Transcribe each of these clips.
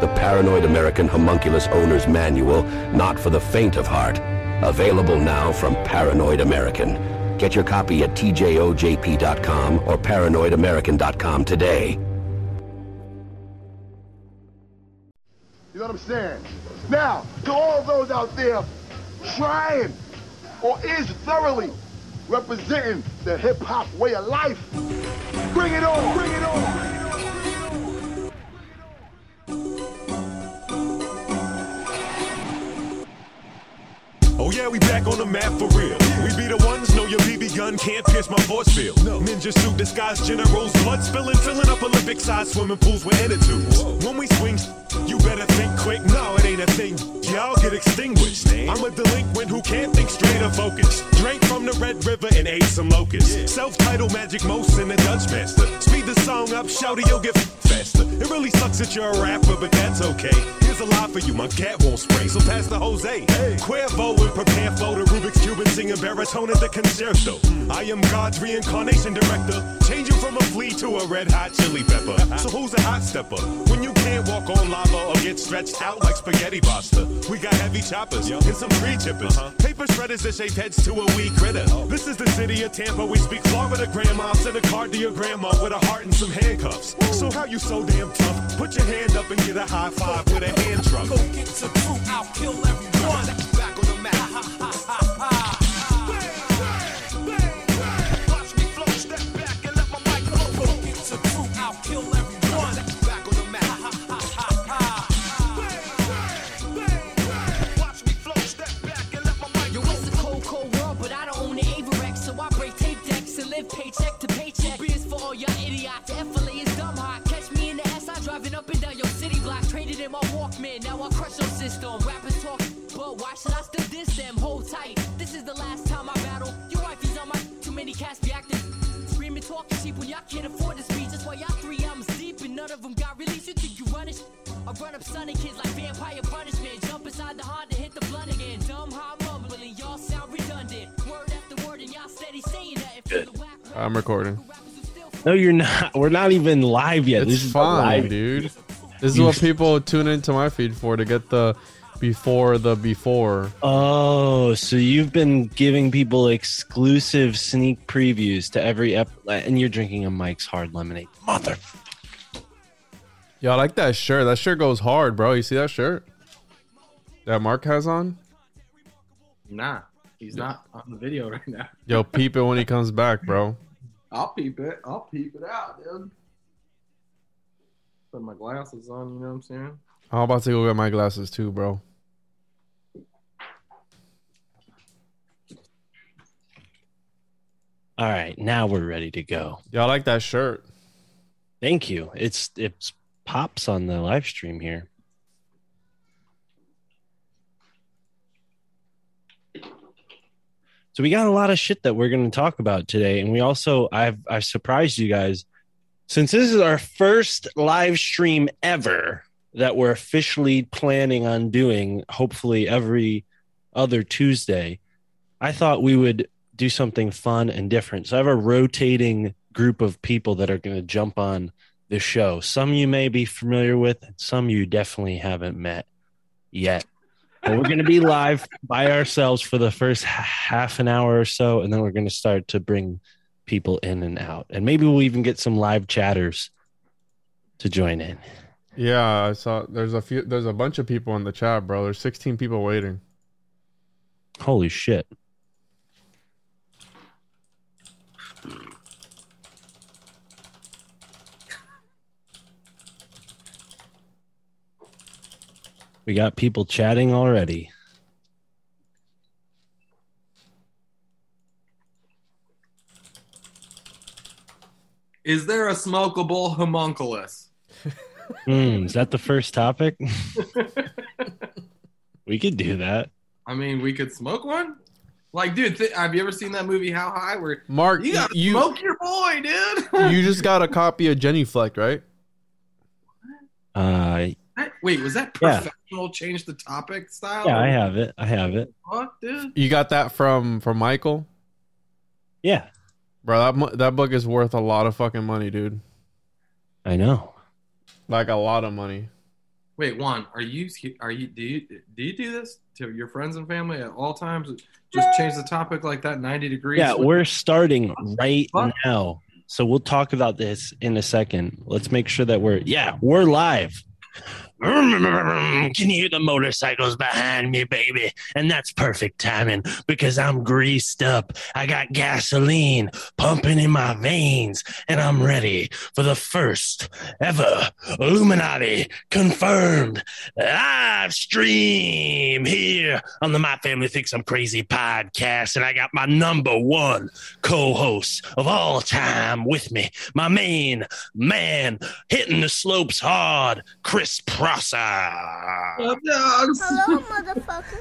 The Paranoid American Homunculus Owner's Manual, not for the faint of heart. Available now from Paranoid American. Get your copy at tjojp.com or paranoidamerican.com today. You know what I'm saying? Now, to all those out there trying or is thoroughly representing the hip hop way of life, bring it on! Bring it on! Yeah, we back on the map for real. We be the ones, your BB gun can't pierce my force field. Ninja suit disguised generals, blood spilling, filling up Olympic-sized swimming pools with tubes. When we swing, you better think quick. No, it ain't a thing. Y'all get extinguished. I'm a delinquent who can't think straight or focus. Drank from the Red River and ate some locusts. Self-titled Magic Most and the Dutch Master. Speed the song up, shout it, you'll get faster. It really sucks that you're a rapper, but that's okay. Here's a lie for you, my cat won't spray, so pass the Jose. Hey. Cuervo and prepare for the Rubik's Cube and singing baritone at the concerto. I am God's reincarnation director, changing from a flea to a red hot chili pepper. So who's a hot stepper? When you can't walk on lava or get stretched out like spaghetti pasta. We got heavy choppers and some tree chippers. Uh-huh. Paper shredders that shape heads to a wee critter. Oh. This is the city of Tampa. We speak Florida grandma. Send a card to your grandma with a heart and some handcuffs. So how you so damn tough? Put your hand up and get a high five with a hand truck. Go get the crew, I'll kill everyone. Back but why should I still diss them? Hold tight. This is the last time I battle. Your wifey's on my too many cats be acting. Screaming, talking cheap when y'all can't afford the speech. That's why y'all three albums deep and none of them got released. You think you running? I run up sunny kids like vampire punishment. Jump inside the Honda, hit the blunt again. Dumb how I'm mumbling, y'all sound redundant. Word after word, and y'all steady saying that. Good. I'm recording. No, you're not. We're not even live yet. It's this is fine, live. dude. This is what people tune into my feed for to get the before the before. Oh, so you've been giving people exclusive sneak previews to every ep, and you're drinking a Mike's Hard Lemonade, mother. Yo, I like that shirt. That shirt goes hard, bro. You see that shirt that Mark has on? Nah, he's not on the video right now. Yo, peep it when he comes back, bro. I'll peep it. I'll peep it out, dude. Put my glasses on, you know what I'm saying? I'm about to go get my glasses too, bro. All right, now we're ready to go. Yo, I like that shirt. Thank you. It's it's pops on the live stream here. So we got a lot of shit that we're going to talk about today, and we also I've I've surprised you guys since this is our first live stream ever that we're officially planning on doing. Hopefully every other Tuesday. I thought we would do something fun and different. So I have a rotating group of people that are going to jump on the show. Some you may be familiar with, and some you definitely haven't met yet. But we're going to be live by ourselves for the first half an hour or so, and then we're going to start to bring people in and out. And maybe we'll even get some live chatters to join in. Yeah, I saw. There's a few. There's a bunch of people in the chat, bro. There's 16 people waiting. Holy shit. We got people chatting already. Is there a smokable homunculus? Hmm, is that the first topic? we could do that. I mean, we could smoke one. Like, dude, th- have you ever seen that movie How High? Where Mark, you gotta you smoke your boy, dude. you just got a copy of Jenny Fleck, right? Uh, That- Wait, was that Yeah. professional change the topic style? yeah, I have it. I have it. Fuck, dude. You got that from from Michael, Yeah, bro. That that book is worth a lot of fucking money, dude. I know. Like a lot of money. Wait, Juan, are you are you do you do you do this to your friends and family at all times? Just change the topic like that, ninety degrees. Yeah, we're starting right What? now. So we'll talk about this in a second. Let's make sure that we're yeah, we're live. Can you hear the motorcycles behind me, baby? And that's perfect timing because I'm greased up. I got gasoline pumping in my veins, and I'm ready for the first ever Illuminati confirmed live stream here on the My Family Thinks I'm Crazy podcast. And I got my number one co host of all time with me, my main man hitting the slopes hard, Chris Prosser. Hello, motherfucker.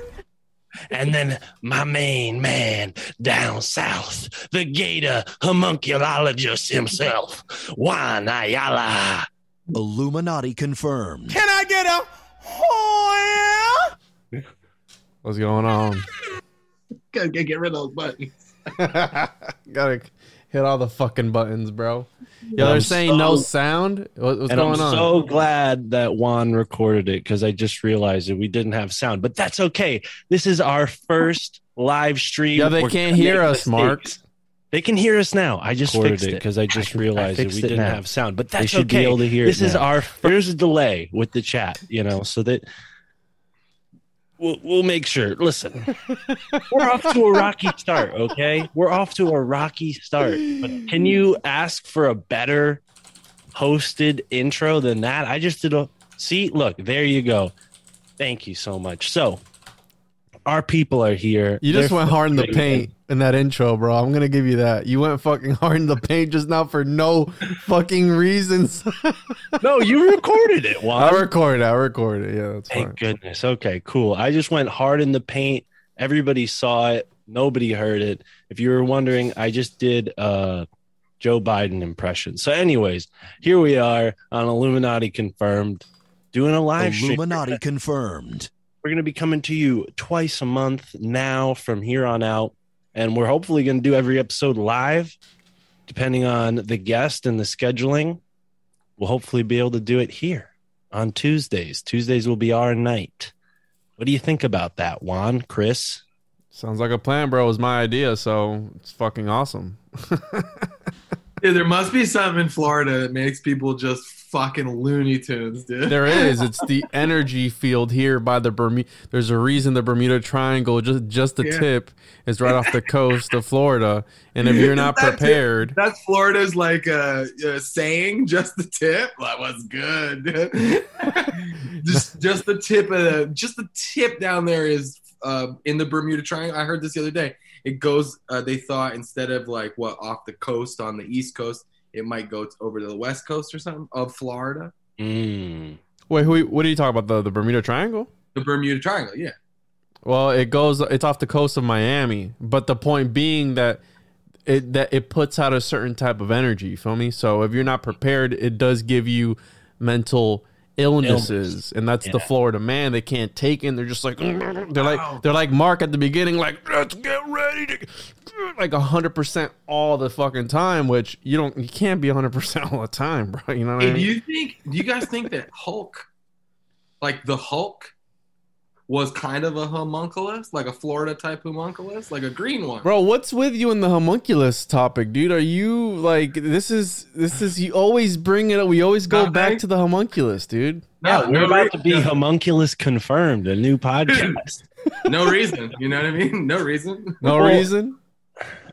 And then my main man down south, the gator homunculologist himself, Juan Ayala. Illuminati confirmed. Can I get a oh What's going on? gotta get rid of those buttons. Gotta hit all the fucking buttons, bro. Yeah, I'm they're saying no sound. What, what's and going I'm on? so glad that Juan recorded it because I just realized that we didn't have sound. But that's okay. This is our first live stream. Yeah, they We're can't hear us, Mark. They can hear us now. I just Recorded fixed it because I just realized that we didn't now. have sound. But They that's should be able to hear This is now. our there's a delay with the chat, you know, so that we'll, we'll make sure. Listen, we're off to a rocky start. Okay, we're off to a rocky start. But can you ask for a better hosted intro than that? I just did a see. Look, there you go. Thank you so much. So. Our people are here. You just They're went hard in the paint in that intro, bro. I'm gonna give you that. You went fucking hard in the paint just now for no fucking reasons. No, you recorded it. Juan. I recorded. It. I recorded. It. Yeah, that's Thank fine. goodness. Okay, cool. I just went hard in the paint. Everybody saw it. Nobody heard it. If you were wondering, I just did uh Joe Biden impression. So, anyways, here we are on Illuminati confirmed, doing a live stream. Illuminati confirmed. We're going to be coming to you twice a month now from here on out. And we're hopefully going to do every episode live, depending on the guest and the scheduling. We'll hopefully be able to do it here on Tuesdays. Tuesdays will be our night. What do you think about that, Juan, Chris? Sounds like a plan, bro. It was my idea, so it's fucking awesome. Dude, there must be something in Florida that makes people just fucking Looney Tunes, dude. There is. It's the energy field here by the Bermuda. There's a reason the Bermuda Triangle, just just the Yeah. tip, is right off the coast of Florida. And if you're not That's it. prepared, That's Florida's like uh, uh, saying, just the tip. That was good. just just the tip of the just the tip down there is uh, in the Bermuda Triangle. I heard this the other day. It goes. Uh, they thought instead of like what off the coast on the east coast, it might go over to the west coast or something of Florida. Mm. wait, who, what are you talking about? The the Bermuda Triangle? The Bermuda Triangle, yeah. Well, it goes. It's off the coast of Miami, but the point being that it that it puts out a certain type of energy. You feel me? So if you're not prepared, it does give you mental illnesses, Illness. and that's the Florida man. They can't take it. And they're just like mm, mm, mm. they're like they're like Mark at the beginning, like let's get ready to like hundred percent all the fucking time. Which you don't, you can't be hundred percent all the time, bro. You know what I Hey, do mean? you think? Do you guys think that Hulk, like the Hulk, was kind of a homunculus, like a Florida type homunculus, like a green one? Bro, what's with you in the homunculus topic, dude? Are you like this is this is you always bring it up. We always go Nothing. back to the homunculus, dude. Yeah, No, we're no about to be reason. homunculus confirmed, a new podcast. No reason. You know what I mean? No reason. No Well, reason.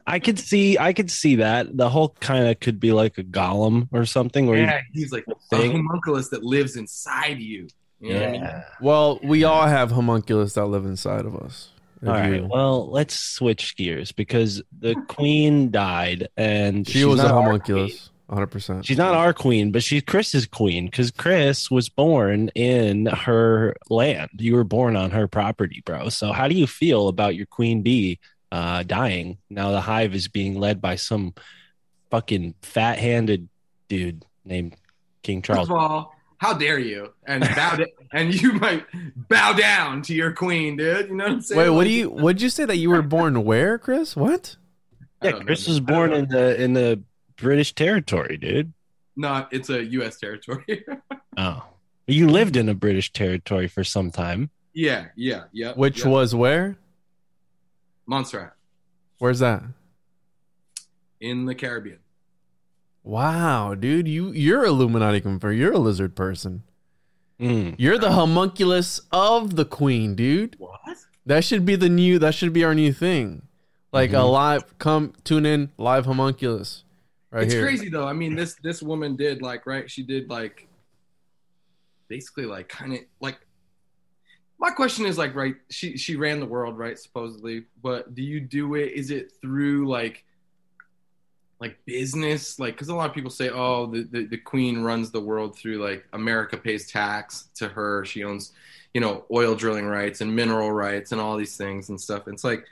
I could see, I could see that the Hulk kind of could be like a golem or something. Where Yeah, he's like a homunculus that lives inside you. You know what I mean? Yeah. Well, we all have homunculus that live inside of us. All right. you- Well, let's switch gears because the queen died, and she she's was a not queen. homunculus, 100. percent She's not our queen, but she's Chris's queen because Chris was born in her land. You were born on her property, bro. So how do you feel about your queen bee uh, dying? Now the hive is being led by some fucking fat-handed dude named King First Charles. of all, how dare you? And bow da- and you might bow down to your queen, dude. You know what I'm saying? Wait, what do you? What'd you say that you were born where, Chris? What? Yeah, don't know, Chris was born in the in the British territory, dude. No, it's a U.S. territory. Oh, you lived in a British territory for some time. yeah, yeah, yeah. Which yeah. was where? Montserrat Where's that? in the Caribbean. Wow, dude, you you're Illuminati confirmed. You're a lizard person. Mm. You're the homunculus of the queen, dude. What? That should be the new. That should be our new thing. Like a Mhm. live. Come tune in live homunculus. Right it's here. crazy though. I mean, this this woman did like right. She did like basically like kind of like. My question is like right. She she ran the world right supposedly, but do you do it? Is it through like like business? Like because a lot of people say, oh, the, the the queen runs the world through like America pays tax to her. She owns you know oil drilling rights and mineral rights and all these things and stuff. It's like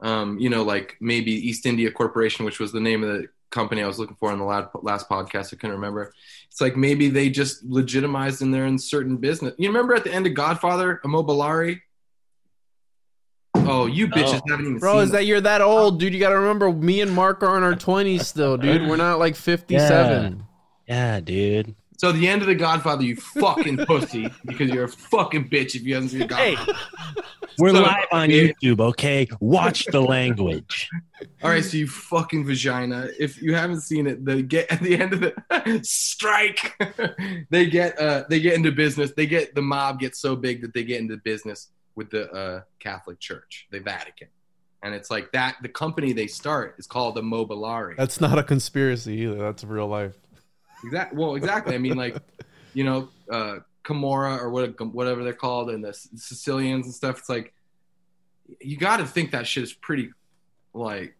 um, you know, like maybe East India Corporation, which was the name of the company I was looking for in the last, last podcast. I couldn't remember. It's like maybe they just legitimized in certain business. You remember at the end of Godfather, Immobiliare? Oh, you bitches Oh. haven't even Bro, seen is that you're that old, dude? You got to remember, me and Mark are in our twenties still, dude. We're not like fifty-seven. Yeah, dude. So the end of the Godfather, you fucking pussy, because you're a fucking bitch if you haven't seen Hey, Godfather. we're So- live on YouTube, okay? Watch the language. All right, so you fucking vagina. If you haven't seen it, they get at the end of the strike. they get uh they get into business. They get the mob gets so big that they get into business with the uh Catholic Church, the Vatican. And it's like that the company they start is called the Mobilari. That's not a conspiracy either. That's real life. Exactly. Well, exactly. I mean, like, you know, uh, Camorra or what, whatever they're called, and the Sicilians and stuff. It's like you got to think that shit is pretty, like,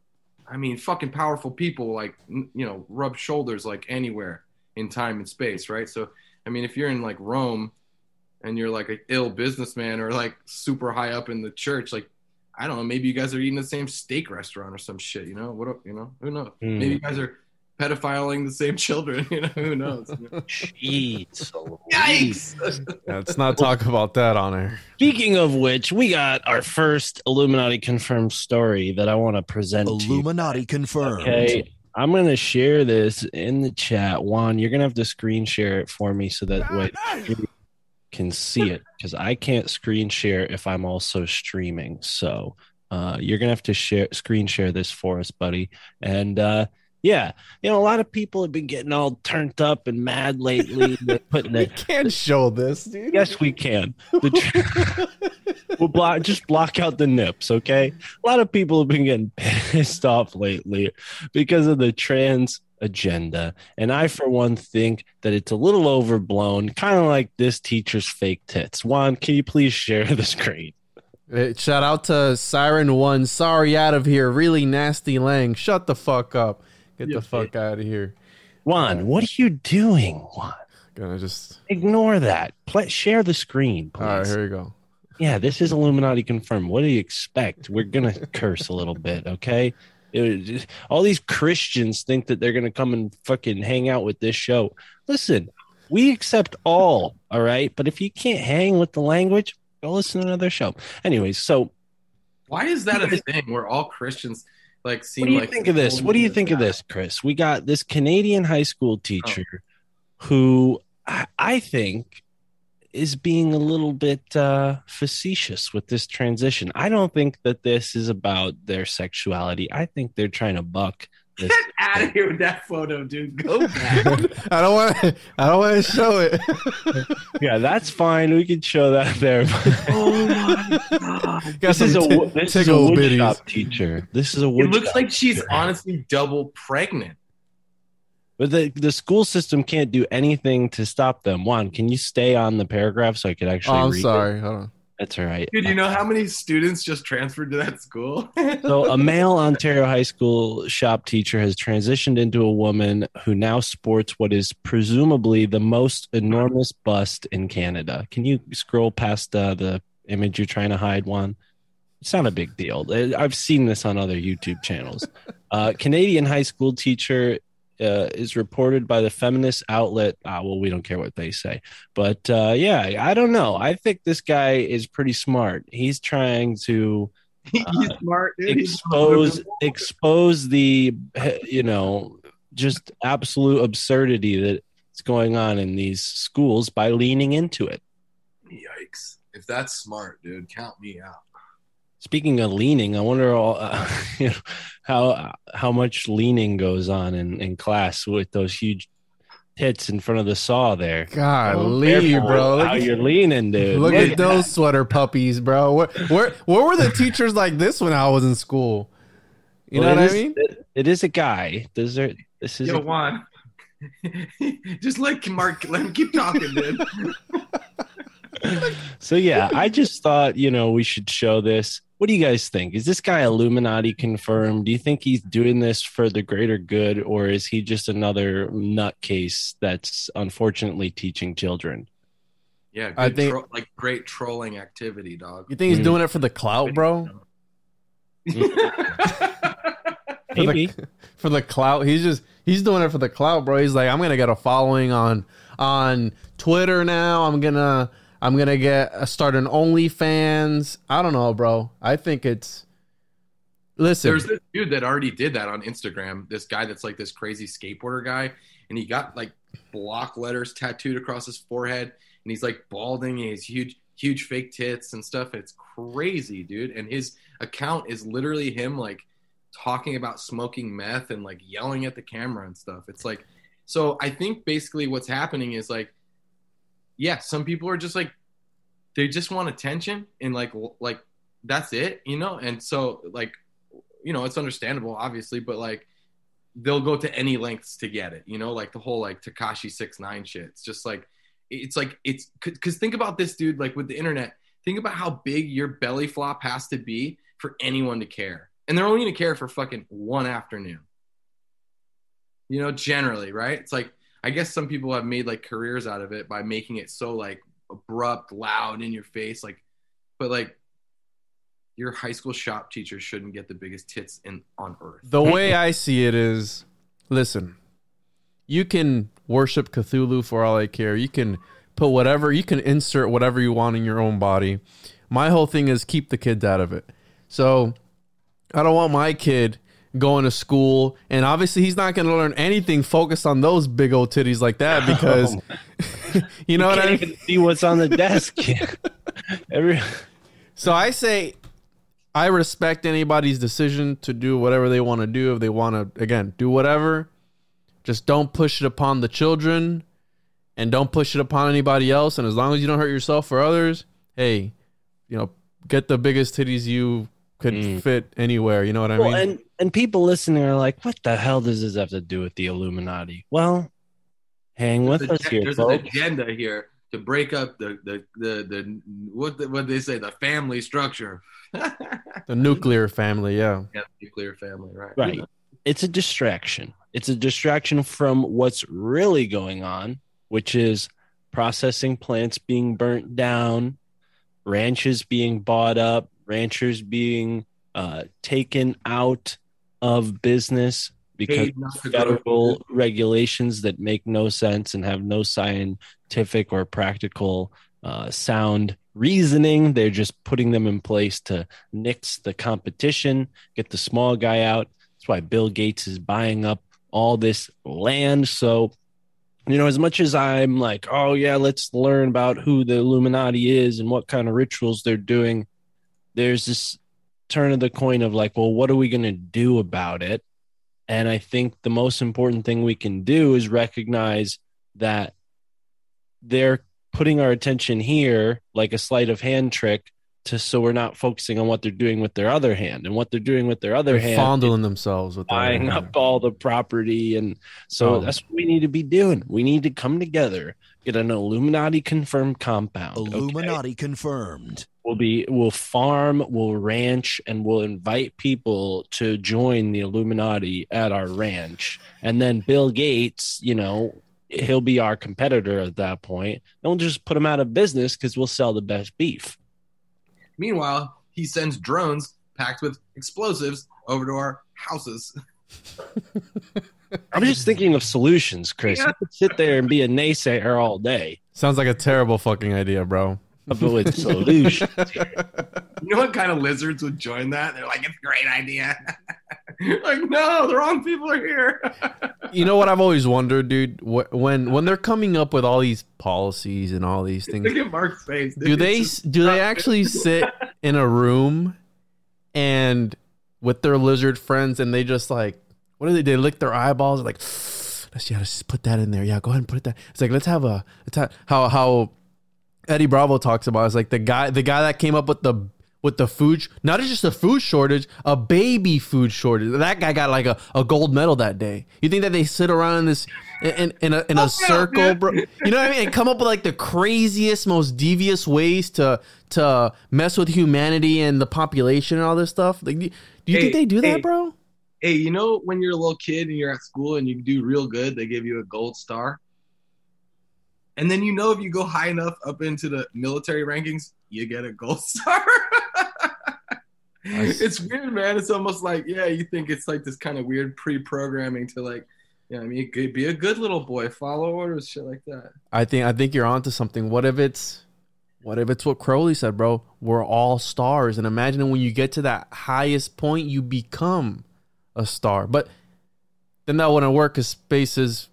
I mean, fucking powerful people, like, you know, rub shoulders like anywhere in time and space, right? So, I mean, if you're in like Rome and you're like an ill businessman or like super high up in the church, like, I don't know, maybe you guys are eating the same steak restaurant or some shit, you know? What, you know, who knows? Hmm. Maybe you guys are pedophiling the same children. You know, who knows? Jeez. Yikes! Yeah, let's not talk about that on air. Speaking of which, we got our first Illuminati confirmed story that I want to present to you. Illuminati confirmed. Okay. I'm gonna share this in the chat. Juan, you're gonna have to screen share it for me so that way you can see it because I can't screen share if I'm also streaming. So uh, you're gonna have to share screen share this for us, buddy. And uh, yeah, you know, a lot of people have been getting all turned up and mad lately. Putting We it. can't show this, dude. Yes, we can. The tr- we'll block, just block out the nips, okay? A lot of people have been getting pissed off lately because of the trans agenda. And I, for one, mm-hmm. think that it's a little overblown, kind of like this teacher's fake tits. Juan, can you please share the screen? Shout out to Siren One. Sorry, out of here. Really nasty Lang. Shut the fuck up. Get the fuck out of here. Juan, what are you doing, Juan? Gonna just. Ignore that. Play, share the screen, please. All right, here we go. Yeah, this is Illuminati confirmed. What do you expect? We're gonna curse a little bit, okay? It all these Christians think that they're gonna come and fucking hang out with this show. Listen, we accept all, all right. But if you can't hang with the language, go listen to another show. Anyways, so Why is that a thing where all Christians like seem what do you like think of this? What do you think of this, Chris? We got this Canadian high school teacher oh. who I, I think is being a little bit uh, facetious with this transition. I don't think that this is about their sexuality. I think they're trying to buck this. Get out of here with that photo, dude. Go back. I don't want to. I don't want to show it. yeah, that's fine. We can show that there. oh my god. Got this is a some wo- t- this is a tickle wood bitties. teacher. This is a It looks shop like she's teacher. honestly double pregnant. But the the school system can't do anything to stop them. Juan, can you stay on the paragraph so I could Oh, actually? I'm read it? sorry. Hold on. That's all right. Dude, you know how many students just transferred to that school? So, a male Ontario high school shop teacher has transitioned into a woman who now sports what is presumably the most enormous bust in Canada. Can you scroll past uh, the image you're trying to hide, Juan? It's not a big deal. I- I've seen this on other YouTube channels. Uh, Canadian high school teacher uh, is reported by the feminist outlet. Ah, well, we don't care what they say, but uh, yeah, I don't know. I think this guy is pretty smart. He's trying to He's smart, dude. Expose expose the you know just absolute absurdity that's going on in these schools by leaning into it. Yikes! If that's smart, dude, count me out. Speaking of leaning, I wonder all, uh, you know, how how much leaning goes on in, in class with those huge tits in front of the saw there. Golly, Careful bro. How you're leaning, dude. Look at those sweater puppies, bro. Where, where, where were the teachers like this when I was in school? You Well, know it what I mean? it- it is a guy. Does there? This is Yo, a- Juan. just let Mark let him keep talking, dude. So yeah, I just thought you know we should show this. What do you guys think? Is this guy Illuminati confirmed? Do you think he's doing this for the greater good, or is he just another nutcase that's unfortunately teaching children? Yeah, good I think- tro- like great trolling activity, dog. You think he's Mm. doing it for the clout, bro? For Maybe. the, for the clout. He's just he's doing it for the clout, bro. He's like, I'm gonna get a following on on Twitter now. I'm gonna I'm gonna get uh, start an OnlyFans. I don't know, bro. I think it's listen. There's this dude that already did that on Instagram. This guy that's like this crazy skateboarder guy, and he got like block letters tattooed across his forehead, and he's like balding, and he's huge, huge fake tits and stuff. It's crazy, dude. And his account is literally him like talking about smoking meth and like yelling at the camera and stuff. It's like, so I think basically what's happening is like, yeah, some people are just like, they just want attention and like, like that's it, you know. And so like you know, it's understandable, obviously, but like they'll go to any lengths to get it, you know, like the whole like Tekashi six nine shit. It's just like it's like it's because think about this dude, like with the internet, think about how big your belly flop has to be for anyone to care, and they're only gonna care for fucking one afternoon. You know, generally, right? It's like I guess some people have made like careers out of it by making it so like abrupt, loud, in your face, like, but like your high school shop teacher shouldn't get the biggest tits in on earth. the way I see it is, listen, you can worship Cthulhu for all I care. You can put whatever, you can insert whatever you want in your own body. My whole thing is keep the kids out of it. So I don't want my kid going to school, and obviously he's not going to learn anything focused on those big old titties like that because oh you know what can't I mean. see what's on the desk. Every So I say I respect anybody's decision to do whatever they want to do. If they want to, again, do whatever, just don't push it upon the children and don't push it upon anybody else. And as long as you don't hurt yourself or others, hey, you know, get the biggest titties you could Mm. fit anywhere. You know what I well, mean? and and people listening are like, "What the hell does this have to do with the Illuminati?" Well, hang with There's, us a- here, there's an agenda here to break up the the the, the what the, what they say the family structure. the nuclear family, yeah. Yeah, nuclear family, right? Right. It's a distraction. It's a distraction from what's really going on, which is processing plants being burnt down, ranches being bought up, ranchers being uh, taken out of business because Paid not to grow federal regulations that make no sense and have no scientific or practical uh, sound reasoning. They're just putting them in place to nix the competition, get the small guy out. That's why Bill Gates is buying up all this land. So, you know, as much as I'm like, oh, yeah, let's learn about who the Illuminati is and what kind of rituals they're doing, there's this turn of the coin of like, well, what are we going to do about it? And I think the most important thing we can do is recognize that they're putting our attention here like a sleight of hand trick to so we're not focusing on what they're doing with their other hand and what they're doing with their other They're hand fondling themselves with their buying hand. up all the property and so Oh. that's what we need to be doing we need to come together get an illuminati confirmed compound okay? Illuminati confirmed. We'll be we'll farm we'll ranch and we'll invite people to join the illuminati at our ranch and then bill gates you know he'll be our competitor at that point and we'll just put him out of business because we'll sell the best beef Meanwhile, he sends drones packed with explosives over to our houses. i'm just thinking of solutions chris Yeah. you could sit there and be a naysayer all day Sounds like a terrible fucking idea, bro. But with solutions You know what kind of lizards would join that? They're like, it's a great idea. like, no, the wrong people are here. You know what I've always wondered, dude? When when they're coming up with all these policies and all these things, Look at Mark's face. dude. do they do they actually sit in a room and with their lizard friends and they just like what do they they lick their eyeballs like let's yeah let's just put that in there yeah go ahead and put that it's like let's have a let's have, how how Eddie Bravo talks about is like the guy the guy that came up with the with the food not just a food shortage a baby food shortage. That guy got like a, a gold medal that day. You think that they sit around in this in, in, a, in a circle bro? You know what I mean? And come up with like the craziest most devious ways to to mess with humanity and the population and all this stuff. Like do you think they do that hey. bro? Hey, you know when you're a little kid and you're at school and you do real good, they give you a gold star. And then you know if you go high enough up into the military rankings, you get a gold star. it's weird, man. It's almost like, yeah, you think it's like this kind of weird pre-programming to like, you know, I mean, be a good little boy, follow orders, shit like that. I think I think you're onto something. What if it's what if it's what Crowley said, bro? We're all stars. And imagine when you get to that highest point, you become a star. But then that wouldn't work because space is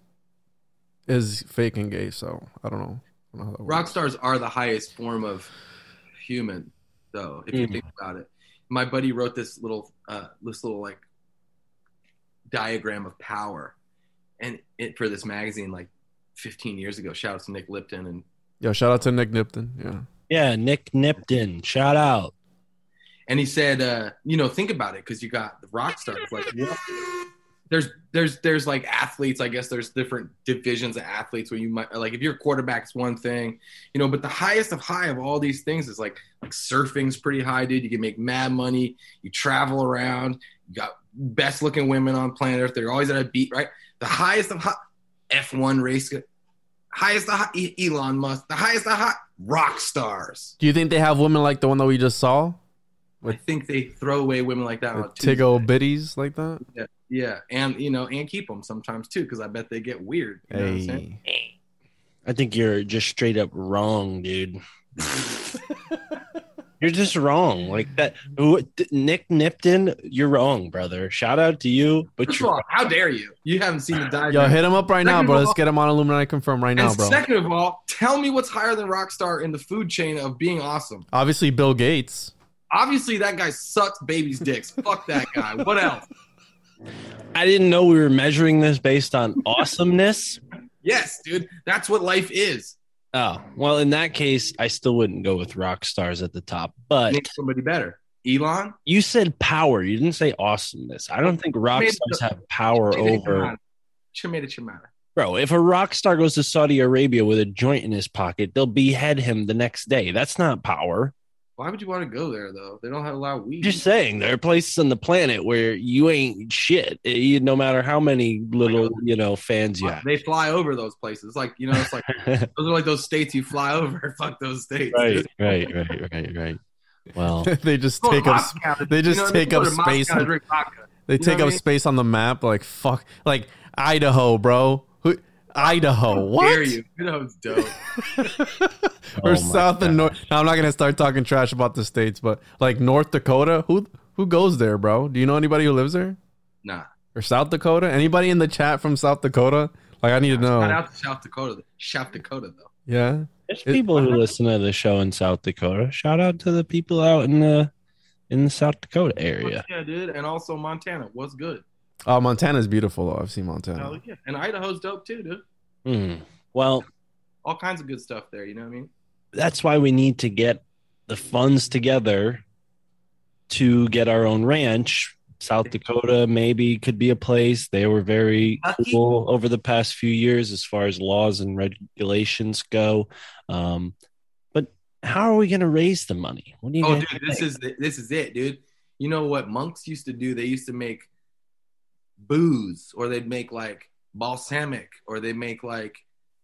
is fake and gay. So I don't know. I don't know how that Rock works. stars are the highest form of human, though, if you Mm. think about it. My buddy wrote this little, uh, this little like diagram of power, and it for this magazine like 15 years ago. Shout out to Nick Lipton and Yo, shout out to Nick Nipton. Yeah. yeah nick nipton shout out and he said, uh, you know, think about it because you got the rock stars. Like, what- there's there's there's like athletes. I guess there's different divisions of athletes where you might like if you're a quarterback, it's one thing, you know. But the highest of high of all these things is like like surfing's pretty high, dude. You can make mad money. You travel around. You got best looking women on planet Earth. They're always at a beat, right? The highest of high, F1 race, highest of high, Elon Musk. The highest of high, rock stars. Do you think they have women like the one that we just saw? I think they throw away women like that on With Tuesday. Tiggo biddies like that? Yeah, yeah, and you know, and keep them sometimes too, because I bet they get weird. You know what I'm? Hey. I think you're just straight up wrong, dude. you're just wrong. Like that. who- Nick Nipton, you're wrong, brother. Shout out to you, but First you're all, how dare you? You haven't seen the diagram. Yo, hit him up right now, bro. of Let's get him on Illuminati Confirm right now, bro. second of all, tell me what's higher than Rockstar in the food chain of being awesome. Obviously, Bill Gates. Obviously, that guy sucks babies' dicks. Fuck that guy. What else? I didn't know we were measuring this based on awesomeness. Yes, dude, that's what life is. Oh, well, in that case, I still wouldn't go with rock stars at the top. But Make somebody better. Elon. you said power. You didn't say awesomeness. I don't think rock stars have power over. Chimera Chimera. Bro, if a rock star goes to Saudi Arabia with a joint in his pocket, they'll behead him the next day. That's not power. Why would you want to go there though? They don't have a lot of weed. Just saying, there are places on the planet where you ain't shit, eh, you- no matter how many little, you know, fans you have. they fly over those places. Like you know, it's like those are like those states you fly over. Fuck those states. right, right, right, right, right. Well, they just take up. Moscow They just you know, take go up space. On, they You take what I up mean? space on the map. Like fuck. Like Idaho, bro. Who? Idaho. How What? dare you? You know it's dope. or Oh my south and north. Now, I'm not gonna start talking trash about the states, but like North Dakota, who who goes there, bro? Do you know anybody who lives there? Nah. Or South Dakota? Anybody in the chat from South Dakota? Like I need to Shout know. out to South Dakota. South Dakota though. Yeah. there's It- people who listen to the show in South Dakota. Shout out to the people out in the in the South Dakota area. Yeah, dude. And also Montana. What's good? Oh, Montana's beautiful though. I've seen Montana. Hell yeah. And Idaho's dope too, dude. Hmm. Well, All kinds of good stuff there. You know what I mean? that's why we need to get the funds together to get our own ranch. South Dakota maybe could be a place. They were very cool over the past few years as far as laws and regulations go. Um, but how are we going to raise the money? What do you Oh, guys dude, this is the, this is it, dude. You know what monks used to do? They used to make booze, or they'd make like balsamic, or they make like,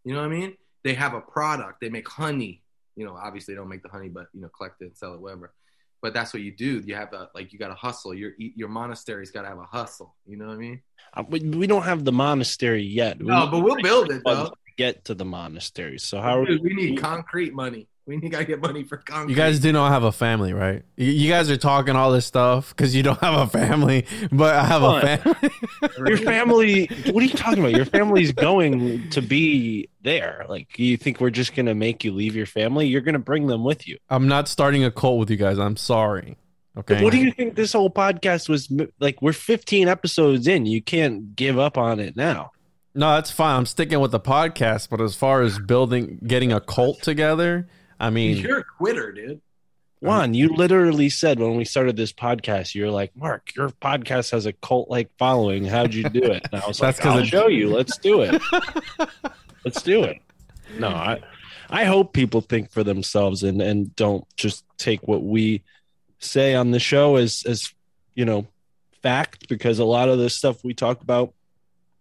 you know what I mean? They have a product. They make honey. You know, obviously they don't make the honey, but you know, collect it and sell it, whatever. But that's what you do. You have a like, you got to hustle. Your your monastery's got to have a hustle. You know what I mean? Uh, we, we don't have the monastery yet. No, need but we'll build it though. Get to the monastery. So how are we? We need concrete money. We need to get money for concrete. You guys do not have a family, right? You, you guys are talking all this stuff because you don't have a family, but I have What? a family. Your family? What are you talking about? Your family's going to be there. Like you think we're just going to make you leave your family? You're going to bring them with you. I'm not starting a cult with you guys. I'm sorry. Okay. What do you think this whole podcast was like? We're 15 episodes in. You can't give up on it now. No, that's fine. I'm sticking with the podcast, but as far as building, getting a cult together, I mean, You're a quitter, dude. Juan, you literally said when we started this podcast, you're like, Mark, your podcast has a cult like following. How'd you do it? And I was That's like, 'cause I'll it- show you. Let's do it. Let's do it. No, I, I hope people think for themselves and, and don't just take what we say on the show as, as, you know, fact, because a lot of the stuff we talk about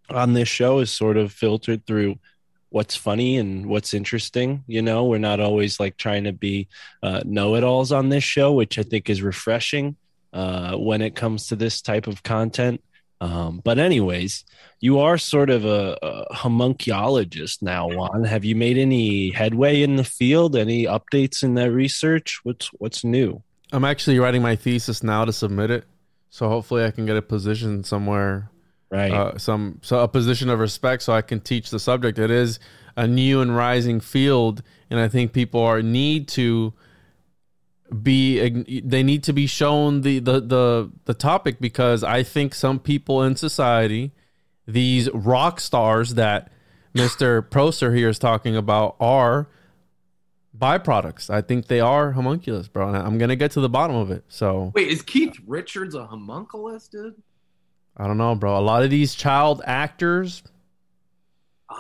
on this show is sort of filtered through what's funny and what's interesting. You know, we're not always like trying to be uh, know-it-alls on this show, which I think is refreshing uh, when it comes to this type of content. Um, but anyways, you are sort of a, a homunculologist now, Juan. Have you made any headway in the field? Any updates in that research? What's what's new? I'm actually writing my thesis now to submit it. So hopefully I can get a position somewhere Right. uh, some so a position of respect so I can teach the subject. It is a new and rising field, and I think people are need to be they need to be shown the the the, the topic because I think some people in society, these rock stars that Mister Proser here is talking about, are byproducts. I think they are homunculus, bro. And I'm gonna get to the bottom of it. So Wait, is Keith Richards a homunculus, dude? I don't know, bro. A lot of these child actors,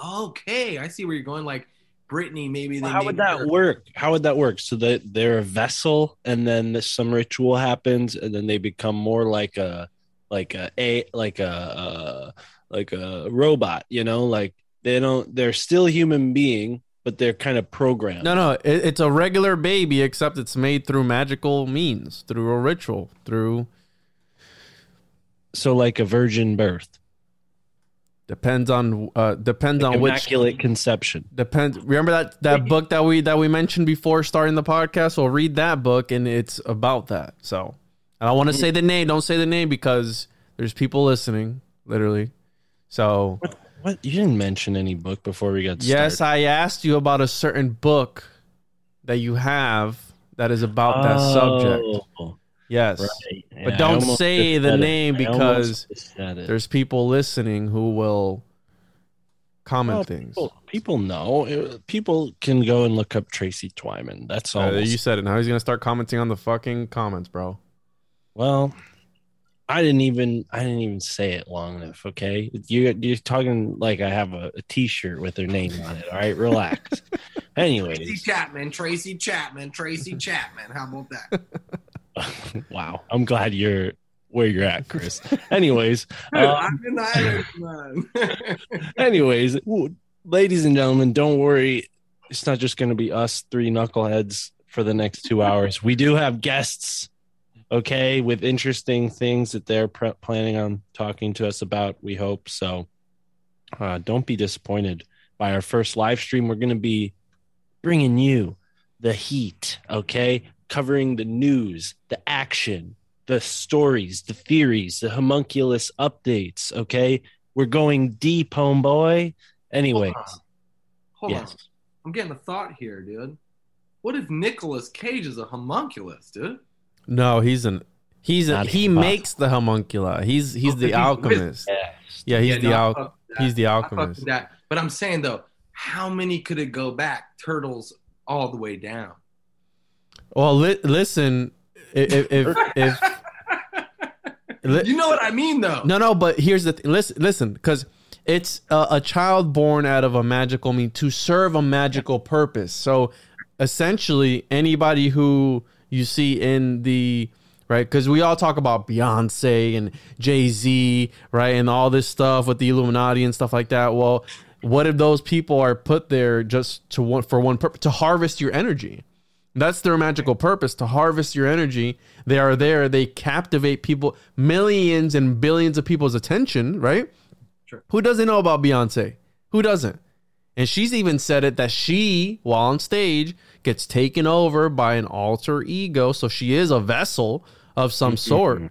Okay, I see where you're going. Like Brittany, maybe they. Well, how would that her- work? How would that work? So that they're a vessel, and then some ritual happens, and then they become more like a, like a, a like a, uh, like a robot. You know, like they don't. They're still human being, but they're kind of programmed. No, no, it, it's a regular baby, except it's made through magical means, through a ritual, through So like a virgin birth, depends on uh depends like on which immaculate conception. depends. Remember that that book that we that we mentioned before starting the podcast. Well, read that book, and it's about that. So I don't want to say the name. Don't say the name because there's people listening, literally. So What what? you didn't mention any book before we got yes, started. I asked you about a certain book that you have that is about that subject. Yes. right. But Yeah, don't say the said it. name because almost just said it. there's people listening who will comment Well, things. People, people know. People can go and look up Tracy Twyman. That's all. Uh, you said it. Now he's gonna start commenting on the fucking comments, bro. well, I didn't even. I didn't even say it long enough. Okay, you you're talking like I have a a T-shirt with her name on it. All right, relax. Tracy Chapman, Tracy Chapman, Tracy Chapman. How about that? wow. I'm glad you're where you're at, Chris. Anyways, um, I'm in man. anyways, ladies and gentlemen, don't worry. It's not just going to be us three knuckleheads for the next two hours. We do have guests, okay, with interesting things that they're pre- planning on talking to us about. We hope so. Uh, don't be disappointed by our first live stream. We're going to be bringing you the heat, okay, covering the news, the action, the stories, the theories, the homunculus updates, okay. We're going deep, homeboy. Anyways, Hold yes. on. I'm getting a thought here, dude. What if Nicolas Cage is a homunculus, dude? No, he's an he's a, he fuck. makes the homunculi. He's he's Oh, the he's alchemist. Yes. Yeah, he's Yeah, the no, al- fuck with that. he's the I fuck with alchemist. that. But I'm saying though, how many could it go back? Turtles all the way down. Well, li- listen, if if, if li- You know what I mean, though. no, no, but here's the thing. Listen, listen, because it's a, a child born out of a magical mean to serve a magical purpose. So essentially, anybody who you see in the right, because we all talk about Beyonce and Jay Z, right, and all this stuff with the Illuminati and stuff like that. Well, what if those people are put there just to one for one purpose to harvest your energy? That's their magical purpose to harvest your energy. They are there. They captivate people, millions and billions of people's attention, right? Sure. Who doesn't know about Beyonce? Who doesn't? And she's even said it that she, while on stage, gets taken over by an alter ego. So she is a vessel of some mm-hmm. sort.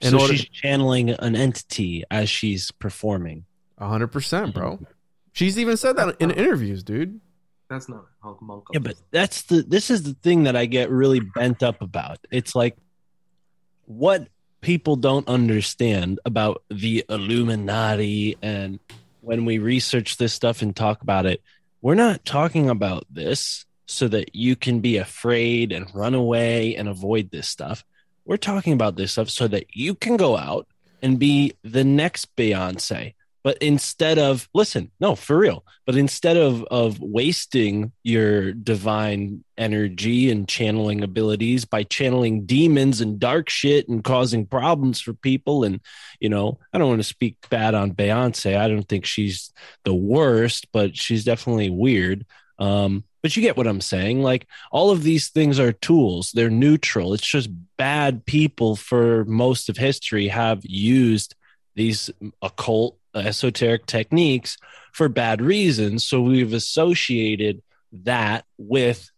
In so order, she's channeling an entity as she's performing. hundred percent, bro. Mm-hmm. She's even said that in interviews, dude. That's not homunculus. Yeah, but that's the this is the thing that I get really bent up about. It's like what people don't understand about the Illuminati and when we research this stuff and talk about it, we're not talking about this so that you can be afraid and run away and avoid this stuff. We're talking about this stuff so that you can go out and be the next Beyonce. But instead of listen, no, for real. But instead of of wasting your divine energy and channeling abilities by channeling demons and dark shit and causing problems for people, and you know, I don't want to speak bad on Beyonce. I don't think she's the worst, but she's definitely weird. Um, but you get what I'm saying. Like all of these things are tools. They're neutral. It's just bad people for most of history have used these occult Uh, esoteric techniques for bad reasons. So we've associated that with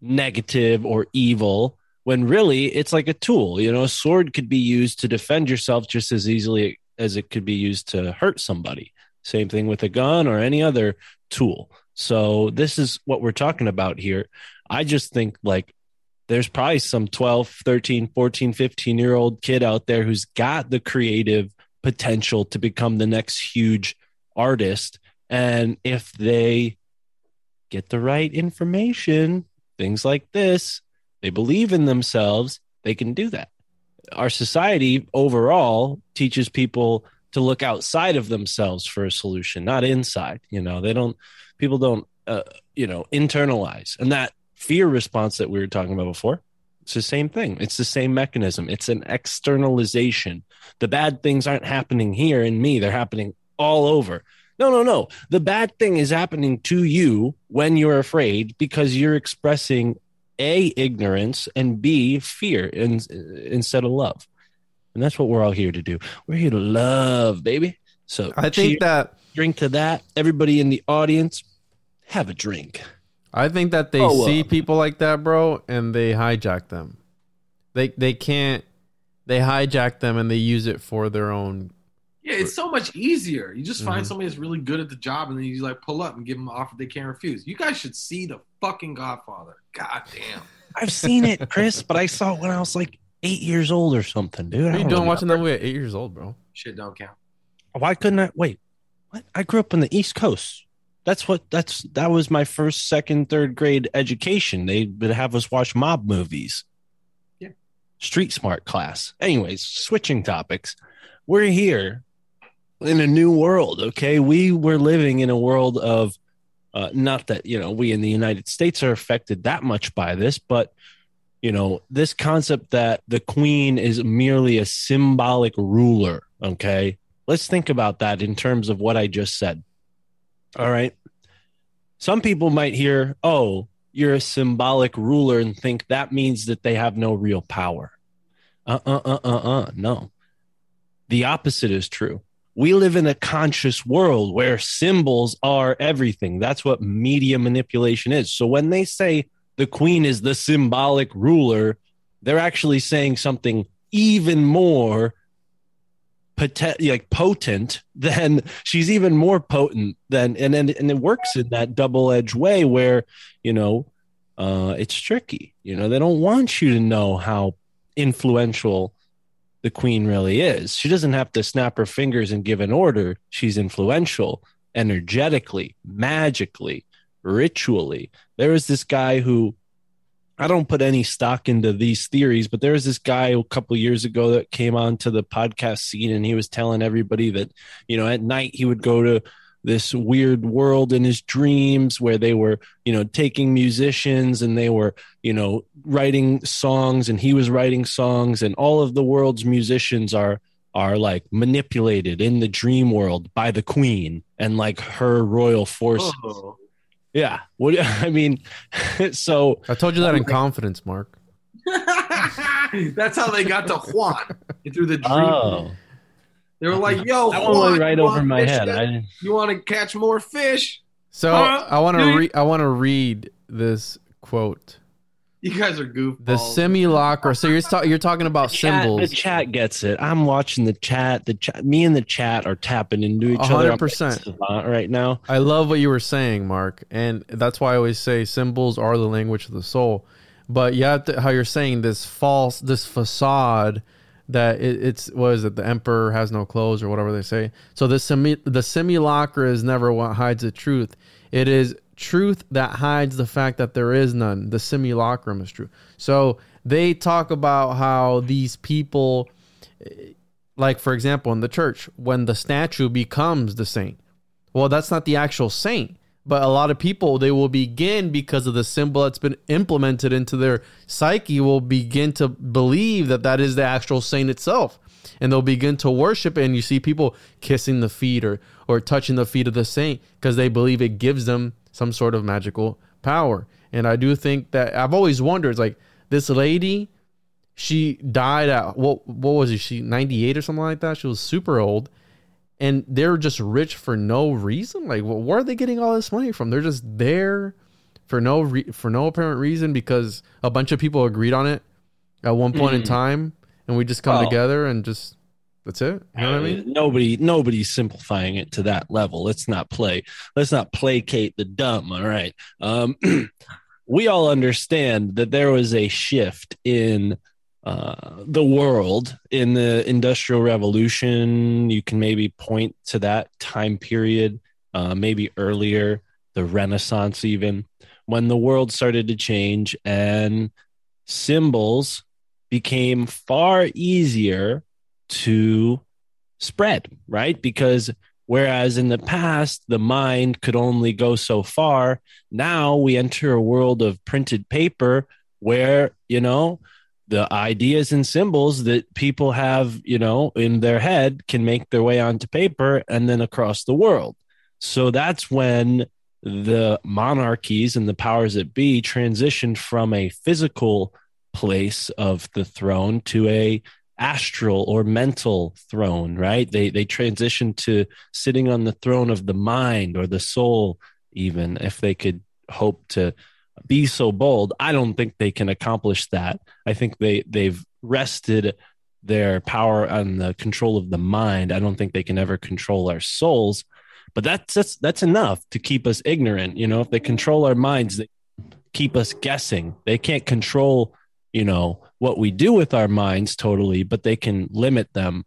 negative or evil when really it's like a tool. You know, a sword could be used to defend yourself just as easily as it could be used to hurt somebody. Same thing with a gun or any other tool. So this is what we're talking about here. I just think like there's probably some 12, 13, 14, 15 year old kid out there who's got the creative potential to become the next huge artist. And if they get the right information, things like this, they believe in themselves, they can do that. Our society overall teaches people to look outside of themselves for a solution, not inside. You know, they don't, people don't, uh, you know, internalize. And that fear response that we were talking about before, it's the same thing. It's the same mechanism. It's an externalization. The bad things aren't happening here in me, they're happening all over. No, no, no. The bad thing is happening to you when you're afraid because you're expressing A, ignorance, and B, fear in, instead of love. And that's what we're all here to do. We're here to love, baby. So I think that drink to that. Everybody in the audience, have a drink. I think that they Oh, uh, see people like that, bro, and they hijack them. They they can't they hijack them and they use it for their own Yeah, it's so much easier. You just find Mhm. somebody that's really good at the job, and then you like pull up and give them an offer they can't refuse. You guys should see the fucking Godfather. God damn. I've seen it, Chris, but I saw it when I was like eight years old or something, dude. I What are you doing watching that movie at eight years old, bro? Shit don't count. Why couldn't I wait? What? I grew up on the East Coast. That's what that's that was my first, second, third grade education. They would have us watch mob movies. Yeah. Street smart class. Anyways, switching topics. We're here in a new world, okay? We were living in a world of uh, not that, you know, we in the United States are affected that much by this, but you know, this concept that the queen is merely a symbolic ruler, okay? Let's think about that in terms of what I just said. All right. Some people might hear, oh, you're a symbolic ruler and think that means that they have no real power. Uh uh uh uh uh. No. The opposite is true. We live in a conscious world where symbols are everything. That's what media manipulation is. So when they say the queen is the symbolic ruler, they're actually saying something even more potent, like potent then she's even more potent than and and, and it works in that double-edged way where you know uh it's tricky. You know they don't want you to know how influential the queen really is. She doesn't have to snap her fingers and give an order. She's influential energetically magically ritually. There is this guy who I don't put any stock into these theories, but there was this guy a couple years ago that came onto the podcast scene and he was telling everybody that, you know, at night he would go to this weird world in his dreams where they were, you know, taking musicians and they were, you know, writing songs and he was writing songs and all of the world's musicians are are like manipulated in the dream world by the queen and like her royal forces. Oh. Yeah. What I mean, so I told you that in confidence, Mark. That's how they got to Juan through the dream. oh, They were like, "Yo, that one Juan, went right you over wanna my head. I You want to catch more fish? So Huh? I want to re- I want to read this quote. You guys are goofballs. The simulacra. So you're ta- you're talking about chat, the chat gets it. I'm watching the chat. The chat, me and the chat are tapping into each A other. hundred percent. right now. I love what you were saying, Mark, and that's why I always say symbols are the language of the soul. But you how you're saying this false, this facade that it, it's what is it? The emperor has no clothes, or whatever they say. So the simi- the simulacra is never what hides the truth. It is truth that hides the fact that there is none. The simulacrum is true. So they talk about how these people, eh, like for example, in the church, when the statue becomes the saint. Well, that's not the actual saint, but a lot of people they will begin because of the symbol that's been implemented into their psyche will begin to believe that that is the actual saint itself. And they'll begin to worship. And you see people kissing the feet or, or touching the feet of the saint because they believe it gives them some sort of magical power. And I do think that I've always wondered like this lady, she died at what what was it? She 98 or something like that. She was super old and they're just rich for no reason. Like, well, where are they getting all this money from? They're just there for no re- for no apparent reason because a bunch of people agreed on it at one point in Mm. time, and we just come Well- together and just that's it. You know what I mean? Nobody, nobody's simplifying it to that level. Let's not play. Let's not placate the dumb. All right. Um, we all understand that there was a shift in uh, the world in the Industrial Revolution. You can maybe point to that time period, uh, maybe earlier, the Renaissance, even when the world started to change and symbols became far easier to spread, right? Because whereas in the past, the mind could only go so far, now we enter a world of printed paper where, you know, the ideas and symbols that people have, you know, in their head can make their way onto paper and then across the world. So that's when the monarchies and the powers that be transitioned from a physical place of the throne to a astral or mental throne right? They they transition to sitting on the throne of the mind or the soul even if they could hope to be so bold. I don't think they can accomplish that. I think they they've rested their power on the control of the mind. I don't think they can ever control our souls but that's that's that's enough to keep us ignorant. You know if they control our minds they keep us guessing. They can't control you know what we do with our minds totally but they can limit them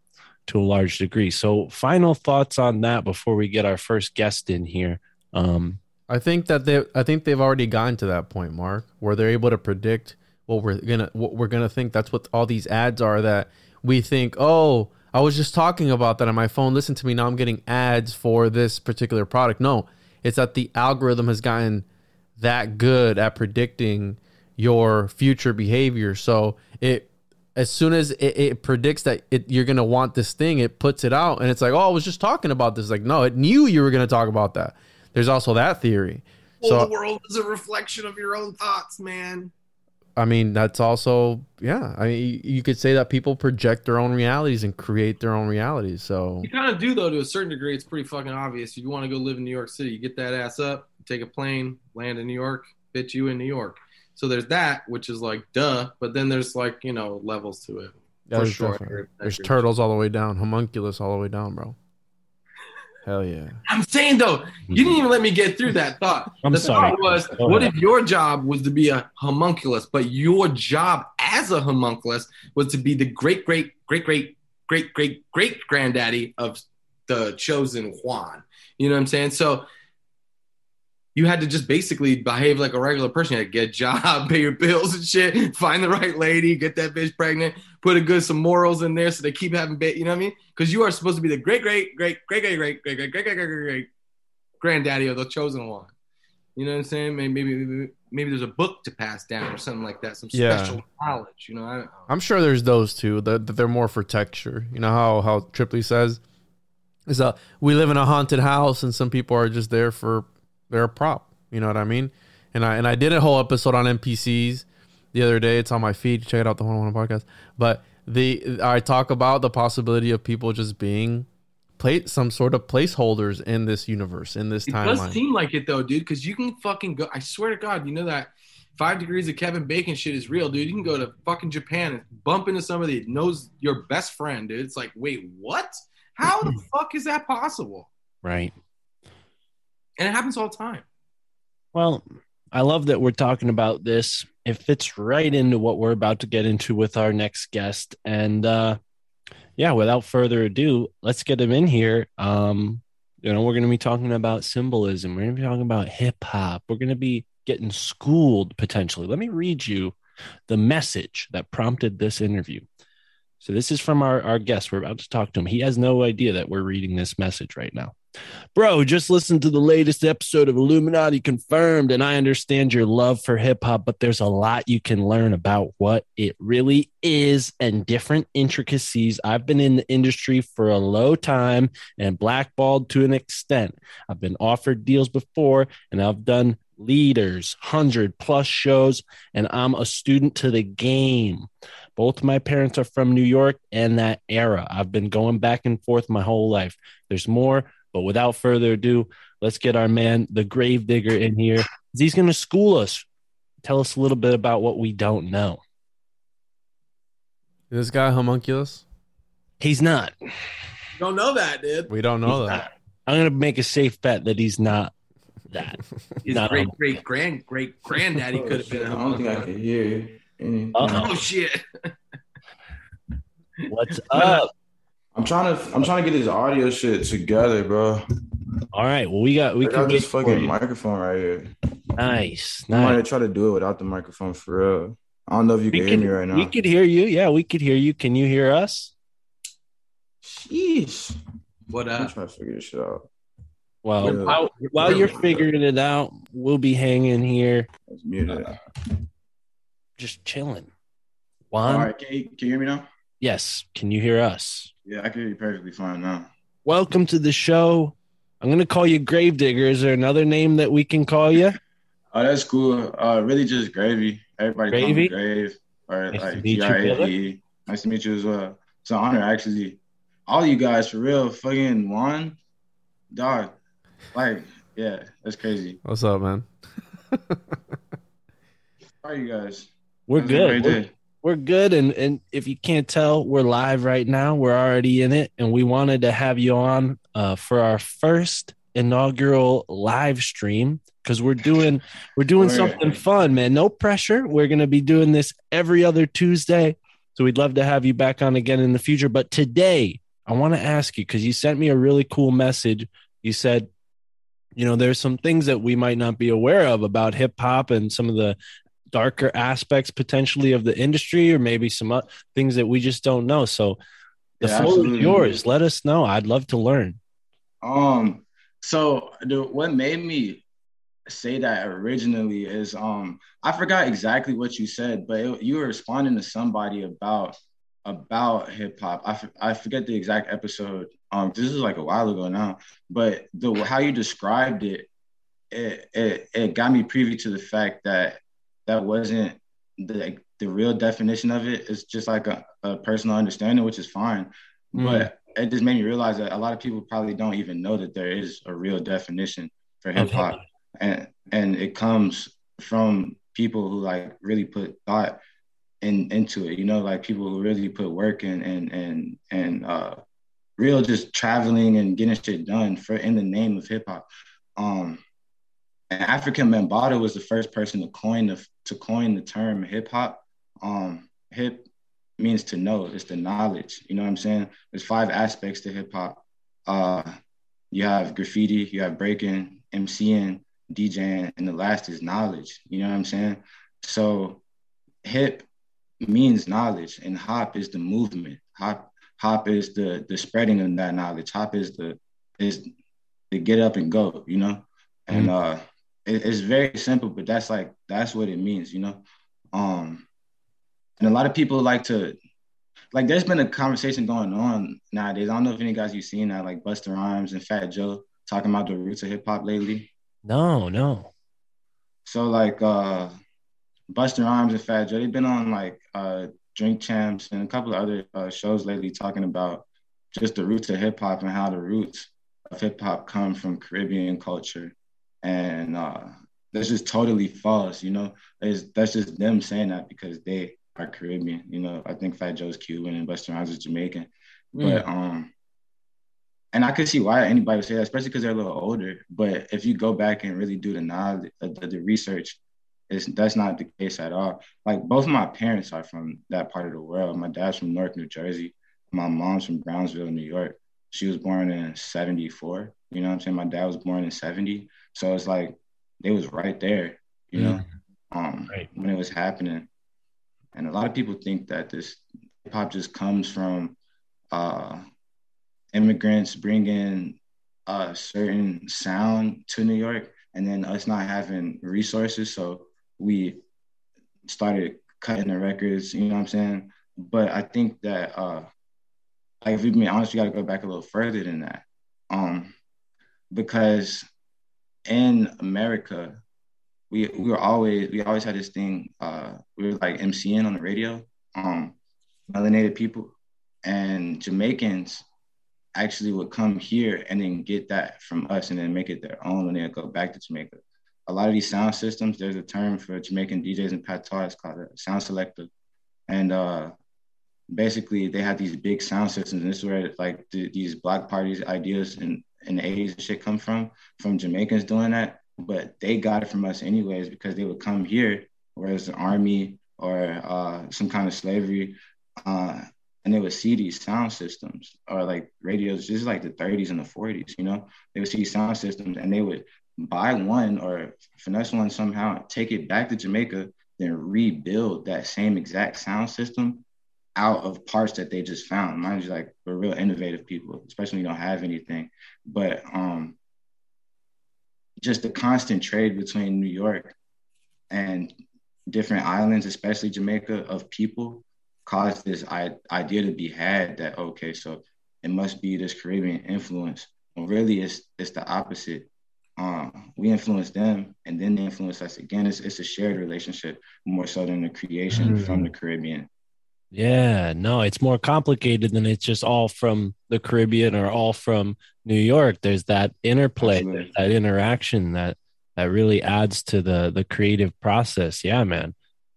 to a large degree so final thoughts on that before we get our first guest in here um I think that they I think they've already gotten to that point, Mark, where they're able to predict what we're gonna what we're gonna think. That's what all these ads are that we think, oh, I was just talking about that on my phone. Listen to me now. I'm getting ads for this particular product. No, it's that the algorithm has gotten that good at predicting your future behavior. So it as soon as it, it predicts that it, you're gonna want this thing, it puts it out, and it's like, oh, I was just talking about this. Like, no, it knew you were gonna talk about that. There's also that theory. Well, So the world is a reflection of your own thoughts, man. I mean, that's also yeah. I mean, you- you could say that people project their own realities and create their own realities. So You kind of do though, to a certain degree. It's pretty fucking obvious. If you want to go live in New York City, you get that ass up, take a plane, land in New York, bitch you in New York. So there's that, which is like duh. But then there's like you know levels to it. yeah, For there's, sure. definitely- there's turtles all the way down, homunculus all the way down, bro. Hell yeah. I'm saying though, you didn't even let me get through that thought. I'm the sorry. thought was, Go what ahead. if your job was to be a homunculus, but your job as a homunculus was to be the great, great, great, great, great, great, great granddaddy of the chosen Juan? You know what I'm saying? So you had to just basically behave like a regular person. You had to get a job, pay your bills and shit, find the right lady, get that bitch pregnant, put a good some morals in there so they keep having bit. You know what I mean? Because you are supposed to be the great, great, great, great, great, great, great, great, great, great, great, great, great granddaddy of the chosen one. You know what I'm saying? Maybe maybe maybe, maybe there's a book to pass down or something like that, some Yeah. special knowledge. You know, I, I'm sure there's those too. That that they're more for texture. You know how how Tripley says is a we live in a haunted house and some people are just there for they're a prop. You know what I mean? And I and I did a whole episode on NPCs the other day. It's on my feed. Check it out the one on podcast. But the I talk about the possibility of people just being play some sort of placeholders in this universe in this time. It does timeline. seem like it though, dude, because you can fucking go. I swear to God, you know that five degrees of Kevin Bacon shit is real, dude. You can go to fucking Japan and bump into somebody that knows your best friend, dude. It's like, wait, what? How the fuck is that possible? Right. And it happens all the time. Well, I love that we're talking about this. It fits right into what we're about to get into with our next guest. And uh yeah, without further ado, let's get him in here. Um, you know, we're gonna be talking about symbolism, we're gonna be talking about hip hop, we're gonna be getting schooled potentially. Let me read you the message that prompted this interview. So this is from our, our guest. We're about to talk to him. He has no idea that we're reading this message right now. Bro, just listen to the latest episode of Illuminati Confirmed, and I understand your love for hip hop, but there's a lot you can learn about what it really is and different intricacies. I've been in the industry for a low time and blackballed to an extent. I've been offered deals before, and I've done leaders, 100 plus shows, and I'm a student to the game. Both my parents are from New York and that era. I've been going back and forth my whole life. There's more, but without further ado, let's get our man, the grave digger, in here. He's going to school us, tell us a little bit about what we don't know. this guy homunculus? He's not. Don't know that, dude. We don't know that. I'm going to make a safe bet that he's not that. His Not great great grand great granddaddy could have been. I don't think I could hear you. Oh shit! What's uh, up? I'm trying to I'm trying to get this audio shit together, bro. All right. Well, we got, we I got this fucking microphone right here. Nice. nice. I'm gonna try to do it without the microphone for real. I don't know if you We can hear me right now. we could hear you. Yeah, we could hear you. Can you hear us? Sheesh. What uh, I'm trying to figure this shit out. Well, Yeah. while, while you're figuring it out, we'll be hanging here, It's muted. just chilling. All All right. can you, can you hear me now? Yes. Can you hear us? Yeah, I can hear you perfectly fine now. Welcome to the show. I'm going to call you Gravedigger. Is there another name that we can call you? Oh, that's cool. Uh, really just gravy. Everybody call Gravy? me Grave or Nice to like meet you, G R A brother. V. E. Nice to meet you as well. It's an honor, actually. All you guys, for real, fucking Juan, dog. Like, yeah, that's crazy. What's up, man? How are you guys? We're How's good. We're, day? We're good. And, and if you can't tell, we're live right now. We're already in it. And we wanted to have you on uh, for our first inaugural live stream because we're doing we're doing something fun, man. No pressure. We're gonna be doing this every other Tuesday. So we'd love to have you back on again in the future. But today, I want to ask you because you sent me a really cool message. You said, you know, there's some things that we might not be aware of about hip hop and some of the darker aspects potentially of the industry, or maybe some uh, things that we just don't know. So the Yeah, floor is yours. Let us know. I'd love to learn. Um, so the what made me say that originally is um I forgot exactly what you said, but it, you were responding to somebody about about hip hop. I, f- I forget the exact episode. Um, this is like a while ago now, but the how you described it, it it, it got me privy to the fact that that wasn't the the real definition of it. It's just like a, a personal understanding, which is fine. Mm. But it just made me realize that a lot of people probably don't even know that there is a real definition for hip hop, and and it comes from people who like really put thought in into it. You know, like people who really put work in and and and uh, real just traveling and getting shit done for in the name of hip hop. Um, Afrika Bambaataa was the first person to coin the to coin the term hip hop. Um, hip means to know. It's the knowledge. You know what I'm saying? There's five aspects to hip hop. Uh, you have graffiti, you have breaking, MCing, DJing, and the last is knowledge. You know what I'm saying? So hip means knowledge, and hop is the movement. Hop hop is the the spreading of that knowledge. Hop is the is the get up and go. You know, and Mhm. uh, it, it's very simple, but that's like that's what it means. You know, um, and a lot of people like to like there's been a conversation going on nowadays. I don't know if any guys you've seen that, like Busta Rhymes and Fat Joe talking about the roots of hip hop lately. No, no. So like uh Busta Rhymes and Fat Joe, they've been on like uh Drink Champs and a couple of other uh, shows lately talking about just the roots of hip hop and how the roots of hip hop come from Caribbean culture. And uh that's just totally false, you know. It's, that's just them saying that because they are Caribbean. You know, I think Fat Joe's Cuban and Busta Rhymes is Jamaican. But um and I could see why anybody would say that, especially because they're a little older. But if you go back and really do the knowledge, uh, the, the research, it's, that's not the case at all. Like both my parents are from that part of the world. My dad's from North New Jersey. My mom's from Brownsville, New York. She was born in '74. You know what I'm saying? My dad was born in '70. So it's like they was right there. You know, um, Right. when it was happening. And a lot of people think that this hip hop just comes from uh, immigrants bringing a certain sound to New York, and then us not having resources, so we started cutting the records. You know what I'm saying? But I think that, uh, like, if we being honest, we got to go back a little further than that, um, because in America, we we were always we always had this thing. Uh, we were like MCN on the radio, um, melanated people, and Jamaicans actually would come here and then get that from us and then make it their own when they go back to Jamaica. A lot of these sound systems, there's a term for Jamaican DJs and Patois, it's called a sound selector. And uh, basically they had these big sound systems and this is where like the, these block parties ideas in, in the 80s and shit come from, from Jamaicans doing that. But they got it from us anyways because they would come here, whereas the army or uh, some kind of slavery, uh, and they would see these sound systems or like radios, just like the 30s and the 40s, you know, they would see sound systems and they would buy one or finesse one somehow, take it back to Jamaica, then rebuild that same exact sound system out of parts that they just found. Mind you, like we're real innovative people, especially when you don't have anything. But um just the constant trade between New York and different islands, especially Jamaica, of people caused this I- idea to be had that okay, so it must be this Caribbean influence. Well, really, it's it's the opposite. Um, we influence them, and then they influence us again. It's it's a shared relationship more so than the creation Mm. from the Caribbean. Yeah, no, it's more complicated than it's just all from the Caribbean or all from New York. There's that interplay, there's that interaction that that really adds to the the creative process. Yeah, man.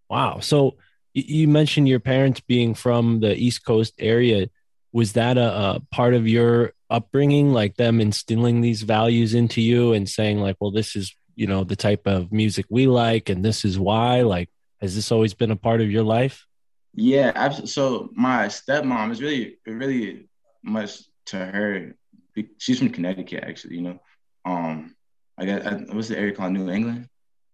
Wow. So you mentioned your parents being from the East Coast area. Was that a, a part of your upbringing, like them instilling these values into you and saying, like, well, this is you know the type of music we like, and this is why? Like, has this always been a part of your life? Yeah, absolutely. So my stepmom is really, really much to her. She's from Connecticut, actually. You know, um, I got I, what's the area called New England?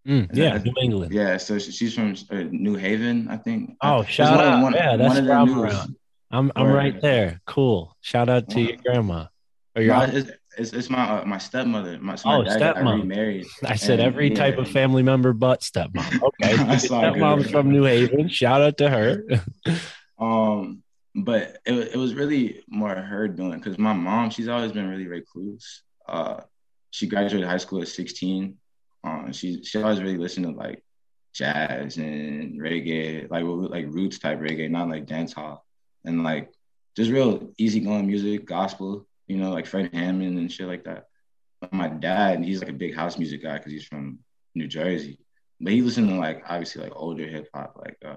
Mm, yeah, that- New England. Yeah, so she's from uh, New Haven, I think. Oh, shout one of- out. one- yeah, one that's of the I'm around. I'm I'm right there. Cool. Shout out to your grandma. Or your No, it's, it's, it's my uh, my stepmother. My, so my Oh, dad got stepmom. remarried. I said every type of family member but stepmom. Okay. Good. Stepmom's from New Haven. Shout out to her. Um, but it, it was really more her doing because my mom, she's always been really recluse. Uh, she graduated high school at 16. Um, she she always really listened to like jazz and reggae, like like roots type reggae, not like dance hall, and like just real easygoing music, gospel, you know, like Fred Hammond and shit like that. But my dad, he's like a big house music guy because he's from New Jersey, but he listened to like obviously like older hip hop, like uh,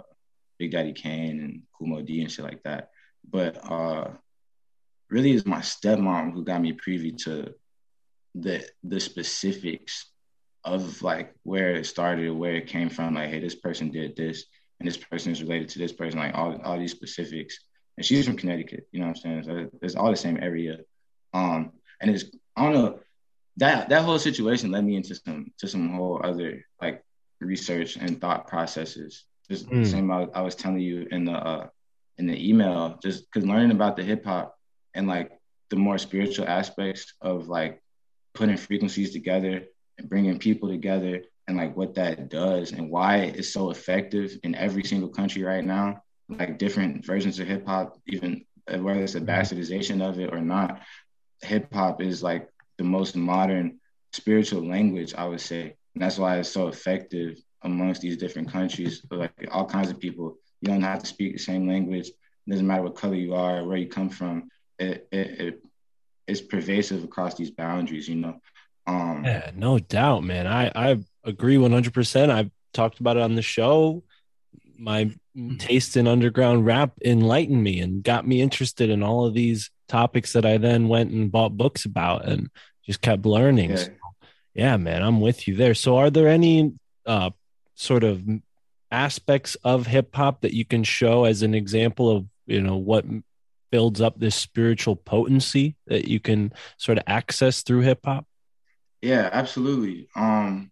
Big Daddy Kane and Kool Moe Dee and shit like that. But uh really it's my stepmom who got me privy to the the specifics of like where it started, where it came from, like, hey, this person did this and this person is related to this person, like all, all these specifics. And she's from Connecticut, you know what I'm saying? So it's all the same area. Um and it's I don't know, that that whole situation led me into some to some whole other like research and thought processes. Just the Mm. same I, I was telling you in the uh, in the email, just because learning about the hip hop and like the more spiritual aspects of like putting frequencies together and bringing people together and like what that does and why it's so effective in every single country right now. Like different versions of hip hop, even uh, whether it's a bastardization of it or not, hip hop is like the most modern spiritual language, I would say. And that's why it's so effective amongst these different countries. Like all kinds of people, you don't have to speak the same language. It doesn't matter what color you are, or where you come from. It it, it it's pervasive across these boundaries, you know. Um, Yeah, no doubt, man. I I agree one hundred percent. I've talked about it on the show. My taste in underground rap enlightened me and got me interested in all of these topics that I then went and bought books about and just kept learning. Yeah. So, yeah, man, I'm with you there. So, are there any uh, sort of aspects of hip hop that you can show as an example of you know what builds up this spiritual potency that you can sort of access through hip hop? Yeah, absolutely. Um,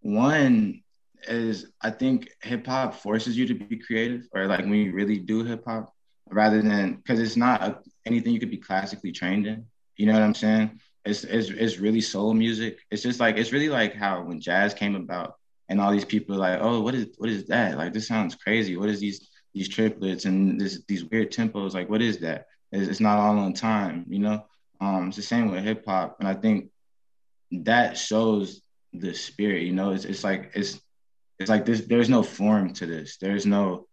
one is I think hip hop forces you to be creative, or like when you really do hip hop, rather than because it's not a, anything you could be classically trained in. You know what I'm saying? It's, it's it's really soul music. It's just like it's really like how when jazz came about, and all these people like, oh, what is what is that? Like this sounds crazy. What is these these triplets and this these weird tempos? Like what is that? It's, it's not all on time. You know. Um, it's the same with hip hop, and I think that shows the spirit you know it's, it's like it's it's like this there's no form to this. There's no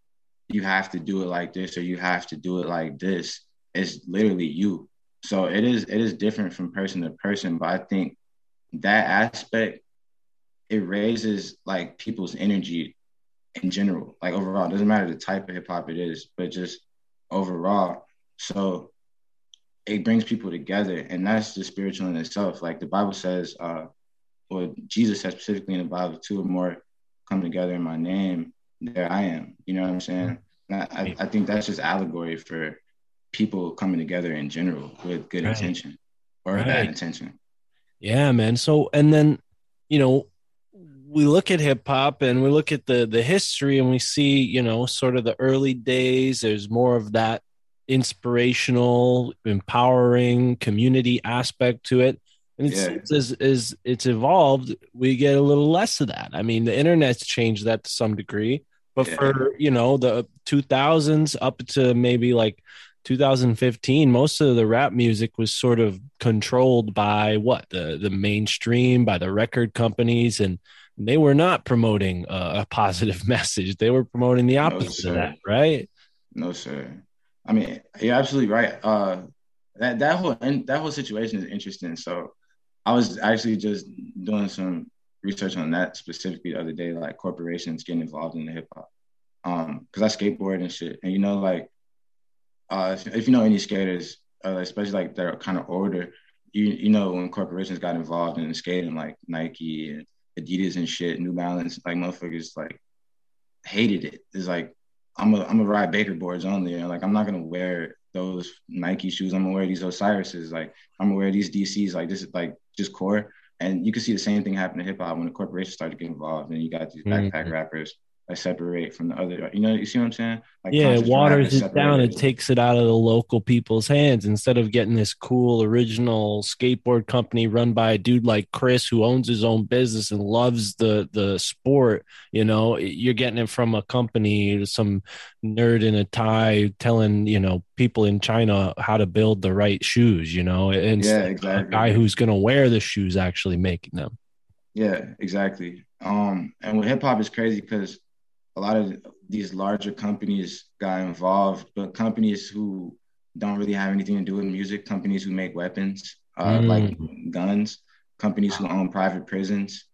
you have to do it like this or you have to do it like this. It's literally you. So it is it is different from person to person but i think that aspect it raises like people's energy in general. Like overall doesn't matter the type of hip hop it is but just overall. So it brings people together and that's the spiritual in itself. Like the bible says uh or jesus says specifically in the bible two or more come together in my name there i am you know what i'm saying I, I, think that's just allegory for people coming together in general with good Right. intention or Right. bad intention Yeah, man. So and then, you know, we look at hip hop and we look at the the history and we see, you know, sort of the early days. There's more of that inspirational, empowering community aspect to it. And it's, Yeah. it's as, as it's evolved, we get a little less of that. I mean, the internet's changed that to some degree, but Yeah. for you know the 2000s up to maybe like 2015 most of the rap music was sort of controlled by what the the mainstream by the record companies and they were not promoting a, a positive message they were promoting the opposite of that right No, sir. I mean, you're absolutely right. Uh, that that whole and that whole situation is interesting. So, I was actually just doing some research on that specifically the other day, like corporations getting involved in the hip hop. Um, because I skateboard and shit, and you know, like, uh, if, if you know any skaters, uh, especially like they're kind of older, you you know when corporations got involved in skating, like Nike and Adidas and shit, New Balance, like motherfuckers like hated it. It's like I'm a I'm a ride Baker boards only. And like I'm not gonna wear those Nike shoes. I'm gonna wear these Osiris's. Like I'm gonna wear these DCs. Like this is like just core. And you can see the same thing happen to hip hop when the corporations started to get involved. And you got these backpack Mhm. rappers that separate from the other. You know, you see what I'm saying? Like yeah, it waters it down. It takes it out of the local people's hands instead of getting this cool original skateboard company run by a dude like Chris who owns his own business and loves the the sport. You know, you're getting it from a company, some nerd in a tie telling you know people in China how to build the right shoes. You know, and Yeah, a guy who's going to wear the shoes actually making them. Yeah, exactly. Um, and with hip hop, it's crazy because a lot of these larger companies got involved, but companies who don't really have anything to do with music, companies who make weapons, uh, Mm. like guns, companies who own private prisons,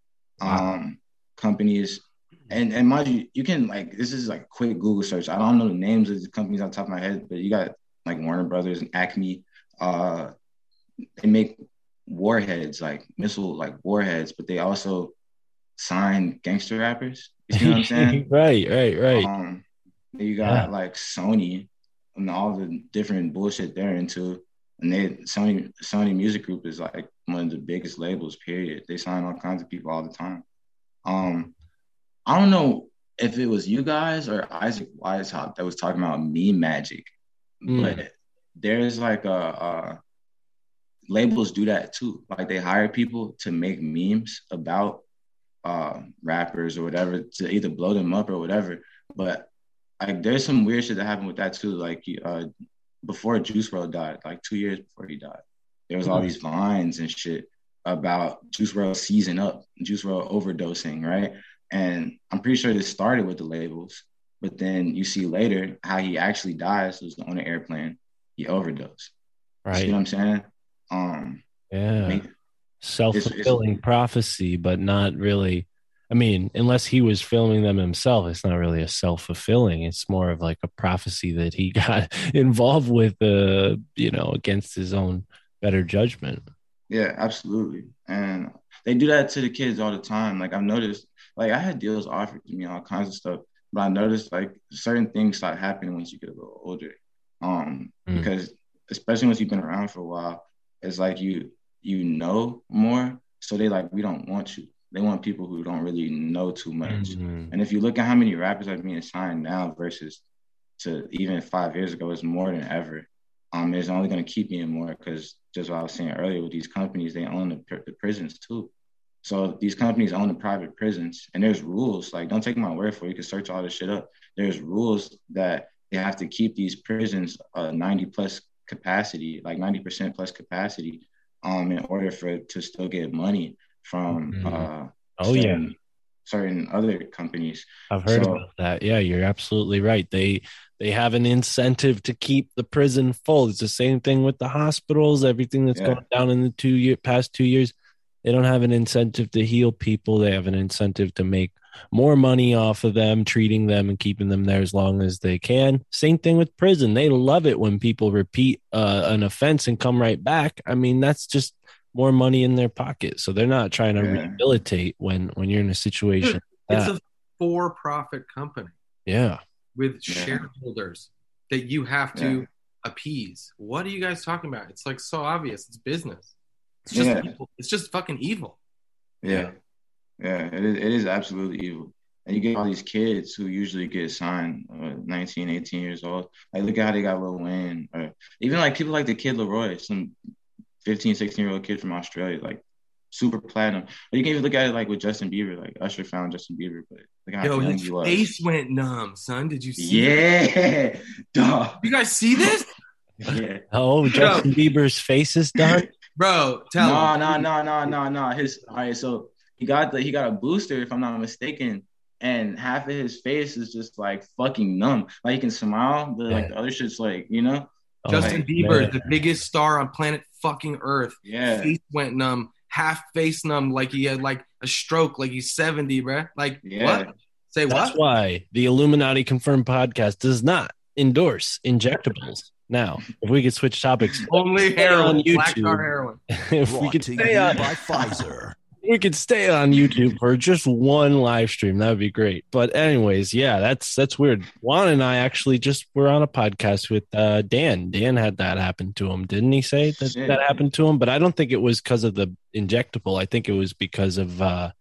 um, companies, and and mind you, you can like this is like a quick Google search. I don't know the names of the companies on top of my head, but you got like Warner Brothers and Acme. Uh, they make warheads, like missile like warheads, but they also sign gangster rappers. You see what I'm saying? right, right, right. Um, you got Yeah. like Sony and all the different bullshit they're into. and they Sony Sony Music Group is like one of the biggest labels. Period. They sign all kinds of people all the time. Um, I don't know if it was you guys or Isaac Weishaupt that was talking about meme magic, Mm. but there's like a, a labels do that too. Like they hire people to make memes about uh, rappers or whatever to either blow them up or whatever. But like there's some weird shit that happened with that too. Like uh, before Juice WRLD died, like two years before he died, there was all Mhm. these vines and shit about Juice WRLD seizing up, Juice WRLD overdosing, right? And I'm pretty sure this started with the labels, but then you see later how he actually dies was on an airplane. He overdosed. Right. You see what I'm saying? Um, Yeah. make- Self fulfilling prophecy, but not really. I mean, unless he was filming them himself, it's not really a self fulfilling. It's more of like a prophecy that he got involved with, uh, you know, against his own better judgment. Yeah, absolutely. And they do that to the kids all the time. Like I've noticed, like I had deals offered to me, all kinds of stuff, but I noticed like certain things start happening once you get a little older. Um, Mm. because especially once you've been around for a while, it's like you you know more. So they like we don't want you. They want people who don't really know too much. Mhm. And if you look at how many rappers are being signed now versus to even five years ago, it's more than ever. Um, it's only going to keep being more because just what I was saying earlier with these companies, they own the, pr- the prisons too. So these companies own the private prisons, and there's rules. Like, don't take my word for it. You can search all this shit up. There's rules that they have to keep these prisons uh, 90 plus capacity, like 90% plus capacity, um, in order for it to still get money from Mhm. uh, Oh, yeah. certain, certain other companies. I've heard So- about that. Yeah, you're absolutely right. They they have an incentive to keep the prison full. It's the same thing with the hospitals. Everything that's Yeah. gone down in the two year past two years, they don't have an incentive to heal people. They have an incentive to make more money off of them, treating them and keeping them there as long as they can. Same thing with prison. They love it when people repeat uh, an offense and come right back. I mean, that's just more money in their pocket. So they're not trying to Yeah. rehabilitate when when you're in a situation. Dude, like it's a for-profit company yeah. with Yeah. shareholders that you have to Yeah. appease. What are you guys talking about? It's like so obvious. It's business. It's just Yeah. evil. It's just fucking evil. Yeah. Yeah, it is, it is absolutely evil. And you get all these kids who usually get signed uh, 19, 18 years old. Like, look at how they got Lil Wayne. Or even like people like the Kid LAROI, some 15, 16 year old kid from Australia, like super platinum. Or you can even look at it like with Justin Bieber. Like, Usher found Justin Bieber, but look how Yo, young his he was. face went numb, son. Did you see? that? Yeah. Dog. You guys see this, Yeah. Oh, Justin Bieber's face is done. Bro? Tell No, him. no, no, no, no, no. His all right. So he got the he got a booster, if I'm not mistaken, and half of his face is just like fucking numb. Like he can smile, but like the other shit's like you know. Oh, Justin my Bieber, man. the biggest star on planet fucking Earth. Yeah. Face went numb, half face numb, like he had like a stroke, like he's 70, bro. Like Yeah. what? Say That's what? That's why the Illuminati Confirmed podcast does not endorse injectables. Now, if we could switch topics, Only stay on heroin, black YouTube. tar heroin. if we could stay on, by Pfizer. we could stay on YouTube for just one live stream. That would be great. But anyways, yeah, that's that's weird. Juan and I actually just were on a podcast with uh, Dan. Dan had that happen to him, didn't he? Say that Shit. that happened to him, but I don't think it was because of the injectable. I think it was because of uh,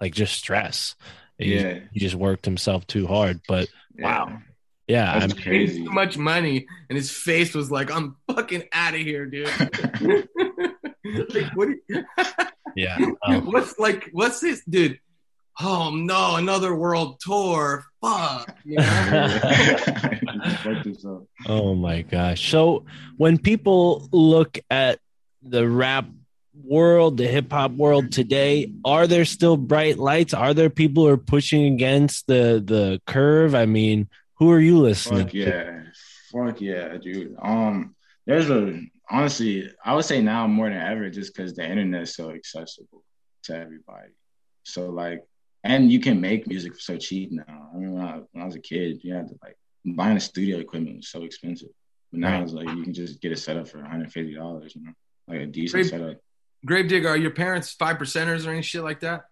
like just stress. He, Yeah. he just worked himself too hard. But yeah. wow, yeah, That's I'm, crazy. too much money, and his face was like, "I'm fucking out of here, dude." like, what? you- yeah. um, what's like? What's this, dude? Oh no, another world tour. Fuck. You know? Oh my gosh. So when people look at the rap world, the hip hop world today, are there still bright lights? Are there people who are pushing against the the curve? I mean, who are you listening Fuck yeah. Fuck yeah, dude. Um, there's a honestly, I would say now more than ever, just because the internet is so accessible to everybody. So like, and you can make music so cheap now. I mean, when I, when I was a kid, you had to like buying a studio equipment was so expensive. But now Right. it's like you can just get a setup for 150 dollars. You know, like a decent Great. setup. Gravedigger, are your parents five percenters or any shit like that?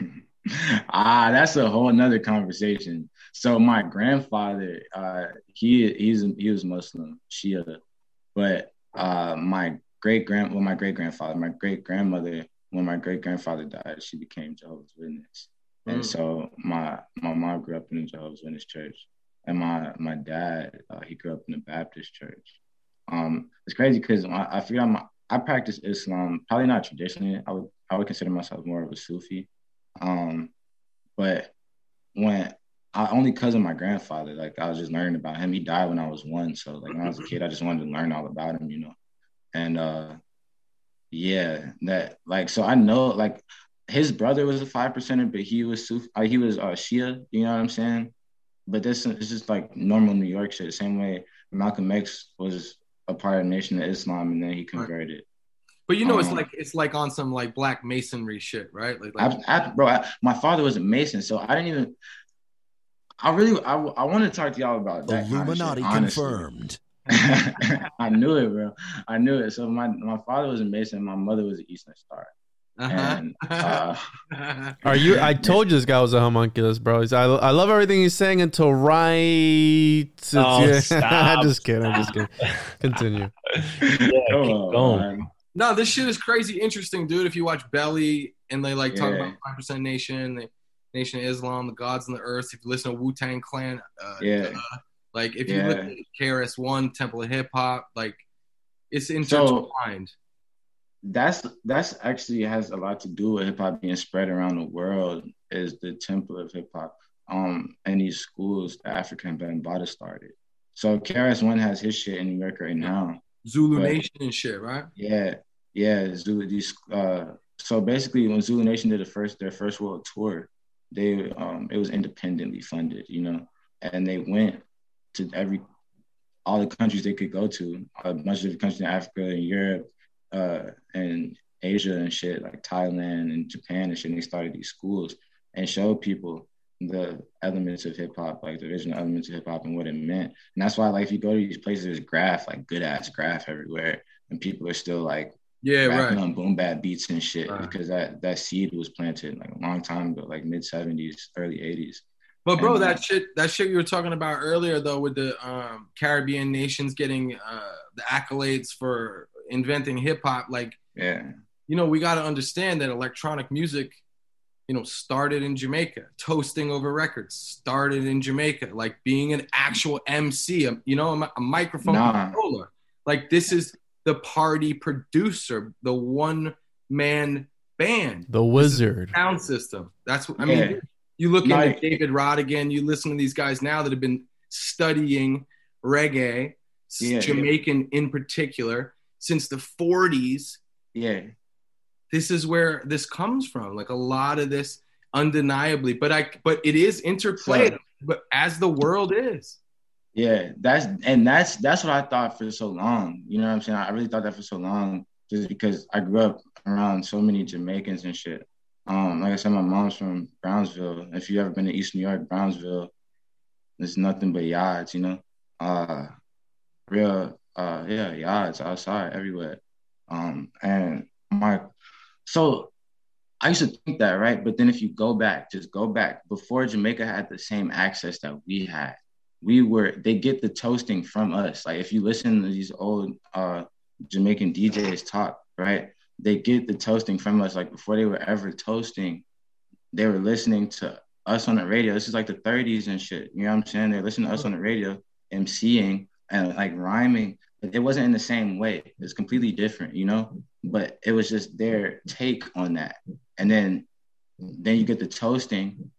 ah, that's a whole nother conversation. So my grandfather, uh, he he's he was Muslim, Shia, but uh, my great grand, well, my great grandfather, my great grandmother, when my great grandfather died, she became Jehovah's Witness, and Mm. so my my mom grew up in the Jehovah's Witness church, and my my dad uh, he grew up in the Baptist church. Um, it's crazy because I, I out my I practice Islam, probably not traditionally. I would I would consider myself more of a Sufi, um, but when I only cousin my grandfather, like I was just learning about him. He died when I was one, so like when I was a kid, I just wanted to learn all about him, you know. And uh, yeah, that like so I know like his brother was a five percenter, but he was Sufi, uh, he was uh, Shia. You know what I'm saying? But this is just like normal New York shit. Same way Malcolm X was a part of the Nation of Islam, and then he converted. But you know, it's Um, like it's like on some like black masonry shit, right? Like, like I, I, bro, I, my father was a Mason, so I didn't even. I really, I, I want to talk to y'all about that. kind of shit, Illuminati confirmed. I knew it, bro. I knew it. So my my father was a Mason, my mother was an Eastern Star, uh-huh. and uh, Are you? I told you this guy was a homunculus, bro. He's, I, I love everything he's saying until right. Oh, Yeah. stop, I'm just kidding. I'm just kidding. Continue. Yeah, come keep on, going. no, this shit is crazy interesting, dude. If you watch Belly and they like talk Yeah. about five percent nation, the Nation of Islam, the gods on the earth. If you listen to Wu Tang Clan, uh, Yeah. uh, like if you Yeah. listen to KRS One, Temple of Hip Hop, like it's intertwined. that's that's actually has a lot to do with hip hop being spread around the world. Is the temple of hip hop? Um, and these schools, the Afrika Bambaataa started. So KRS One has his shit in New York right now. Zulu Right. Nation and shit, right? Yeah, yeah. Zulu. These. Uh, so basically, when Zulu Nation did the first their first world tour, they um it was independently funded, you know, and they went to every all the countries they could go to, a bunch of countries in Africa and Europe, uh, and Asia and shit like Thailand and Japan and shit. And they started these schools and showed people the elements of hip hop, like the original elements of hip hop and what it meant. And that's why, like, if you go to these places, there's graph, like good ass graph everywhere, and people are still like Yeah, rapping right. on boom bap beats and shit Right. because that that seed was planted like a long time ago, like mid seventies, early eighties. But bro, And, uh, that shit, that shit you were talking about earlier, though, with the um, Caribbean nations getting uh, the accolades for inventing hip hop, like Yeah, you know, we got to understand that electronic music, you know, started in Jamaica. Toasting over records started in Jamaica. Like being an actual MC, a, you know, a, a microphone Nah. controller. Like this is the party producer, the one man band The wizard. sound system. That's what I mean. Yeah. You look Like- into David Rodigan, you listen to these guys now that have been studying reggae, Yeah. Jamaican in particular, since the 40s. yeah, This is where this comes from. Like a lot of this undeniably, but I but it is interplayed, So- but as the world is. Yeah. That's and that's that's what I thought for so long. You know what I'm saying? I really thought that for so long, just because I grew up around so many Jamaicans and shit. Um, like I said, my mom's from Brownsville. If you ever been to East New York, Brownsville, there's nothing but yards, you know. Uh, real, uh, yeah, yards outside everywhere. Um, and my, so I used to think that, right? But then if you go back, just go back before Jamaica had the same access that we had, we were, they get the toasting from us. Like if you listen to these old uh, Jamaican DJs talk, right? They get the toasting from us. Like before they were ever toasting, they were listening to us on the radio. This is like the 30s and shit. You know what I'm saying? They're listening to us on the radio, MCing and like rhyming. It wasn't in the same way. It's completely different, you know? But it was just their take on that. And then then you get the toasting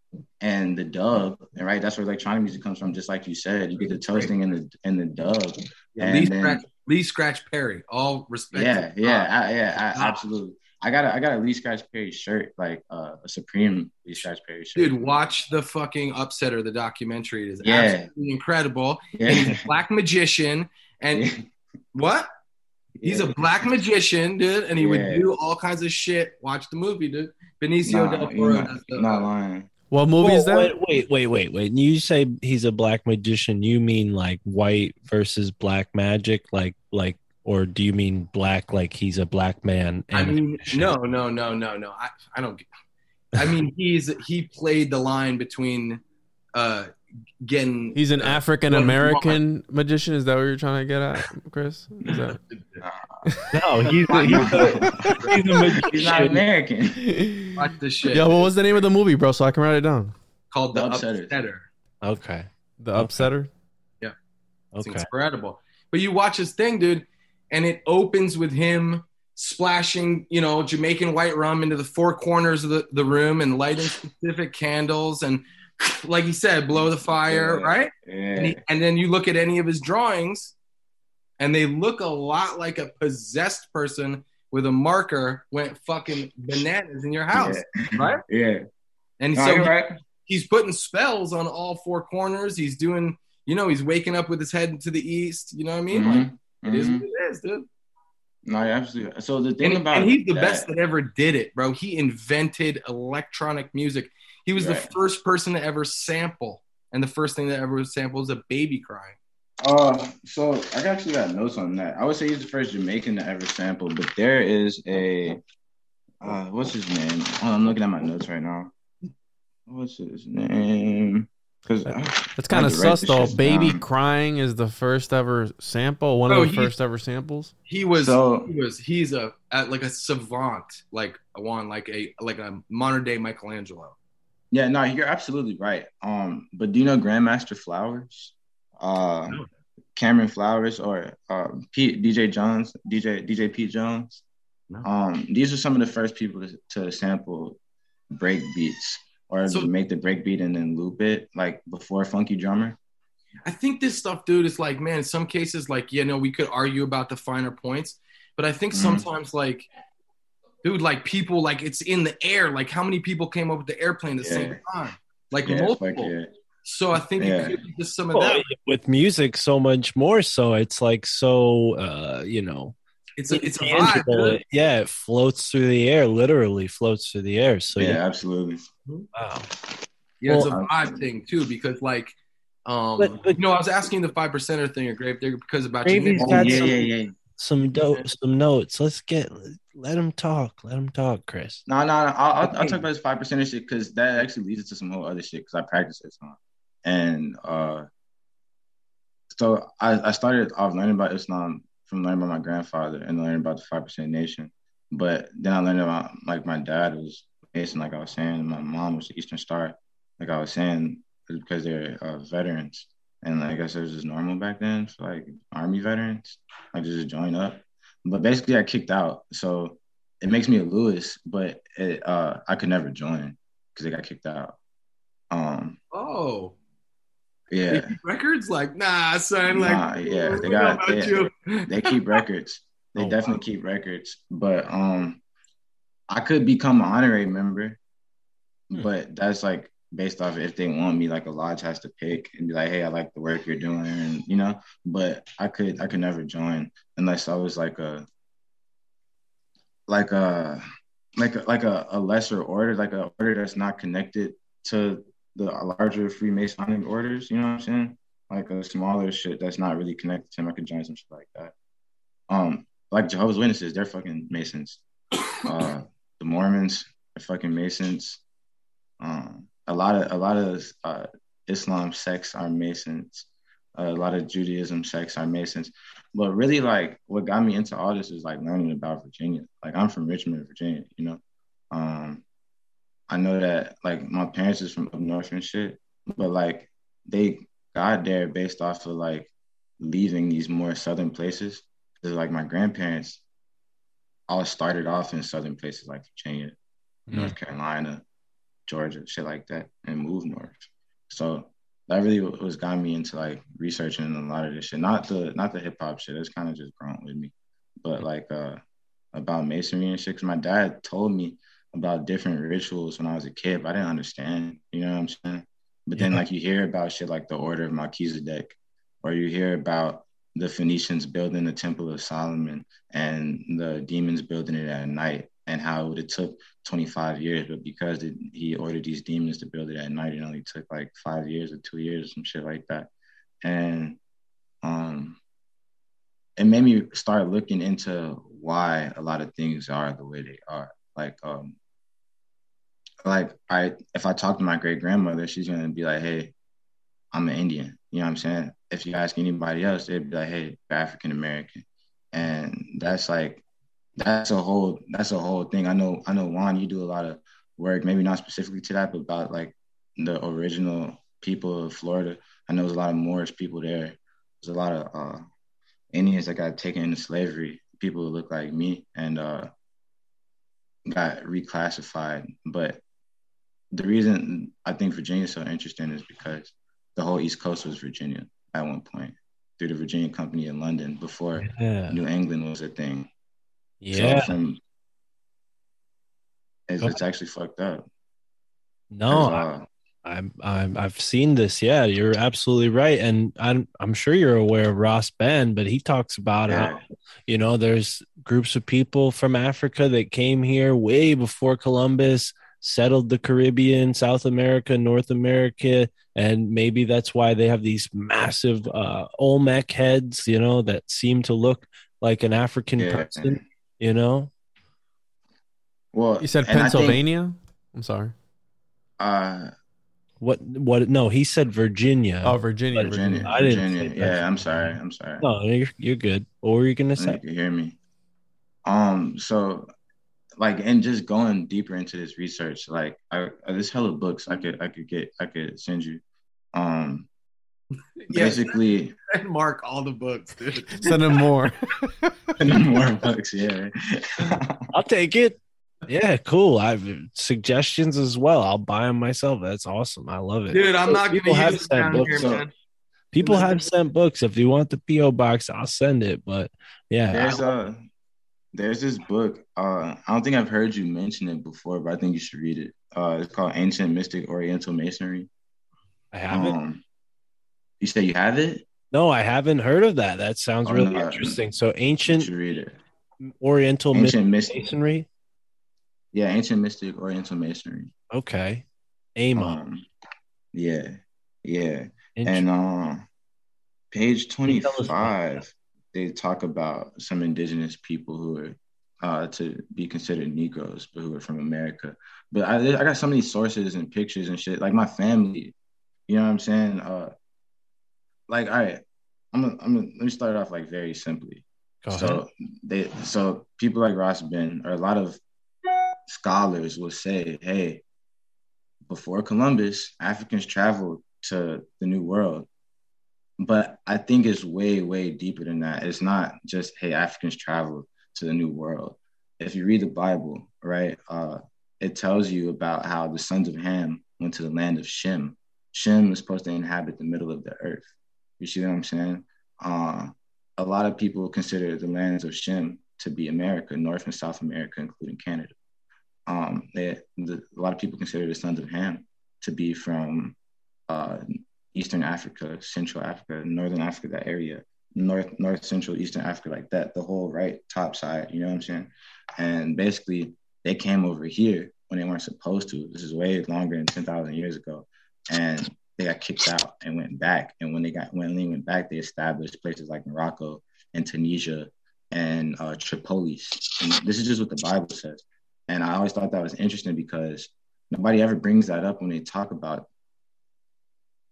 and the dub, and right, that's where electronic music comes from, just like you said. You get the toasting and the and the dub. Yeah, And Lee, then- Scratch, Lee Scratch Perry, all respect. yeah, yeah, I, yeah, I, absolutely. I got a I got a Lee Scratch Perry shirt, like uh, a Supreme Lee Scratch Perry shirt. Dude, watch the fucking Upsetter, the documentary. It is Yeah. absolutely incredible. And he's a black magician. And yeah, what? He's a black magician, dude, and he would do all kinds of shit. Watch the movie, dude. Benicio Nah, del Toro. not, does the- you're not lying. What movie is that? Wait, wait, wait, wait, wait. When you say he's a black magician, you mean like white versus black magic, like like, or do you mean black like he's a black man? I and a mean, no, no, no, no, no. I, I don't. I mean, he's he played the line between uh, getting. He's an uh, African American magician. Is that what you're trying to get at, Chris? Is that... No, he's a, he's a, he's a magician. He's not American. Watch this shit. Yo, what was the name of the movie, bro? So I can write it down. called the, The Upsetter. Upsetters. Okay. The Upsetter. It's Okay. incredible. But you watch his thing, dude, and it opens with him splashing, you know, Jamaican white rum into the four corners of the, the room and lighting specific candles and like he said, blow the fire, Yeah. right? Yeah. And, he, and then you look at any of his drawings and they look a lot like a possessed person with a marker went fucking bananas in your house, right? Yeah. And so he- right. he's putting spells on all four corners. He's doing, you know, he's waking up with his head to the east. You know what I mean? Like, Mhm. it is Mhm. what it is, dude. No, absolutely. So the thing And, about and he's the that- best that ever did it, bro. He invented electronic music. He was the first person to ever sample, and the first thing that ever was sampled was a baby crying. Uh, so I actually got notes on that. I would say he's the first Jamaican to ever sample, but there is a, uh, what's his name? Oh, I'm looking at my notes right now. What's his name? Because That's kind of sus though. Baby crying is the first ever sample. One Bro, of the he- first ever samples. He was, So- he was, he's a at like a savant, like one, like a like a modern day Michelangelo. Yeah, no, you're absolutely right. Um, but do you know Grandmaster Flowers? Uh, No. Cameron Flowers or uh, Pete, DJ Jones, DJ DJ Pete Jones. No. Um, these are some of the first people to, to sample break beats or So- make the break beat and then loop it like before Funky Drummer. I think this stuff, dude, is like, man, in some cases, like, you know, we could argue about the finer points, but I think Mhm. sometimes, like, dude, like people, like it's in the air. Like, how many people came up with the airplane at the same time? Like Yeah, multiple. Yeah. So I think Yeah. it could just some of Well, that. with music, so much more so. It's like so, uh, you know, It's a it's a vibe, tangible. yeah, it floats through the air. Literally floats through the air. So yeah, yeah, absolutely. wow. Yeah, it's a Well, vibe thing too, because like, um, But- but- you know, I was asking the five percenter thing at Gravedigger because about you. Oh, yeah, some- yeah, yeah. Some dope, some notes. Let's get. Let him talk. Let him talk, Chris. No, no, no. I'll, I'll, I'll talk about this five percent shit because that actually leads to some whole other shit because I practice it some. And uh, so I, I started off learning about Islam from learning about my grandfather and learning about the five percent nation. But then I learned about like my dad was Mason, like I was saying, my mom was the Eastern Star, like I was saying, because they're uh, veterans. And like I guess it was just normal back then for like army veterans, like just join up. But basically, I kicked out. So it makes me a Lewis, but it, uh, I could never join because I got kicked out. Um, Oh, yeah, AP records, like nah, son, like Nah, yeah, they got- about they- you. they keep records. They Oh, definitely keep records. But um, I could become an honorary member, Hmm. but that's like based off if they want me. Like a lodge has to pick and be like, "Hey, I like the work you're doing," and you know. But I could I could never join unless I was like a like a like a like a, a lesser order, like a order that's not connected to the larger Freemasonic orders. You know what I'm saying? Like a smaller shit that's not really connected to him. I could join shit like that. Um, like Jehovah's Witnesses, they're fucking Masons. Uh, the Mormons they're fucking Masons. Um, a lot of a lot of uh, Islam sects are Masons. a lot of Judaism sects are Masons. But really, like, what got me into all this is like learning about Virginia. Like, I'm from Richmond, Virginia. You know, um, I know that like my parents is from up north and shit, but like they got there based off of like leaving these more southern places. Because like my grandparents all started off in southern places like Virginia, North Carolina, Georgia, shit like that, and moved north. So that really was got me into like researching a lot of this shit. Not the not the hip hop shit. It's kind of just grown with me, but like uh about masonry and shit. Cause my dad told me about different rituals when I was a kid, but I didn't understand. You know what I'm saying? But then Yeah. like you hear about shit like the Order of Melchizedek, or you hear about the Phoenicians building the Temple of Solomon and the demons building it at night, and how it would have took 25 years, but because it, he ordered these demons to build it at night, it only took like five years or two years or some shit like that. And um, it made me start looking into why a lot of things are the way they are. Like, um, like I, if I talk to my great grandmother, she's gonna be like, "Hey, I'm an Indian. You know what I'm saying? If you ask anybody else, they'd be like, hey, African American. And that's like that's a whole that's a whole thing. I know I know Juan, you do a lot of work, maybe not specifically to that, but about like the original people of Florida. I know there's a lot of Moorish people there. There's a lot of uh, Indians that got taken into slavery, people who look like me, and uh, got reclassified. But the reason I think Virginia is so interesting is because the whole East Coast was Virginia at one point through the Virginia Company in London before Yeah. New England was a thing. Yeah. So from, it's, it's actually fucked up. No, uh, I'm, I'm, I've seen this. Yeah, you're absolutely right. And I'm, I'm sure you're aware of Ross Ben, but he talks about how, you know, there's groups of people from Africa that came here way before Columbus, settled the Caribbean, South America, North America. And maybe that's why they have these massive uh, Olmec heads, you know, that seem to look like an African Yeah. person, you know? well, You said and I think, Pennsylvania? I'm sorry. uh, What, what, no, he said Virginia. Oh, Virginia. Virginia. Virginia. I didn't Virginia. say. Yeah, I'm sorry. I'm sorry. No, you're, you're good. What were you going to say? you can hear me. Um, so like and just going deeper into this research, like I I- there's hella books I could I could get I could send you. Um Yeah. basically And mark all the books, dude. Send them more. more books, yeah. I'll take it. Yeah, cool. I've suggestions as well. I'll buy them myself. That's awesome. I love it. Dude, I'm not People gonna have use it sent down books. here, man. People have sent books. If you want the PO box, I'll send it. But yeah, There's I- a there's this book. Uh, I don't think I've heard you mention it before, but I think you should read it. Uh, it's called Ancient Mystic Oriental Masonry. I haven't. Um, you say you have it? no, I haven't heard of that. That sounds Oh, really no. interesting. So ancient read it. Oriental Ancient Mystic. Masonry. Yeah, Ancient Mystic Oriental Masonry. Okay, up. Um, yeah, yeah. And um, page Can you tell us about 25, they talk about some indigenous people who are uh, to be considered Negroes, but who are from America. But I, I got so many sources and pictures and shit. Like my family, you know what I'm saying? Uh, like, all right, I'm gonna, I'm gonna, let me start off like very simply. So they, so people like Ross Ben or a lot of scholars will say, hey, before Columbus, Africans traveled to the New World. But I think it's way, way deeper than that. It's not just, hey, Africans traveled to the New World. If you read the Bible, right, uh, it tells you about how the sons of Ham went to the land of Shem. Shem was supposed to inhabit the middle of the earth. You see what I'm saying? Uh, a lot of people consider the lands of Shem to be America, North and South America, including Canada. Um, they, the, a lot of people consider the sons of Ham to be from uh, Eastern Africa, Central Africa, Northern Africa, that area, North, North, Central, Eastern Africa, like that, the whole right top side. You know what I'm saying? And basically, they came over here when they weren't supposed to. This is way longer than ten thousand years ago, and they got kicked out and went back. And when they got when they went back, they established places like Morocco and Tunisia and uh, Tripolis. And this is just what the Bible says. And I always thought that was interesting because nobody ever brings that up when they talk about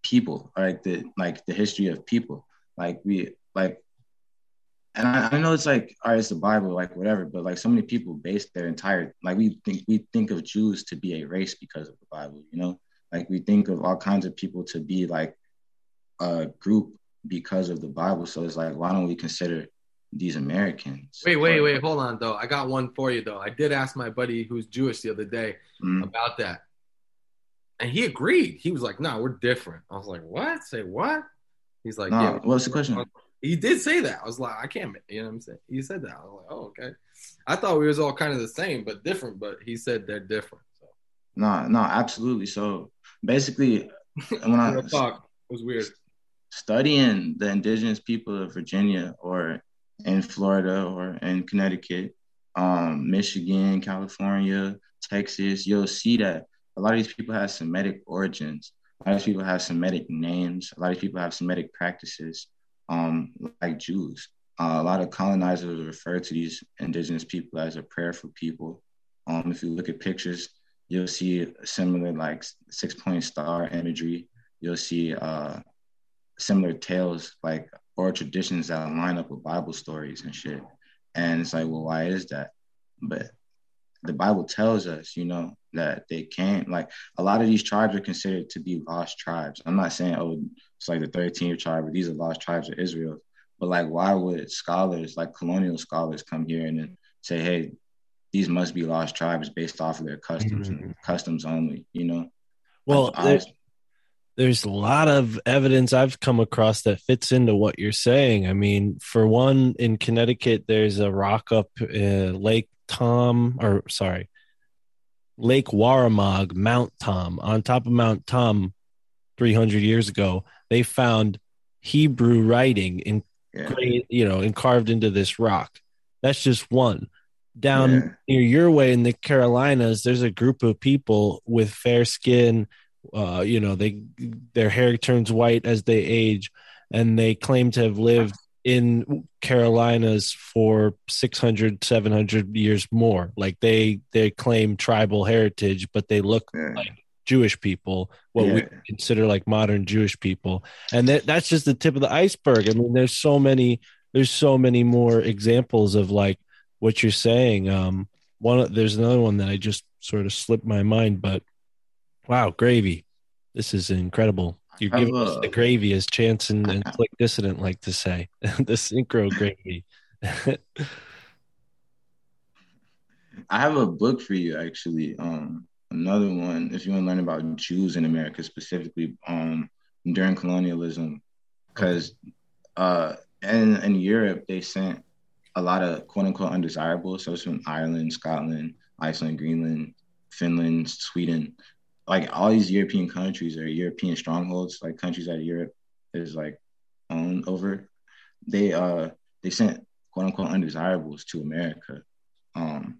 people, like the like the history of people. Like we like and I, I know it's like all right, it's the Bible, like whatever, but like so many people base their entire like we think we think of Jews to be a race because of the Bible, you know? Like we think of all kinds of people to be like a group because of the Bible. So it's like why don't we consider these Americans? Wait, wait, wait. Hold on, though. I got one for you, though. I did ask my buddy who's Jewish the other day Mhm. about that, and he agreed. He was like, "No, we're different." I was like, "What? Say what?" He's like, No, "Yeah." what's the question? He did say that. I was like, "I can't." You know what I'm saying? He said that. I was like, "Oh, okay." I thought we was all kind of the same, but different. But he said they're different. So No, no, absolutely. So basically when I talk it was weird. studying the indigenous people of Virginia or in Florida or in Connecticut, um, Michigan, California, Texas, you'll see that a lot of these people have Semitic origins. A lot of people have Semitic names. A lot of people have Semitic practices, um, like Jews. Uh, a lot of colonizers refer to these indigenous people as a prayerful people. Um, if you look at pictures, you'll see similar like six point star imagery. You'll see uh, similar tales, like or traditions that line up with Bible stories and shit. And it's like, well, why is that? But the Bible tells us, you know, that they can't like a lot of these tribes are considered to be lost tribes. I'm not saying oh it's like the 13th tribe, but these are lost tribes of Israel. But like why would scholars, like colonial scholars, come here and then say, hey, these must be lost tribes based off of their customs and customs only, you know? Well, I- I there- was- there's a lot of evidence I've come across that fits into what you're saying. I mean, for one, in Connecticut, there's a rock up uh, Lake Tom, or sorry, Lake Waramaug, Mount Tom. On top of Mount Tom, 300 years ago, they found Hebrew writing in, yeah. you know, and carved into this rock. That's just one. Down Yeah. near your way in the Carolinas, there's a group of people with fair skin. Uh, you know, they their hair turns white as they age, and they claim to have lived in Carolinas for 600, 700 years more. Like they they claim tribal heritage, but they look Yeah. like Jewish people, what we consider like modern Jewish people, and that, that's just the tip of the iceberg. I mean, there's so many, there's so many more examples of like what you're saying. Um, one, there's another one that I just sort of slipped my mind, but wow, gravy, this is incredible. You're giving us the gravy, as Chance and, and Dissident like to say, the synchro gravy. I have a book for you actually. Um, another one, if you want to learn about Jews in America specifically, um, during colonialism, because uh, in in Europe they sent a lot of quote unquote undesirables. So it's from Ireland, Scotland, Iceland, Greenland, Finland, Sweden, like all these European countries are European strongholds, like countries that Europe is like owned over. They uh they sent quote unquote undesirables to America. Um,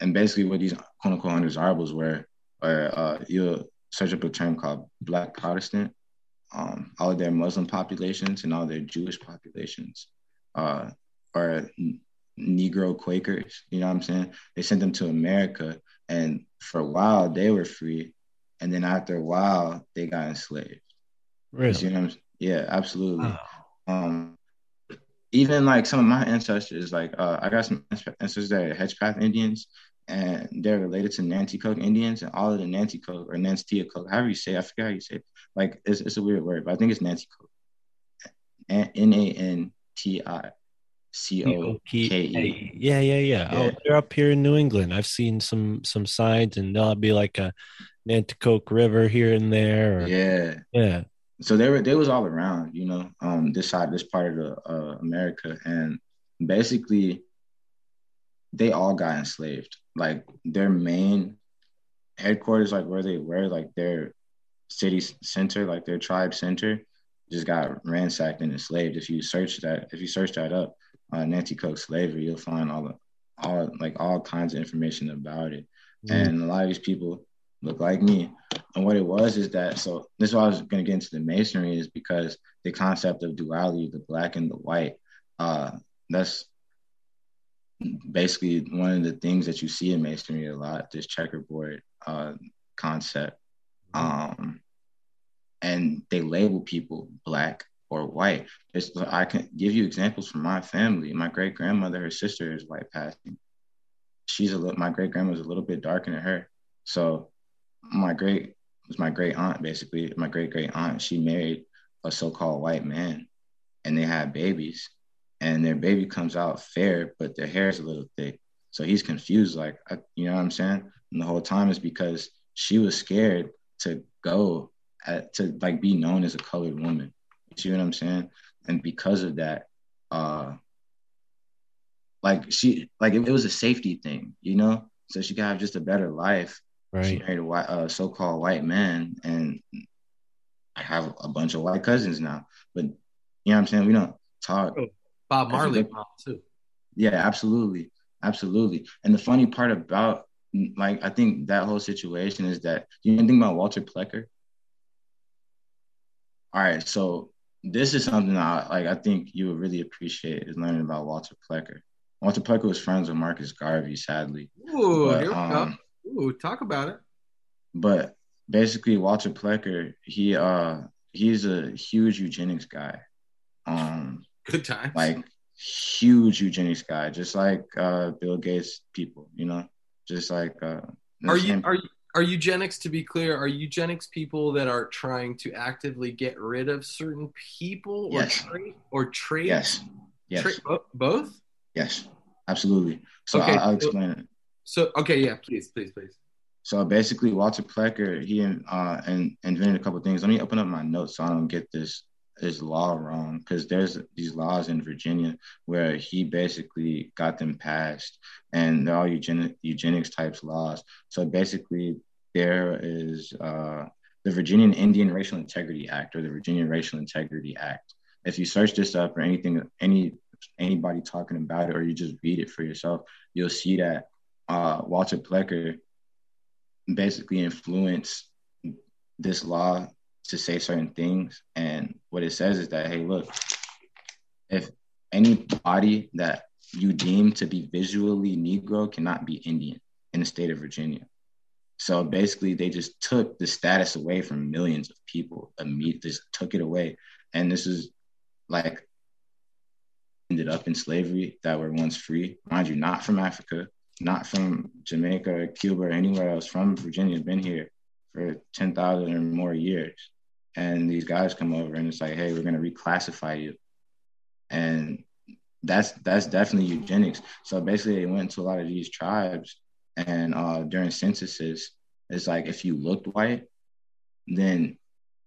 and basically what these quote unquote undesirables were are uh you'll search up a term called black Protestant. Um, all of their Muslim populations and all their Jewish populations uh are Negro Quakers, you know what I'm saying? They sent them to America and for a while they were free. And then after a while they got enslaved. You Really? what I'm Yeah, absolutely Wow. um even like some of my ancestors like uh i got some ancestors that are hedgepath indians and they're related to nanticoke indians and all of the nanticoke or nanticoke however you say it, i forget how you say it like it's, it's a weird word but i think it's nanticoke n-a-n-t-i-c-o-k-e Yeah, yeah, yeah. Oh, they're up here in New England. I've seen some some signs, and they'll be like a Nanticoke River here and there. Or, yeah yeah. so they were they was all around, you know, um, this side, this part of the uh, America, and basically, they all got enslaved. Like their main headquarters, like where they were, like their city center, like their tribe center, just got ransacked and enslaved. If you search that, if you search that up, uh, Nanticoke slavery, you'll find all the all like all kinds of information about it. And a lot of these people look like me. And what it was is that so this is why I was gonna get into the masonry is because the concept of duality, the black and the white, uh, that's basically one of the things that you see in masonry a lot, this checkerboard uh concept. Um and they label people black or white. It's, I can give you examples from my family. My great grandmother, her sister is white passing. She's a little, my great grandma's a little bit darker than her. So my great was my great aunt basically. My great great aunt. She married a so-called white man, and they had babies, and their baby comes out fair, but their hair is a little thick. So he's confused, like I, you know what I'm saying. And the whole time is because she was scared to go at, to like be known as a colored woman. You see what I'm saying? And because of that, uh, like she like it, it was a safety thing, you know. So she could have just a better life. She married a white, uh, so-called white man, and I have a bunch of white cousins now. But you know what I'm saying? We don't talk. Bob Marley look- mom, too. Yeah, absolutely, absolutely. And the funny part about like I think that whole situation is that you know anything about Walter Plecker? All right, so this is something I like. I think you would really appreciate is learning about Walter Plecker. Walter Plecker was friends with Marcus Garvey, sadly. Ooh, But, here we um, go. Ooh, talk about it. but basically Walter Plecker, he uh he's a huge eugenics guy. Um, Good time. like huge eugenics guy, just like uh, Bill Gates people, you know, just like. Uh, Are you are you- are eugenics to be clear? Are eugenics people that are trying to actively get rid of certain people or Yes. trait or traits? Yes. Yes. Tra- bo- both. Yes. Absolutely. So Okay, I'll, I'll so- explain it. So okay, yeah, please, please, please. So basically, Walter Plecker he uh, and invented a couple things. Let me open up my notes so I don't get this this law wrong because there's these laws in Virginia where he basically got them passed, and they're all eugenic, eugenics types laws. So basically, there is uh, the Virginian Indian Racial Integrity Act or the Virginia Racial Integrity Act. If you search this up or anything, any anybody talking about it, or you just read it for yourself, you'll see that uh, Walter Plecker basically influenced this law to say certain things. And what it says is that, hey, look, if any body that you deem to be visually Negro cannot be Indian in the state of Virginia. So basically, they just took the status away from millions of people. Immediately, just took it away, and this is like ended up in slavery that were once free. Mind you, not from Africa, not from Jamaica or Cuba or anywhere else. From Virginia, been here for ten thousand or more years, and these guys come over and it's like, hey, we're gonna reclassify you, and that's that's definitely eugenics. So basically, they went to a lot of these tribes, and uh, during censuses, it's like if you looked white, then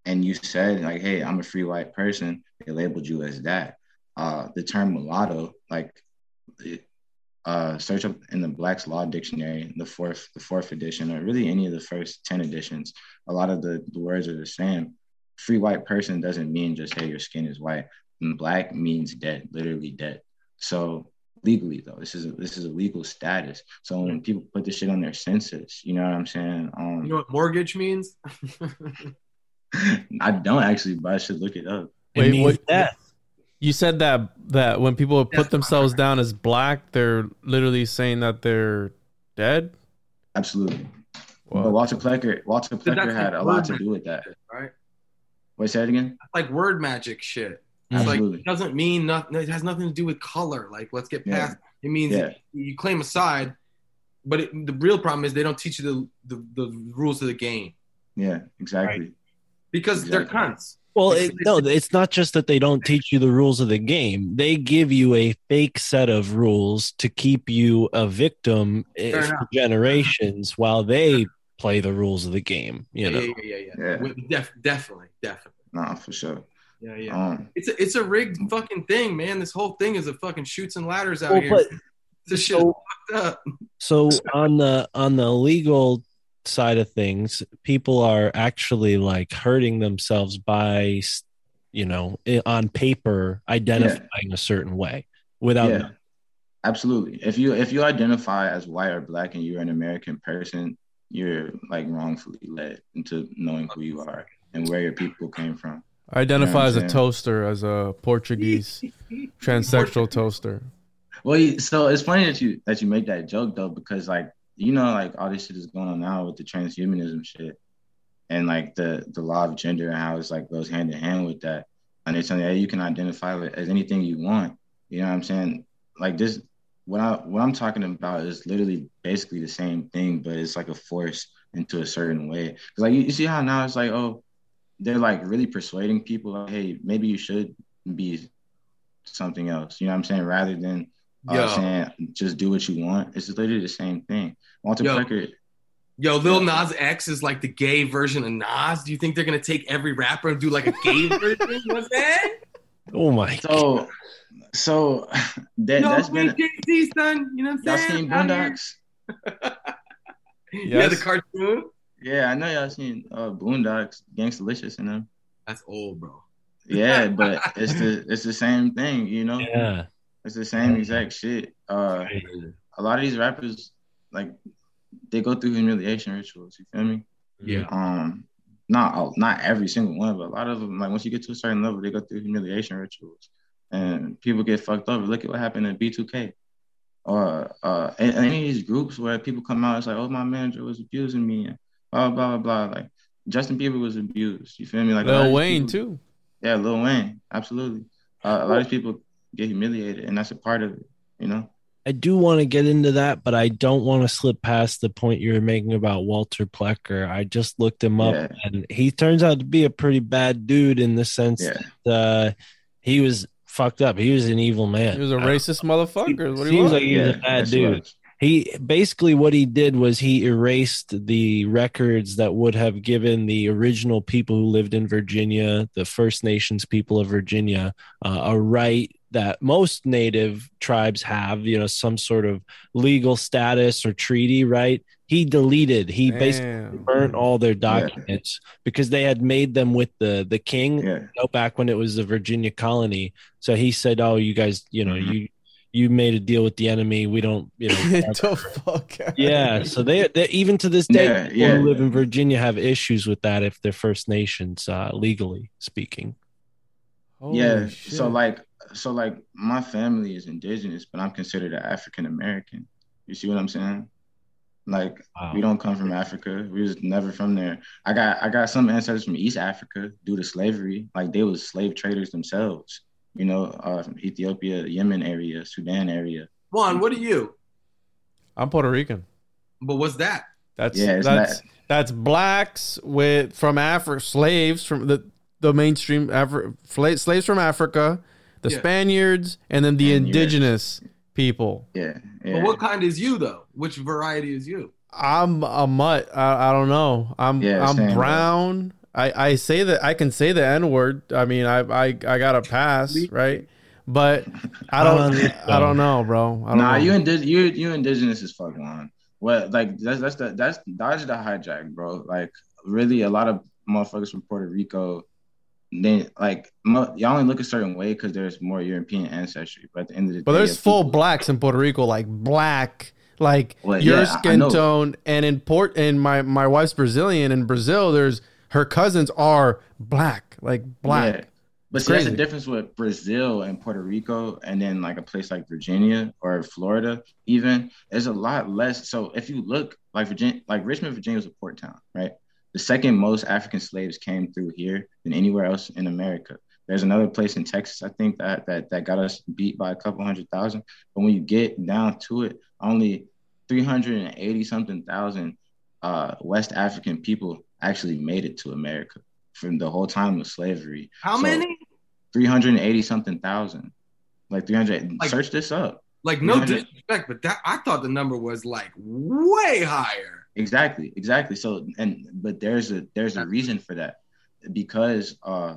and you said like, hey, I'm a free white person, they labeled you as that. Uh, the term mulatto, like, uh, search up in the Black's Law Dictionary, the fourth the fourth edition, or really any of the first ten editions. A lot of the, the words are the same. Free white person doesn't mean just hey your skin is white. And black means dead, literally dead. So legally though, this is a, this is a legal status. So when people put this shit on their census, you know what I'm saying? Um, You know what mortgage means? I don't actually, but I should look it up. Wait, what? You said that that when people put themselves down as black, they're literally saying that they're dead. Absolutely. But Walter Plecker, Walter Plecker had like a lot to do with that. right? Wait, say it again. Like word magic shit. It's like Absolutely. it doesn't mean nothing. It has nothing to do with color. Like let's get Yeah. past. It means Yeah. you claim a side, but it, the real problem is they don't teach you the the, the rules of the game Yeah, exactly. because they're Exactly. cunts. Well, it, no, it's not just that they don't teach you the rules of the game. They give you a fake set of rules to keep you a victim eh, Fair for enough. generations while they play the rules of the game. You know, yeah, yeah, yeah, yeah. Yeah. Def, definitely, definitely. Nah, for sure. Yeah, yeah. Um, It's a, it's a rigged fucking thing, man. This whole thing is a fucking Chutes and Ladders out Well, here. but- this shit so- fucked up. So on the on the legal side of things, people are actually like hurting themselves by, you know, on paper identifying a certain way without. yeah, absolutely. If you if you identify as white or black and you're an American person, you're like wrongfully led into knowing who you are and where your people came from. I identify You as a what I'm saying? toaster, as a Portuguese transsexual toaster. Well, so it's funny that you that you make that joke though, because like you know, like all this shit is going on now with the transhumanism shit, and like the the law of gender and how it's like goes hand in hand with that. And they're telling you, can identify with as anything you want. You know what I'm saying? Like this, what I what I'm talking about is literally basically the same thing, but it's like a force into a certain way. 'Cause, like you, you see how now it's like, oh, they're like really persuading people, like, hey, maybe you should be something else. You know what I'm saying? Rather than uh, Yo. saying just do what you want. It's literally the same thing. Walter Yo. Plecker, Yo, Lil Nas X is like the gay version of Nas. Do you think they're gonna take every rapper and do like a gay version? You know what I'm saying? Oh my! so so that no, that's been Jay Z, son. You know what y'all I'm saying? seen Out here. Boondocks? Yeah, the cartoon. Yeah, I know y'all seen uh, Boondocks, Gangstalicious and them. That's old, bro. Yeah, but it's the it's the same thing, you know. Yeah. It's the same exact shit. Uh, a lot of these rappers, like, they go through humiliation rituals. You feel me? Yeah. Um, not not every single one, but a lot of them, like once you get to a certain level, they go through humiliation rituals, and people get fucked over. Look at what happened in B2K, or uh, in, in any of these groups where people come out, it's like, oh, my manager was abusing me, and blah blah blah blah. Like Justin Bieber was abused. You feel me? Like Lil Wayne people- too. Yeah, Lil Wayne, absolutely. Uh, a lot of people get humiliated, and that's a part of it. You know. I do want to get into that, but I don't want to slip past the point you were making about Walter Plecker. I just looked him up, Yeah. and he turns out to be a pretty bad dude in the sense Yeah. that uh, he was fucked up. He was an evil man. He was a racist motherfucker. What do you Seems want? like he was a bad dude. was. He basically what he did was he erased the records that would have given the original people who lived in Virginia, the First Nations people of Virginia, uh, a right that most native tribes have, you know, some sort of legal status or treaty, right? He deleted, he basically Damn. burnt all their documents because they had made them with the the king Yeah. you know, back when it was the Virginia colony. So he said, "Oh, you guys, you know, Mhm. you you made a deal with the enemy. We don't, you know." Get the fuck out. yeah. So they, they even to this day, Yeah, people yeah. who live in Virginia have issues with that if they're First Nations, uh, legally speaking. Holy yeah. shit. So like, so like, my family is indigenous, but I'm considered an African American. You see what I'm saying? Like, Wow. we don't come from Africa. We was never from there. I got I got some ancestors from East Africa due to slavery. Like they was slave traders themselves. You know, uh, from Ethiopia, Yemen area, Sudan area. Juan, what are you? I'm Puerto Rican. But what's that? That's Yeah, that's not- that's blacks with from Africa, slaves from the the mainstream Afri- fla- slaves from Africa, the Yeah. Spaniards, and then the Spaniards. indigenous people. Yeah, yeah. But what kind is you though? Which variety is you? I'm a mutt. I, I don't know. I'm Yeah, I'm same, bro. Brown. I, I say that I can say the N word. I mean, I I I got a pass, right? But I don't I don't know, bro. I don't Nah, know. you indi- you you indigenous as fuck, man. What like that's that's the that's dodge the hijack, bro. Like really, a lot of motherfuckers from Puerto Rico, they like mo- y'all only look a certain way because there's more European ancestry. But at the end of the But day, there's full people- blacks in Puerto Rico, like black, like Well, your yeah, I- I skin tone. And in Port, and my my wife's Brazilian. In Brazil, there's her cousins are black, like black. Yeah. But see, that's the difference with Brazil and Puerto Rico, and then like a place like Virginia or Florida, even there's a lot less. So if you look like Virginia, like Richmond, Virginia was a port town, right? The second most African slaves came through here than anywhere else in America. There's another place in Texas, I think that that that got us beat by a couple hundred thousand. But when you get down to it, only 380 something thousand uh, West African people actually made it to America from the whole time of slavery. How So, many? 380 something thousand. Like 300. Like- search this up. Like no disrespect, but that I thought the number was like way higher. Exactly, exactly. So and but there's a there's a reason for that because uh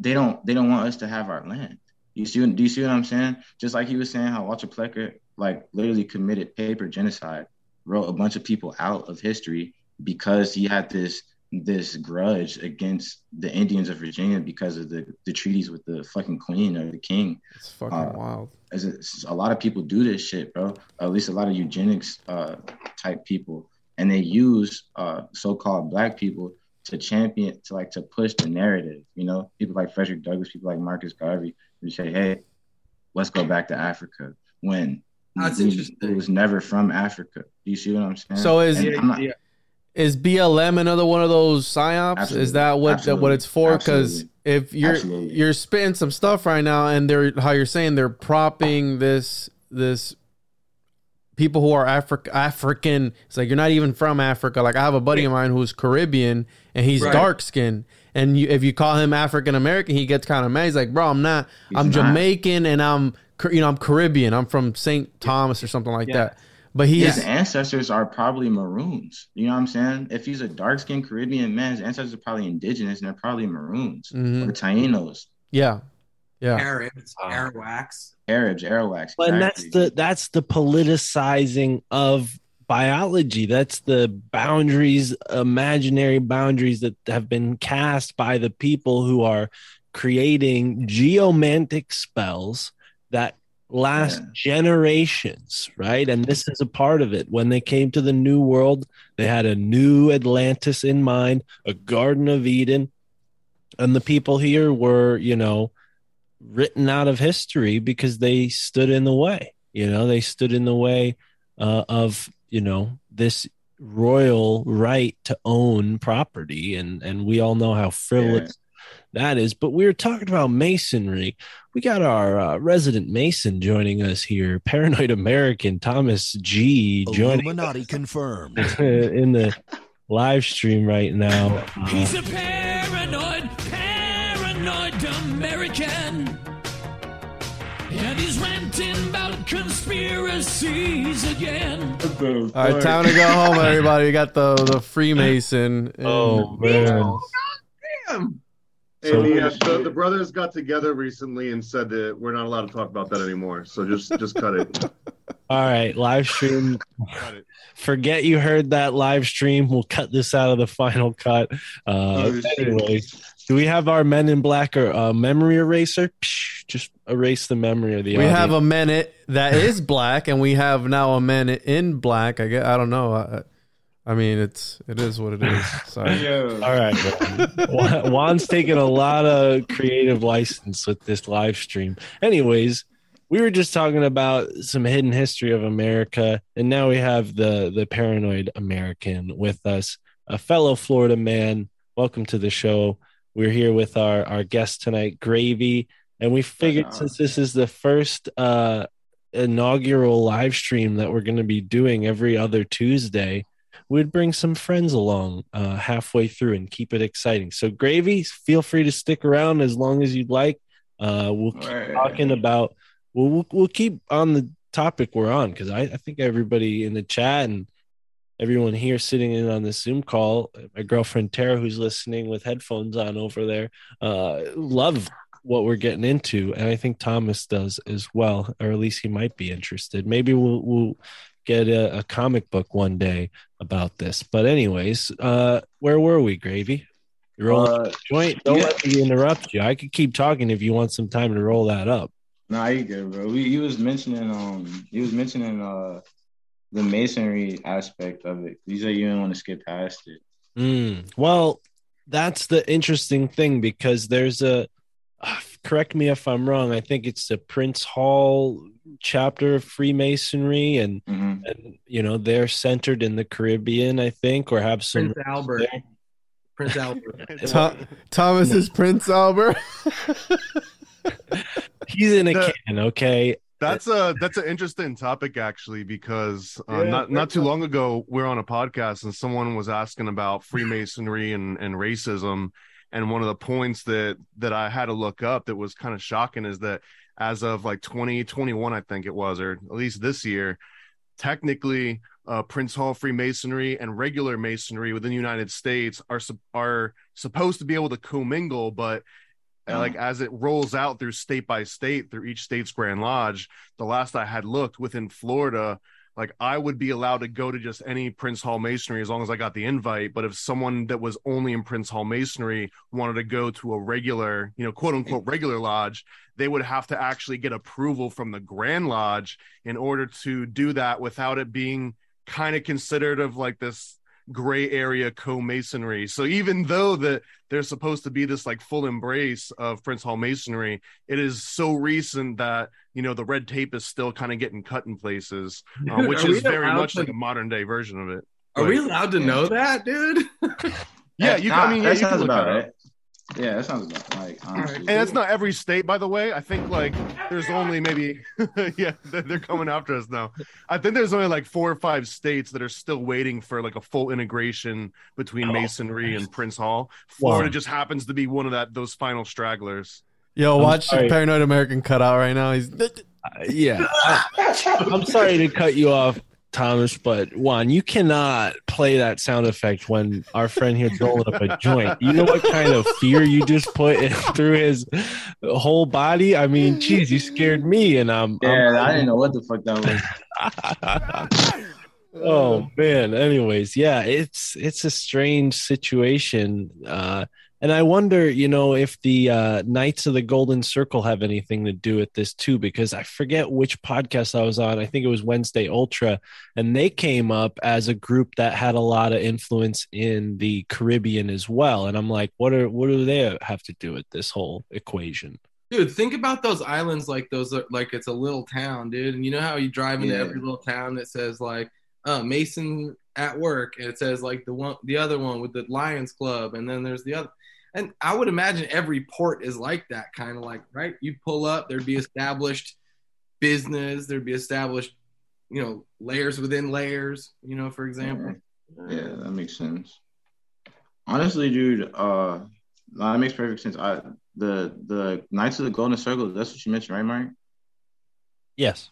they don't they don't want us to have our land. You see do you see what I'm saying? Just like he was saying how Walter Plecker like literally committed paper genocide, wrote a bunch of people out of history because he had this this grudge against the Indians of Virginia because of the the treaties with the fucking queen or the king. It's fucking Uh, wild. as it's, a lot of people do this shit, bro. At least a lot of eugenics uh, type people, and they use uh, so-called black people to champion, to like to push the narrative. You know, people like Frederick Douglass, people like Marcus Garvey, who say, "Hey, let's go back to Africa." When That's we- interesting. It was never from Africa. Do you see what I'm saying? So is- And Yeah, I'm not- yeah. Is BLM another one of those psyops? Is that what Absolutely. what it's for? Because if you're Absolutely. you're spitting some stuff right now, and they're how you're saying they're propping this this people who are Africa African. It's like you're not even from Africa. Like I have a buddy of mine who's Caribbean and he's Right. dark skinned and you, if you call him African American, he gets kind of mad. He's like, bro, I'm not. He's I'm not. Jamaican and I'm you know I'm Caribbean. I'm from St. Thomas or something like Yeah. that. But he's His ancestors are probably maroons. You know what I'm saying? If he's a dark skinned Caribbean man, his ancestors are probably indigenous and they're probably maroons Mhm. or Tainos, yeah, yeah. Arabs, Ah. Arawaks. Arabs, Arawaks. But that's the that's the politicizing of biology. That's the boundaries, imaginary boundaries that have been cast by the people who are creating geomantic spells that last Yeah. generations, right? And this is a part of it. When they came to the new world, they had a new Atlantis in mind, a Garden of Eden. And the people here were, you know, written out of history because they stood in the way. You know, they stood in the way uh, of you know this royal right to own property, and and we all know how frivolous that is. But we are talking about masonry. We got our uh, resident mason joining us here, paranoid American Thomas G joining Illuminati confirmed. in the live stream right now. Uh, He's a paranoid, paranoid American. And he's ranting about conspiracies again. All right, time to go home, everybody. We got the the Freemason. Oh man. Damn. So- And the, uh, the, the brothers got together recently and said that we're not allowed to talk about that anymore. So just just cut it. All right, live stream. Forget you heard that live stream. We'll cut this out of the final cut. Uh, Oh, anyway, do we have our Men in Black or uh, memory eraser? Just erase the memory of the. We audience. have a minute that is black, and we have now a minute in black. I guess I don't know. I, I mean, it's it is what it is. Sorry. All right, Juan's taking a lot of creative license with this live stream. Anyways, we were just talking about some hidden history of America, and now we have the the paranoid American with us, a fellow Florida man. Welcome to the show. We're here with our our guest tonight, Gravy, and we figured Wow. since this is the first uh inaugural live stream that we're going to be doing every other Tuesday, we'd bring some friends along uh, halfway through and keep it exciting. So, Gravy, feel free to stick around as long as you'd like. Uh, we'll keep Alright. talking about. We'll, we'll we'll keep on the topic we're on because I, I think everybody in the chat and everyone here sitting in on this Zoom call, my girlfriend Tara, who's listening with headphones on over there, uh, love what we're getting into, and I think Thomas does as well, or at least he might be interested. Maybe we'll we'll get a, a comic book one day about this. But anyways, uh, where were we, Gravy? You rolling Uh, joint? Don't yeah. let me interrupt you. I could keep talking if you want some time to roll that up. Nah, you good, bro. We you was mentioning um you was mentioning uh the masonry aspect of it. You said you didn't want to skip past it. Mm, well, that's the interesting thing because there's a. correct me if I'm wrong. I think it's the Prince Hall chapter of Freemasonry, and Mhm. and you know they're centered in the Caribbean, I think, or have some. Prince Albert. there. Prince Albert. Tho- Thomas is Prince Albert. He's in a The- can, okay. That's a that's an interesting topic actually because uh, Yeah, not not too long ago we are on a podcast and someone was asking about Freemasonry and, and racism and one of the points that that I had to look up that was kind of shocking is that as of like 2021 I think it was or at least this year technically uh, Prince Hall Freemasonry and regular Masonry within the United States are are supposed to be able to commingle but uh, like as it rolls out through state by state through each state's grand lodge the last i had looked within florida like i would be allowed to go to just any prince hall masonry as long as i got the invite. But if someone that was only in prince hall masonry wanted to go to a regular you know quote unquote regular lodge they would have to actually get approval from the grand lodge in order to do that without it being kind of considered of like this gray area co-masonry so even though that there's supposed to be this like full embrace of Prince Hall Masonry. It is so recent that you know the red tape is still kind of getting cut in places, uh, which is very much to- like a modern day version of it. Are we allowed to know that, dude? Yeah, you. Nah, I mean, yeah, that you can sounds look about that up. right. Yeah, that sounds about like honestly. And that's not every state, by the way. I think like there's only maybe, yeah, they're they're coming after us now. I think there's only like four or five states that are still waiting for like a full integration between Masonry and Prince Hall. Florida Wow. just happens to be one of that those final stragglers. Yo, watch sorry. Paranoid American cut out right now. He's Uh, yeah, I'm sorry to cut you off, Thomas, but Juan, you cannot play that sound effect when our friend here's rolling up a joint. You know what kind of fear you just put in, through his whole body? I mean, geez, you scared me, and I'm. yeah, I'm I didn't know what the fuck that was. oh man anyways yeah it's it's a strange situation uh and i wonder you know if the uh knights of the golden circle have anything to do with this too because i forget which podcast i was on i think it was wednesday ultra and they came up as a group that had a lot of influence in the caribbean as well and i'm like what are what do they have to do with this whole equation Dude, think about those islands like those are like it's a little town, dude. And you know how you drive into Yeah. every little town that says like uh Mason at work and it says like the one the other one with the Lions Club and then there's the other and I would imagine every port is like that kind of like right you pull up there'd be established business there'd be established you know layers within layers you know for example Yeah, that makes sense. Honestly, dude, uh, no, that makes perfect sense. I the the Knights of the Golden Circle. That's what you mentioned, right, Mark? Yes.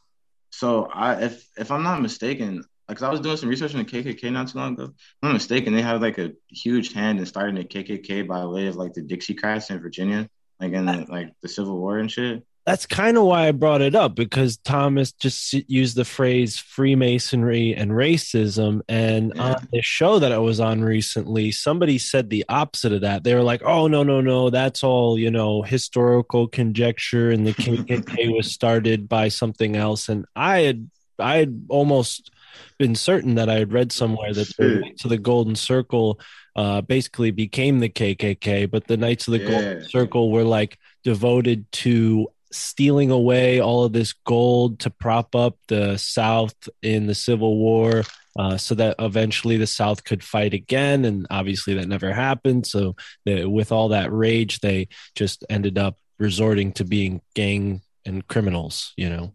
So I, if if I'm not mistaken, because I was doing some research on the KKK not too long ago. If I'm not mistaken, they have like a huge hand in starting the KKK by way of like the Dixiecrats in Virginia, like in the, uh, like the Civil War and shit. That's kind of why I brought it up because Thomas just used the phrase Freemasonry and racism. And Yeah. on the show that I was on recently, somebody said the opposite of that. They were like, oh, no, no, no, that's all, you know, historical conjecture. And the KKK was started by something else. And I had, I had almost been certain that I had read somewhere that the Knights of the Golden Circle uh, basically became the KKK, but the Knights of the Golden Circle were like devoted to stealing away all of this gold to prop up the South in the Civil War. Uh, so that eventually the South could fight again, and obviously that never happened. So, the, with all that rage, they just ended up resorting to being gang and criminals. You know,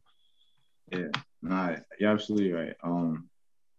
Yeah, nah, you're absolutely right. Um,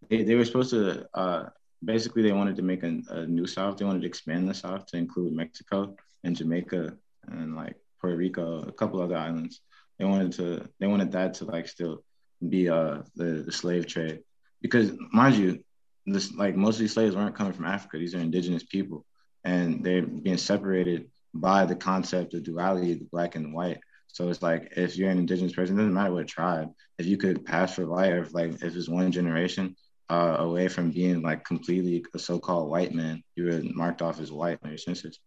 they, they were supposed to uh basically they wanted to make a, a new South. They wanted to expand the South to include Mexico and Jamaica and like Puerto Rico, a couple other islands. They wanted to they wanted that to like still be uh the, the slave trade because mind you, this like most of these slaves weren't coming from Africa. These are indigenous people, and they're being separated by the concept of duality, the black and white. So it's like if you're an indigenous person, it doesn't matter what tribe. If you could pass for white, if like if it's one generation uh, away from being like completely a so-called white man, you were marked off as white on your census.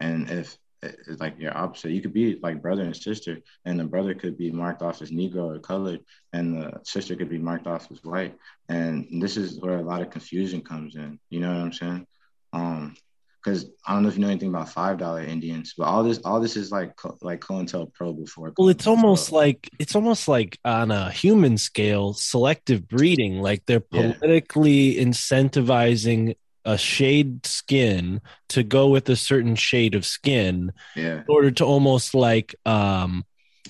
And if it's like your opposite, you could be like brother and sister, and the brother could be marked off as Negro or colored, and the sister could be marked off as white. And this is where a lot of confusion comes in. You know what I'm saying? Um, because I don't know if you know anything about five dollar Indians, but all this all this is like like COINTELPRO before. well, it's almost like it's almost like on a human scale, selective breeding. Like they're Yeah. politically incentivizing a shade skin to go with a certain shade of skin yeah, in order to almost like um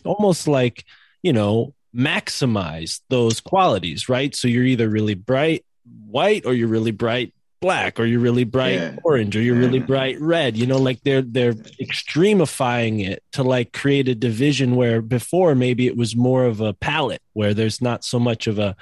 almost like you know maximize those qualities right so you're either really bright white or you're really bright black or you're really bright Yeah. orange or you're really bright red you know like they're they're extremifying it to like create a division where before maybe it was more of a palette where there's not so much of a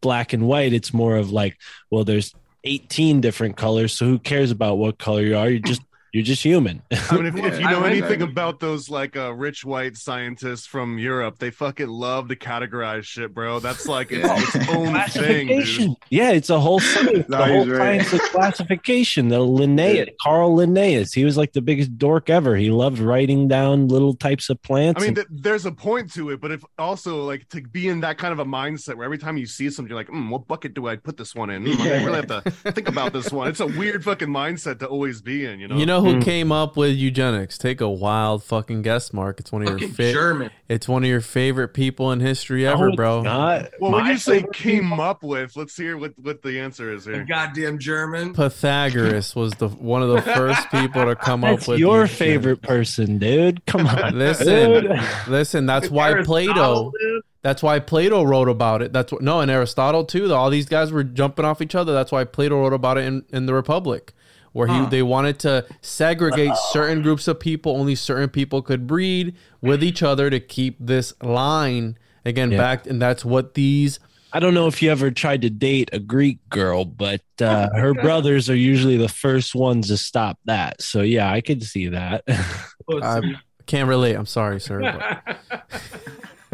black and white it's more of like well there's 18 different colors so who cares about what color you are? You're just you're just human I mean, if, if you know read anything that. about those like uh, rich white scientists from Europe, they fucking love to categorize shit, bro. That's like its, Yeah. its own thing, dude. Yeah, it's a whole science. No, the whole right. science of classification. The Linnaeus, Carl Linnaeus. He was like the biggest dork ever. He loved writing down little types of plants. I mean, and- th- there's a point to it, but if also like to be in that kind of a mindset where every time you see something, you're like, mm, what bucket do I put this one in? Mm, I really have to think about this one. It's a weird fucking mindset to always be in, you know? You know who Mm. came up with eugenics? Take a wild fucking guess, Mark. It's one of your fucking fa- German It's one of your favorite people in history ever, it's bro. not. well, when My you say favorite came people- up with, let's hear what, what the answer is a here. goddamn German Pythagoras was the one of the first people to come That's up with your eugenics. favorite person, dude. Come on, Listen, dude. listen. That's why Plato. That's why Plato wrote about it. That's what no, and Aristotle too. All these guys were jumping off each other. That's why Plato wrote about it in, in the Republic, where he they wanted to segregate certain groups of people. Only certain people could breed with each other to keep this line again Yeah. back. And that's what these. I don't know if you ever tried to date a Greek girl, but uh, her brothers are usually the first ones to stop that. So yeah, I could see that. I can't relate. I'm sorry, sir. But.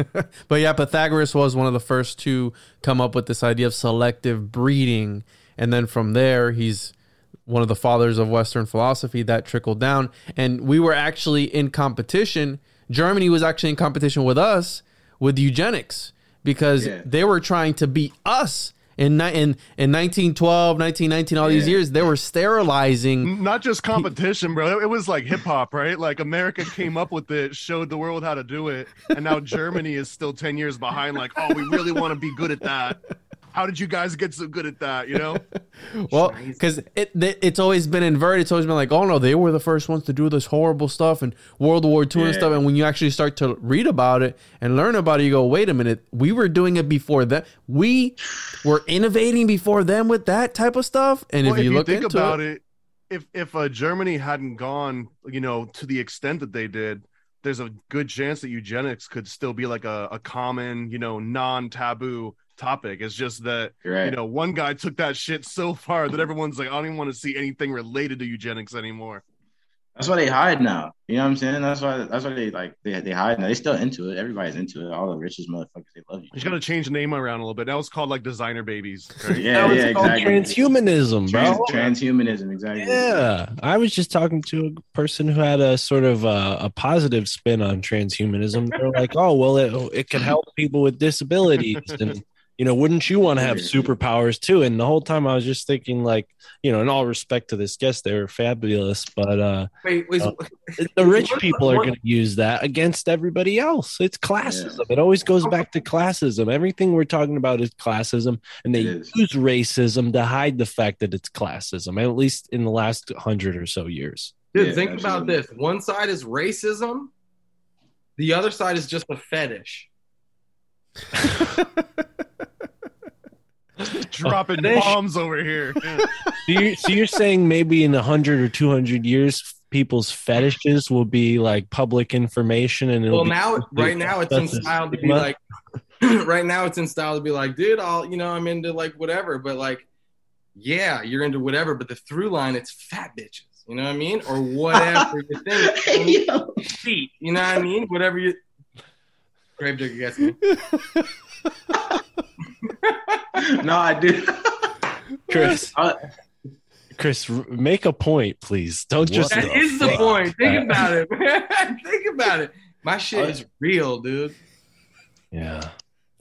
but yeah, Pythagoras was one of the first to come up with this idea of selective breeding. And then from there, he's one of the fathers of Western philosophy that trickled down. And we were actually in competition. Germany was actually in competition with us with eugenics because Yeah. they were trying to beat us. In, in, in 1912, 1919, all these years, they were sterilizing Not just competition, bro. It was like hip hop, right? Like America came up with it, showed the world how to do it, and now Germany is still ten years behind. Like, oh, we really want to be good at that. How did you guys get so good at that? You know, Well, because it, it it's always been inverted. It's always been like, oh no, they were the first ones to do this horrible stuff and World War II and stuff. And when you actually start to read about it and learn about it, you go, wait a minute, we were doing it before that. We were innovating before them with that type of stuff. And well, if you look think into about it, it, if if uh, Germany hadn't gone, you know, to the extent that they did, there's a good chance that eugenics could still be like a, a common, you know, non-taboo topic. It's just that right. you know one guy took that shit so far that everyone's like, I don't even want to see anything related to eugenics anymore. That's why they hide now. You know what I'm saying? That's why. That's why they like they they hide now. They still into it. Everybody's into it. All the richest motherfuckers, they love you. You just gotta change the name around a little bit. Now it's called like designer babies. right? Yeah, Now yeah, it's called exactly. transhumanism, Trans, bro. transhumanism, exactly. Yeah, I was just talking to a person who had a sort of a, a positive spin on transhumanism. They're like, "Oh, well, it it can help people with disabilities, and you know, wouldn't you want to have superpowers too?" And the whole time, I was just thinking, like, you know, in all respect to this guest, they were fabulous, but uh, Wait, wait. uh, the rich people are going to use that against everybody else. It's classism. It always goes back to classism. Everything we're talking about is classism, and they use racism to hide the fact that it's classism. At least in the last hundred or so years. Dude, think about this. One side is racism, the other side is just a fetish. Dropping Fetish? bombs over here. So you're, so you're saying maybe in a hundred or two hundred years, people's fetishes will be like public information, and it'll Well, be now, right now, it's in style to be like, right now, it's in style to be like, dude, I'll, you know, I'm into like whatever, but like, yeah, you're into whatever, but the through line, it's fat bitches. You know what I mean? Or whatever you think. Feet. You know what I mean? Whatever you. Gravedigger gets me. No, I do. Chris. Chris, make a point, please. Don't just. That is the point. Think about it, man. Think about it. My shit is real, dude. Yeah.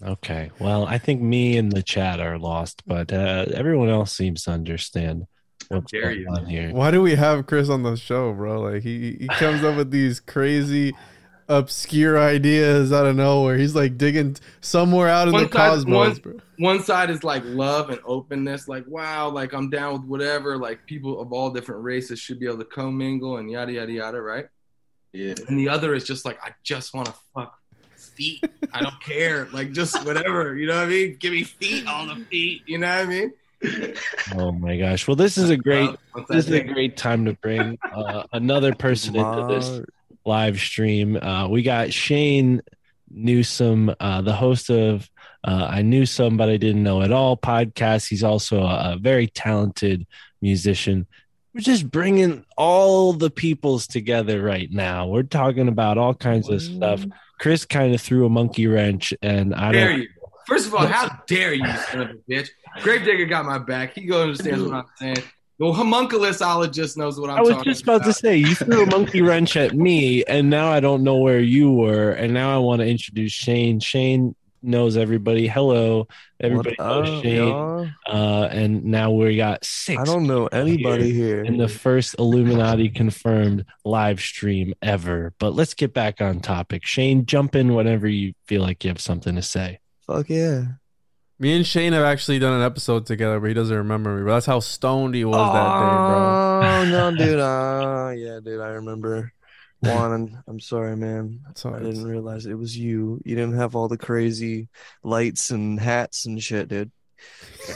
Okay. Well, I think me and the chat are lost, but uh, everyone else seems to understand what's going you. on here. why do we have Chris on the show, bro? Like he he comes up with these crazy, obscure ideas out of nowhere. He's like digging somewhere out in the side, cosmos, bro. one, one side is like love and openness, like wow, like I'm down with whatever. Like people of all different races should be able to commingle and yada yada yada, right? Yeah. And the other is just like I just want to fuck feet. I don't care, like just whatever. You know what I mean? Give me feet on the feet. You know what I mean? Oh my gosh. Well, this is a great Well, this is a great time to bring uh, another person into this live stream. Uh, we got Shane Newsome, uh, the host of uh, I Knew Some But I Didn't Know At All podcast. He's also a, a very talented musician. We're just bringing all the peoples together right now. We're talking about all kinds of stuff. Chris kind of threw a monkey wrench, and I dare don't. you? First of all, how dare you, son of a bitch? Gravedigger got my back. He go understands what I'm saying. The homunculosologist knows what I'm talking about. I was just about to say you threw a monkey wrench at me, and now I don't know where you were, and now I want to introduce Shane. Shane knows everybody. Hello, everybody What knows up, Shane. Uh, and now we got six. I don't know people anybody here. in the first Illuminati confirmed live stream ever. But let's get back on topic. Shane, jump in whenever you feel like you have something to say. Fuck yeah. Me and Shane have actually done an episode together, but he doesn't remember me. But that's how stoned he was that day, bro. Oh no, dude. Uh, yeah, dude. I remember. Juan, I'm, I'm sorry, man. all I didn't realize it was you. You didn't have all the crazy lights and hats and shit, dude.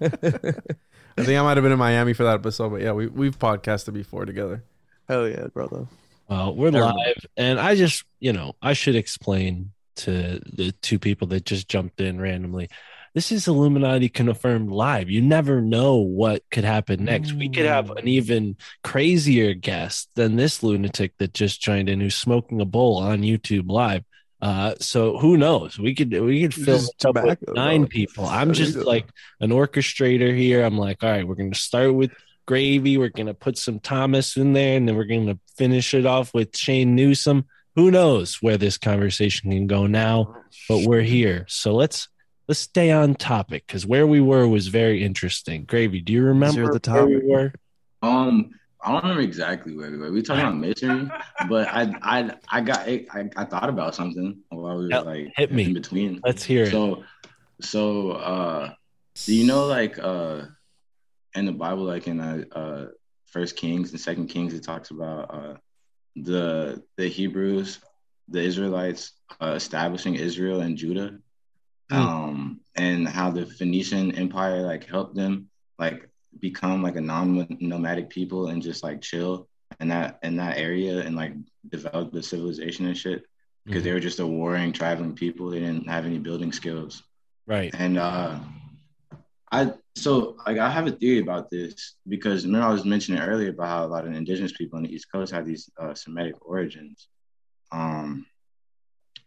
I think I might have been in Miami for that episode, but yeah, we we've podcasted before together. Hell yeah, brother. Well, we're live, and I just, you know, I should explain to the two people that just jumped in randomly. This is Illuminati confirmed live. You never know what could happen next. We could have an even crazier guest than this lunatic that just joined in, who's smoking a bowl on YouTube live. Uh, so who knows? We could we could fill up with nine bro. people. I'm just like an orchestrator here. I'm like, all right, we're gonna start with gravy. We're gonna put some Thomas in there, and then we're gonna finish it off with Shane Newsome. Who knows where this conversation can go now? But we're here, so let's let's stay on topic because where we were was very interesting. Gravy, do you remember the where we were? Um, I don't remember exactly where we were. We were talking about masonry, but I I I got I, I thought about something while we were Hell, like hit me. in between. Let's hear it. So So, uh, do you know like uh, in the Bible, like in uh, uh, First Kings and Second Kings, it talks about uh, the the Hebrews, the Israelites uh, establishing Israel and Judah, um, and how the Phoenician Empire like helped them like become like a non-nomadic people and just like chill in that in that area and like develop the civilization and shit. Because they were just a warring traveling people. They didn't have any building skills. Right. and uh i so like i have a theory about this because remember i was mentioning earlier about how a lot of indigenous people on the east coast have these uh, semitic origins. Um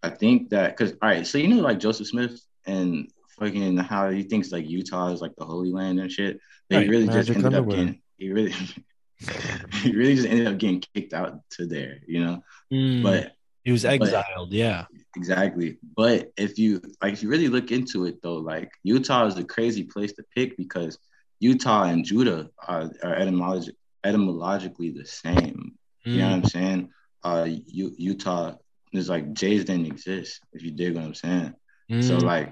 i think that because all right so you know like joseph smith and fucking how he thinks like utah is like the holy land and shit? But Right, he really just ended up getting he really he really just ended up getting kicked out to there you know? Mm, but he was but- exiled. yeah. Exactly. But if you like if you really look into it though, like Utah is a crazy place to pick because Utah and Judah are, are etymologi- etymologically the same. You know what I'm saying? Uh U- Utah is like J's didn't exist, if you dig what I'm saying. So Mm. like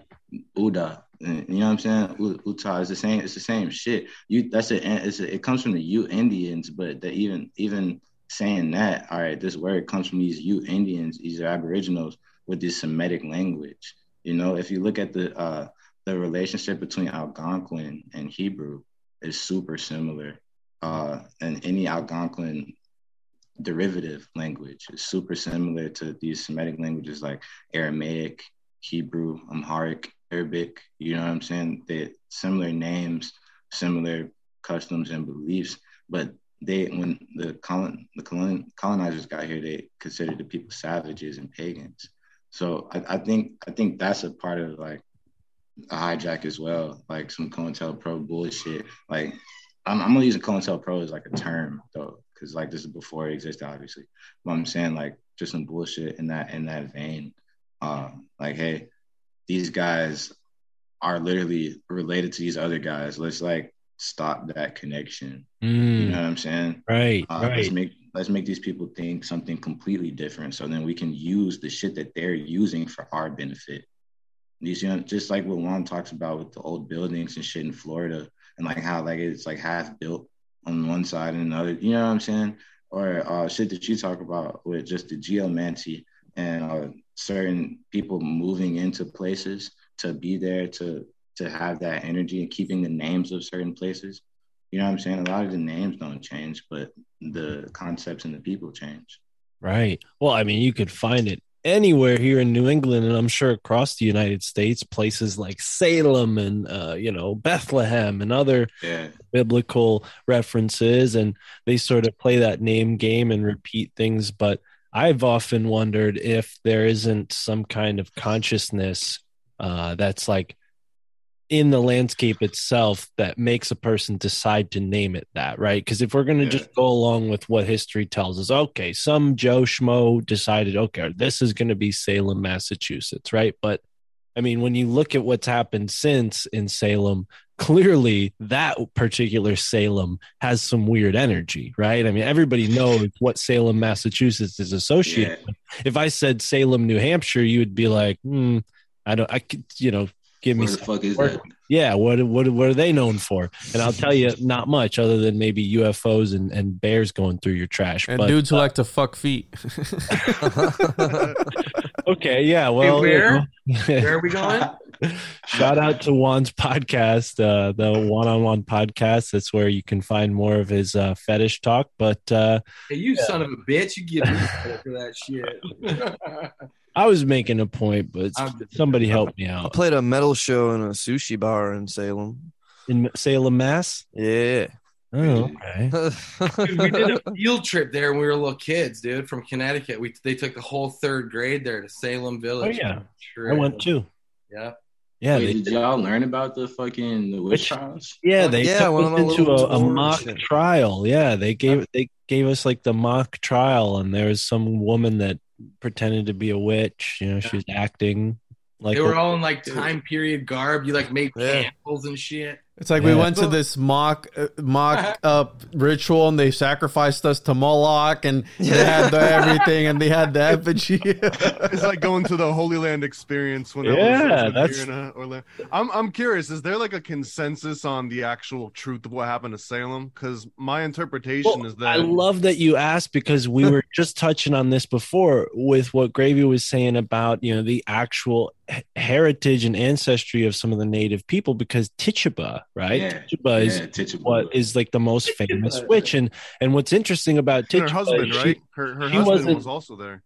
Uda, you know what I'm saying? U- Utah is the same. It's the same shit. You that's it. It's a, it comes from the Ute Indians, but the, even even saying that, all right, this word comes from these Ute Indians, these Aboriginals with this Semitic language. You know, if you look at the uh the relationship between Algonquin and Hebrew is super similar. Uh, and any Algonquin derivative language is super similar to these Semitic languages like Aramaic, Hebrew, Amharic, Arabic. You know what I'm saying? They similar names, similar customs and beliefs, but they when the colon the colon, colonizers got here, they considered the people savages and pagans. So I, I think I think that's a part of like a hijack as well, like some COINTELPRO bullshit. Like I'm, I'm only using COINTELPRO as like a term though, because like this is before it existed, obviously. But I'm saying like just some bullshit in that in that vein. Um, like, hey, these guys are literally related to these other guys. Let's like stop that connection. You Mm, know what I'm saying? right. Uh, Let's make let's make these people think something completely different, so then we can use the shit that they're using for our benefit. These, you know, just like what Juan talks about with the old buildings and shit in Florida, and like how like it's like half built on one side and another. You know what I'm saying? Or uh, shit that you talk about with just the geomancy and uh, certain people moving into places to be there to to have that energy and keeping the names of certain places. You know what I'm saying? A lot of the names don't change, but the concepts and the people change. Right. Well, I mean, you could find it anywhere here in New England, and I'm sure across the United States, places like Salem and uh, you know Bethlehem and other Yeah. biblical references, and they sort of play that name game and repeat things. But I've often wondered if there isn't some kind of consciousness uh, that's like in the landscape itself that makes a person decide to name it that, right? Because if we're going to Yeah. just go along with what history tells us, okay, some Joe Schmo decided, okay, this is going to be Salem, Massachusetts, right? But I mean, when you look at what's happened since in Salem, clearly that particular Salem has some weird energy, right? I mean, everybody knows what Salem, Massachusetts is associated Yeah. with. If I said Salem, New Hampshire, you would be like, hmm, I don't, I could, you know, give me Where the fuck is Where- that? yeah, what what what are they known for? And I'll tell you, not much other than maybe UFOs and, and bears going through your trash. And but dudes who like to fuck feet. okay, yeah, well, you where? Where are we going? shout out to Juan's podcast, uh, the one-on-one podcast. That's where you can find more of his uh, fetish talk. But uh, Hey, you son of a bitch! You give me credit for that shit. I was making a point, but I'm just- somebody help me out. I played a metal show in a sushi bar in Salem. In Salem, Mass. Yeah. Oh, okay. Dude, we did a field trip there when we were little kids, dude, from Connecticut. We they took the whole third grade there to Salem Village. Oh Village. yeah, Sure. I went too. Yeah. Yeah, Wait, they, did y'all learn about the fucking the witch trials? Yeah, they Yeah, took one us into a, a mock and- trial. Yeah, they gave they gave us like the mock trial, and there was some woman that pretended to be a witch. You know, she was acting like They were a- all in like time period garb. You like made Yeah. candles and shit. It's like we went to this mock uh, mock up ritual and they sacrificed us to Moloch and they had the everything and they had the effigy. it's like going to the Holy Land experience when that Yeah, was, was that's- here in uh, Orlando. I'm I'm curious. Is there like a consensus on the actual truth of what happened to Salem? Because my interpretation is that I love that you asked because we were just touching on this before with what Gravy was saying about you know the actual heritage and ancestry of some of the native people because Tituba, right? Yeah, Tituba is yeah, Tituba. what is like the most famous witch, and and what's interesting about and her husband, she- right? Her her she husband wasn't- also there.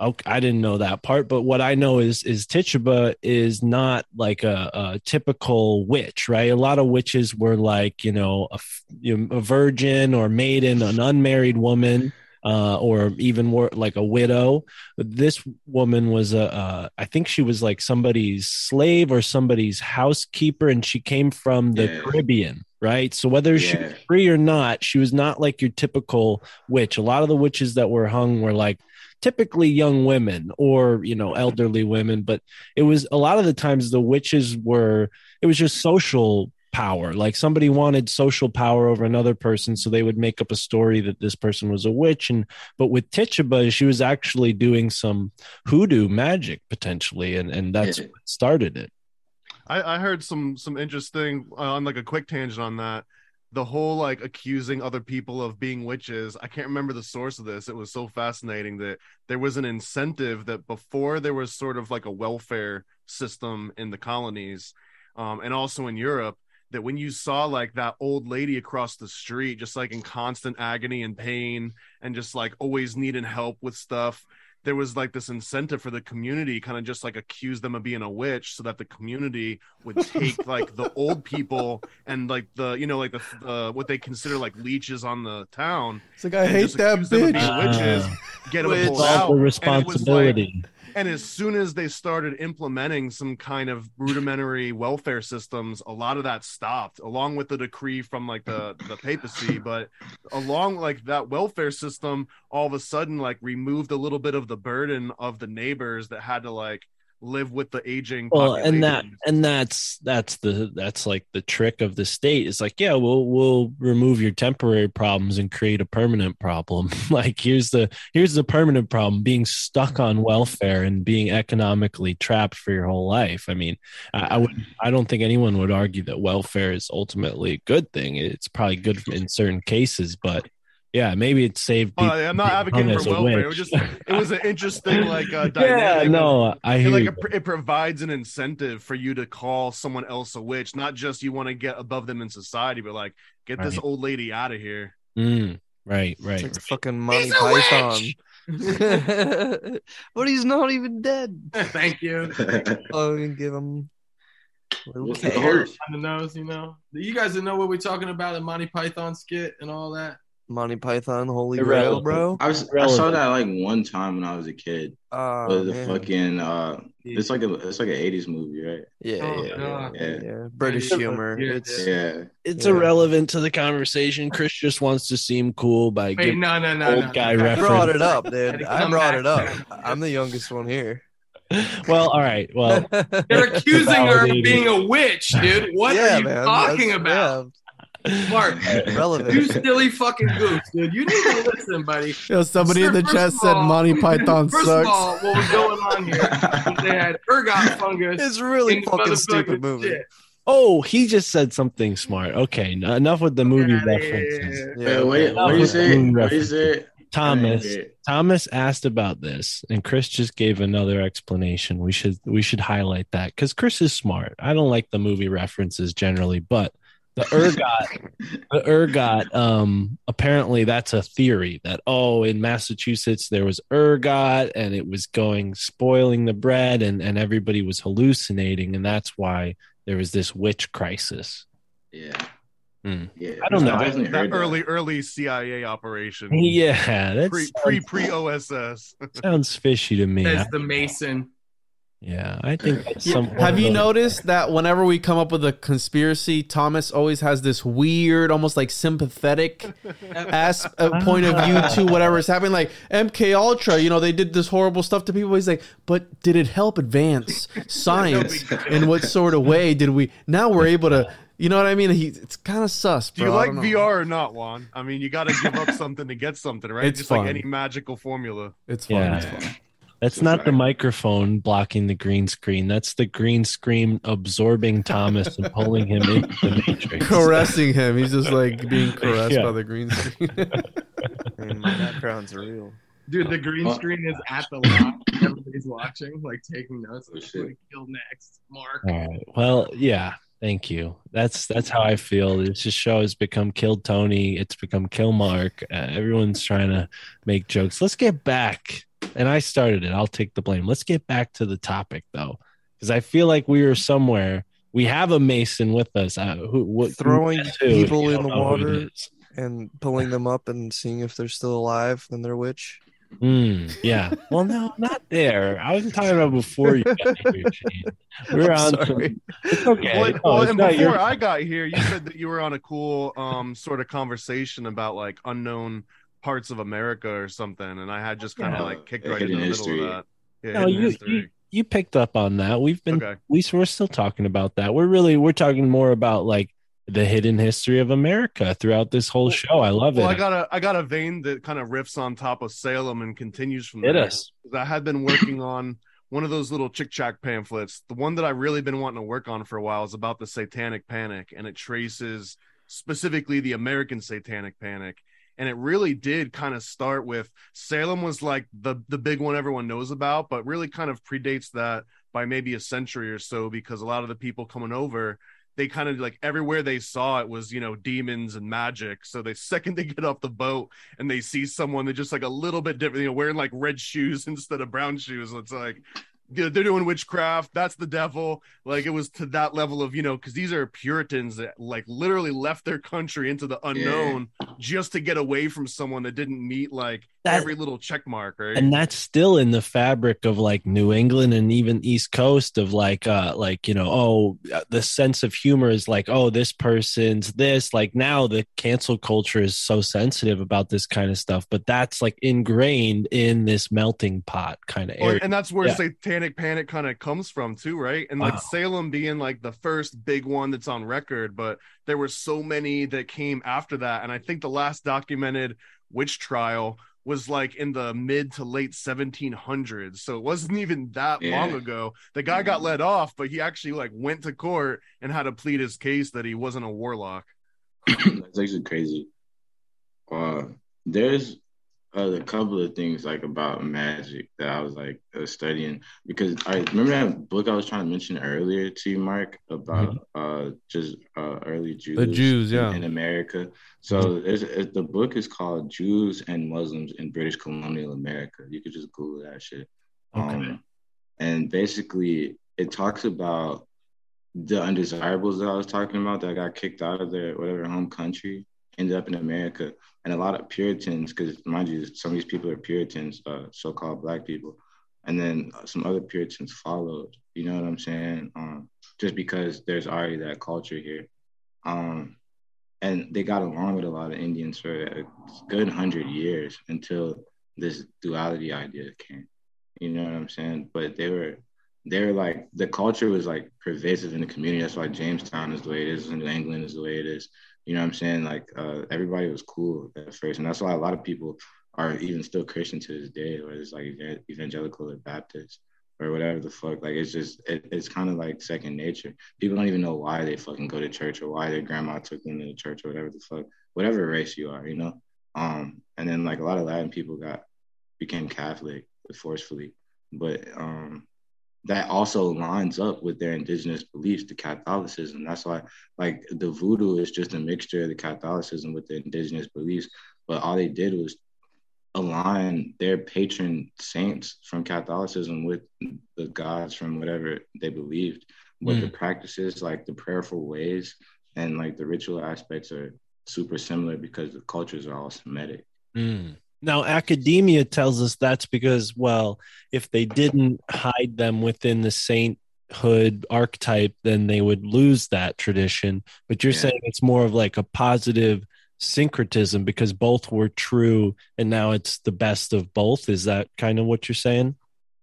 Okay, I didn't know that part, but what I know is is Tituba is not like a, a typical witch, right? A lot of witches were like you know a, f- you know, a virgin or maiden, an unmarried woman, uh, or even more like a widow. This woman was a, uh, I think she was like somebody's slave or somebody's housekeeper, and she came from the Yeah. Caribbean, right? So whether she was free or not, she was not like your typical witch. A lot of the witches that were hung were like typically young women or you know elderly women but it was a lot of the times the witches were it was just social power like somebody wanted social power over another person so they would make up a story that this person was a witch and but with Tituba she was actually doing some hoodoo magic potentially and and that's what started it I, I heard some some interesting uh, on like a quick tangent on that. The whole like accusing other people of being witches. I can't remember the source of this. It was so fascinating that there was an incentive that before there was sort of like a welfare system in the colonies, um, and also in Europe. That when you saw like that old lady across the street, just like in constant agony and pain, and just like always needing help with stuff, there was like this incentive for the community kind of just like accuse them of being a witch so that the community would take like the old people and like the you know like the uh, what they consider like leeches on the town It's like I and hate that them bitch. being witches get them It's pulled out the and it was like responsibility and as soon as they started implementing some kind of rudimentary welfare systems, a lot of that stopped, along with the decree from like the the papacy. But along like that welfare system, all of a sudden like removed a little bit of the burden of the neighbors that had to like live with the aging. well and that and that's that's the that's like the trick of the state. It's like yeah we'll we'll remove your temporary problems and create a permanent problem. Like here's the here's the permanent problem being stuck on welfare and being economically trapped for your whole life. I mean i, I would i don't think anyone would argue that welfare is ultimately a good thing. It's probably good in certain cases but yeah maybe it saved Oh, people I'm not advocating for as a welfare. It was just it was an interesting like uh, yeah no i It, hear like you. it, it provides an incentive for you to call someone else a witch, not just you want to get above them in society, but like get this old lady out of here. Mm, right right It's like fucking Monty He's a Python. witch! but he's not even dead. Thank you. Oh, we can give him a little the kick. On the nose, you know. You guys know what we're talking about, the Monty Python skit and all that. Monty Python, Holy Grail, bro. I was I saw that like one time when I was a kid. Oh, the man. fucking uh, it's like a it's like an '80s movie, right? yeah, Oh, yeah, yeah, Yeah. yeah. British Yeah. humor. Yeah. It's Yeah. it's Yeah. irrelevant to the conversation. Chris just wants to seem cool by Wait, giving no, no, no, old no. guy. I reference. brought it up, dude. I brought back it up. I'm the youngest one here. well, all right. Well, They're accusing her of being a witch, dude. What yeah, are you man. talking That's- about? Mark, relevant. you silly fucking goose, dude. You need to listen, buddy. Yo, somebody Sir, in the chat said all- Monty Python First sucks. of all, what was going on here? they had ergot fungus. It's really fucking stupid movie. shit. oh, he just said something smart. Okay, n- enough with the movie outta references. here. Yeah, Wait, wait, No, what do you it's say? moon What do you reference. say? Thomas, Thomas asked about this, and Chris just gave another explanation. We should we should highlight that because Chris is smart. I don't like the movie references generally, but the ergot, the ergot. Um, apparently that's a theory that oh, in Massachusetts there was ergot, and it was going spoiling the bread, and and everybody was hallucinating, and that's why there was this witch crisis. Yeah. Hmm. Yeah. I don't know. I That heard that. early early CIA operation. Yeah, that Pre pre pre OSS. sounds fishy to me. Says the Mason. Yeah, I think that's Yeah. Have you noticed that whenever we come up with a conspiracy, Thomas always has this weird, almost like sympathetic ass uh, point of view to whatever is happening? Like MK Ultra, you know, they did this horrible stuff to people. He's like, but did it help advance science? In what sort of way did we? Now we're able to. You know what I mean? He it's kind of sus. Do you like. VR or not, Juan? I mean, you got to give up something to get something, right? It's Just fun. like any magical formula. It's Yeah. That's not the microphone blocking the green screen. That's the green screen absorbing Thomas and pulling him into the matrix. Caressing him. He's just like being caressed Yeah. by the green screen. And my background's real. Dude, the green Oh. screen is at the lot. Everybody's watching, like taking notes. Oh, Like, shit. like, kill next, Mark. All right. Well, yeah. Thank you. That's that's how I feel. This just show has become Kill Tony. It's become Kill Mark. Uh, everyone's trying to make jokes. Let's get back. And I started it. I'll take the blame. Let's get back to the topic though, because I feel like we are somewhere. We have a Mason with us. Uh, who, what, Throwing who- people in the know who it water and pulling them up and seeing if they're still alive and they're witch. Mm, yeah. Well, no, not there. I was talking about before you got here, Shane. We're I'm on. sorry. Some, it's okay. Well, No, well, it's and before your I got here, you said that you were on a cool um sort of conversation about like unknown parts of America or something, and I had just kind of Yeah. like kicked right into hidden the middle of that. Yeah, No, you, you you picked up on that. We've been Okay. we we're still talking about that. We're really we're talking more about like the hidden history of America throughout this whole show. I love Well, it. I got a I got a vein that kind of riffs on top of Salem and continues from Hit there. us. 'Cause I had been working on one of those little Chick tract pamphlets. The one that I've really been wanting to work on for a while is about the Satanic Panic, and it traces specifically the American Satanic Panic. And it really did kind of start with Salem was like the the big one everyone knows about, but really kind of predates that by maybe a century or so because a lot of the people coming over they kind of like everywhere they saw it was you know demons and magic. So the second they get off the boat and they see someone they're just like a little bit different you know wearing like red shoes instead of brown shoes. It's like they're doing witchcraft. That's the devil. Like it was to that level of you know because these are puritans that like literally left their country into the unknown just to get away from someone that didn't meet like That- every little check mark right? And that's still in the fabric of like New England and even East Coast of like uh like you know oh the sense of humor is like oh this person's this. Like now the cancel culture is so sensitive about this kind of stuff but that's like ingrained in this melting pot kind of area. and that's where Yeah. Satanic panic kind of comes from too right and like Wow. salem being like the first big one that's on record but there were so many that came after that and i think the last documented witch trial was like in the mid to late 1700s so it wasn't even that Yeah. long ago the guy got let off but he actually like went to court and had to plead his case that he wasn't a warlock That's actually crazy. Uh, there's uh, a couple of things like about magic that I was like uh, studying because I remember that book I was trying to mention earlier to you, Mark, about uh, just uh, early Jews, the Jews, in- yeah. in, America. So there's, it, the book is called Jews and Muslims in British Colonial America. You could just Google that shit. Okay. Um, and basically, it talks about the undesirables that I was talking about that got kicked out of their whatever home country ended up in America, and a lot of Puritans, because mind you, some of these people are Puritans, uh, so-called Black people, and then some other Puritans followed. You know what I'm saying? Um, just because there's already that culture here, um, and they got along with a lot of Indians for a good hundred years until this duality idea came. You know what I'm saying? But they were they were like the culture was like pervasive in the community. That's why Jamestown is the way it is, and New England is the way it is. You know what I'm saying? Like uh, everybody was cool at first, and that's why a lot of people are even still Christian to this day, or it's like evangelical or Baptist or whatever the fuck. Like it's just it, it's kind of like second nature. People don't even know why they fucking go to church or why their grandma took them to the church or whatever the fuck, whatever race you are, you know. Um, and then like a lot of Latin people got became Catholic forcefully, but um that also lines up with their indigenous beliefs to Catholicism. That's why, like, the voodoo is just a mixture of the Catholicism with the indigenous beliefs. But all they did was align their patron saints from Catholicism with the gods from whatever they believed. But the practices, like the prayerful ways and like the ritual aspects, are super similar because the cultures are all Semitic. Mm. Now, academia tells us that's because, well, if they didn't hide them within the sainthood archetype, then they would lose that tradition. But you're Yeah. saying it's more of like a positive syncretism because both were true and now it's the best of both. Is that kind of what you're saying?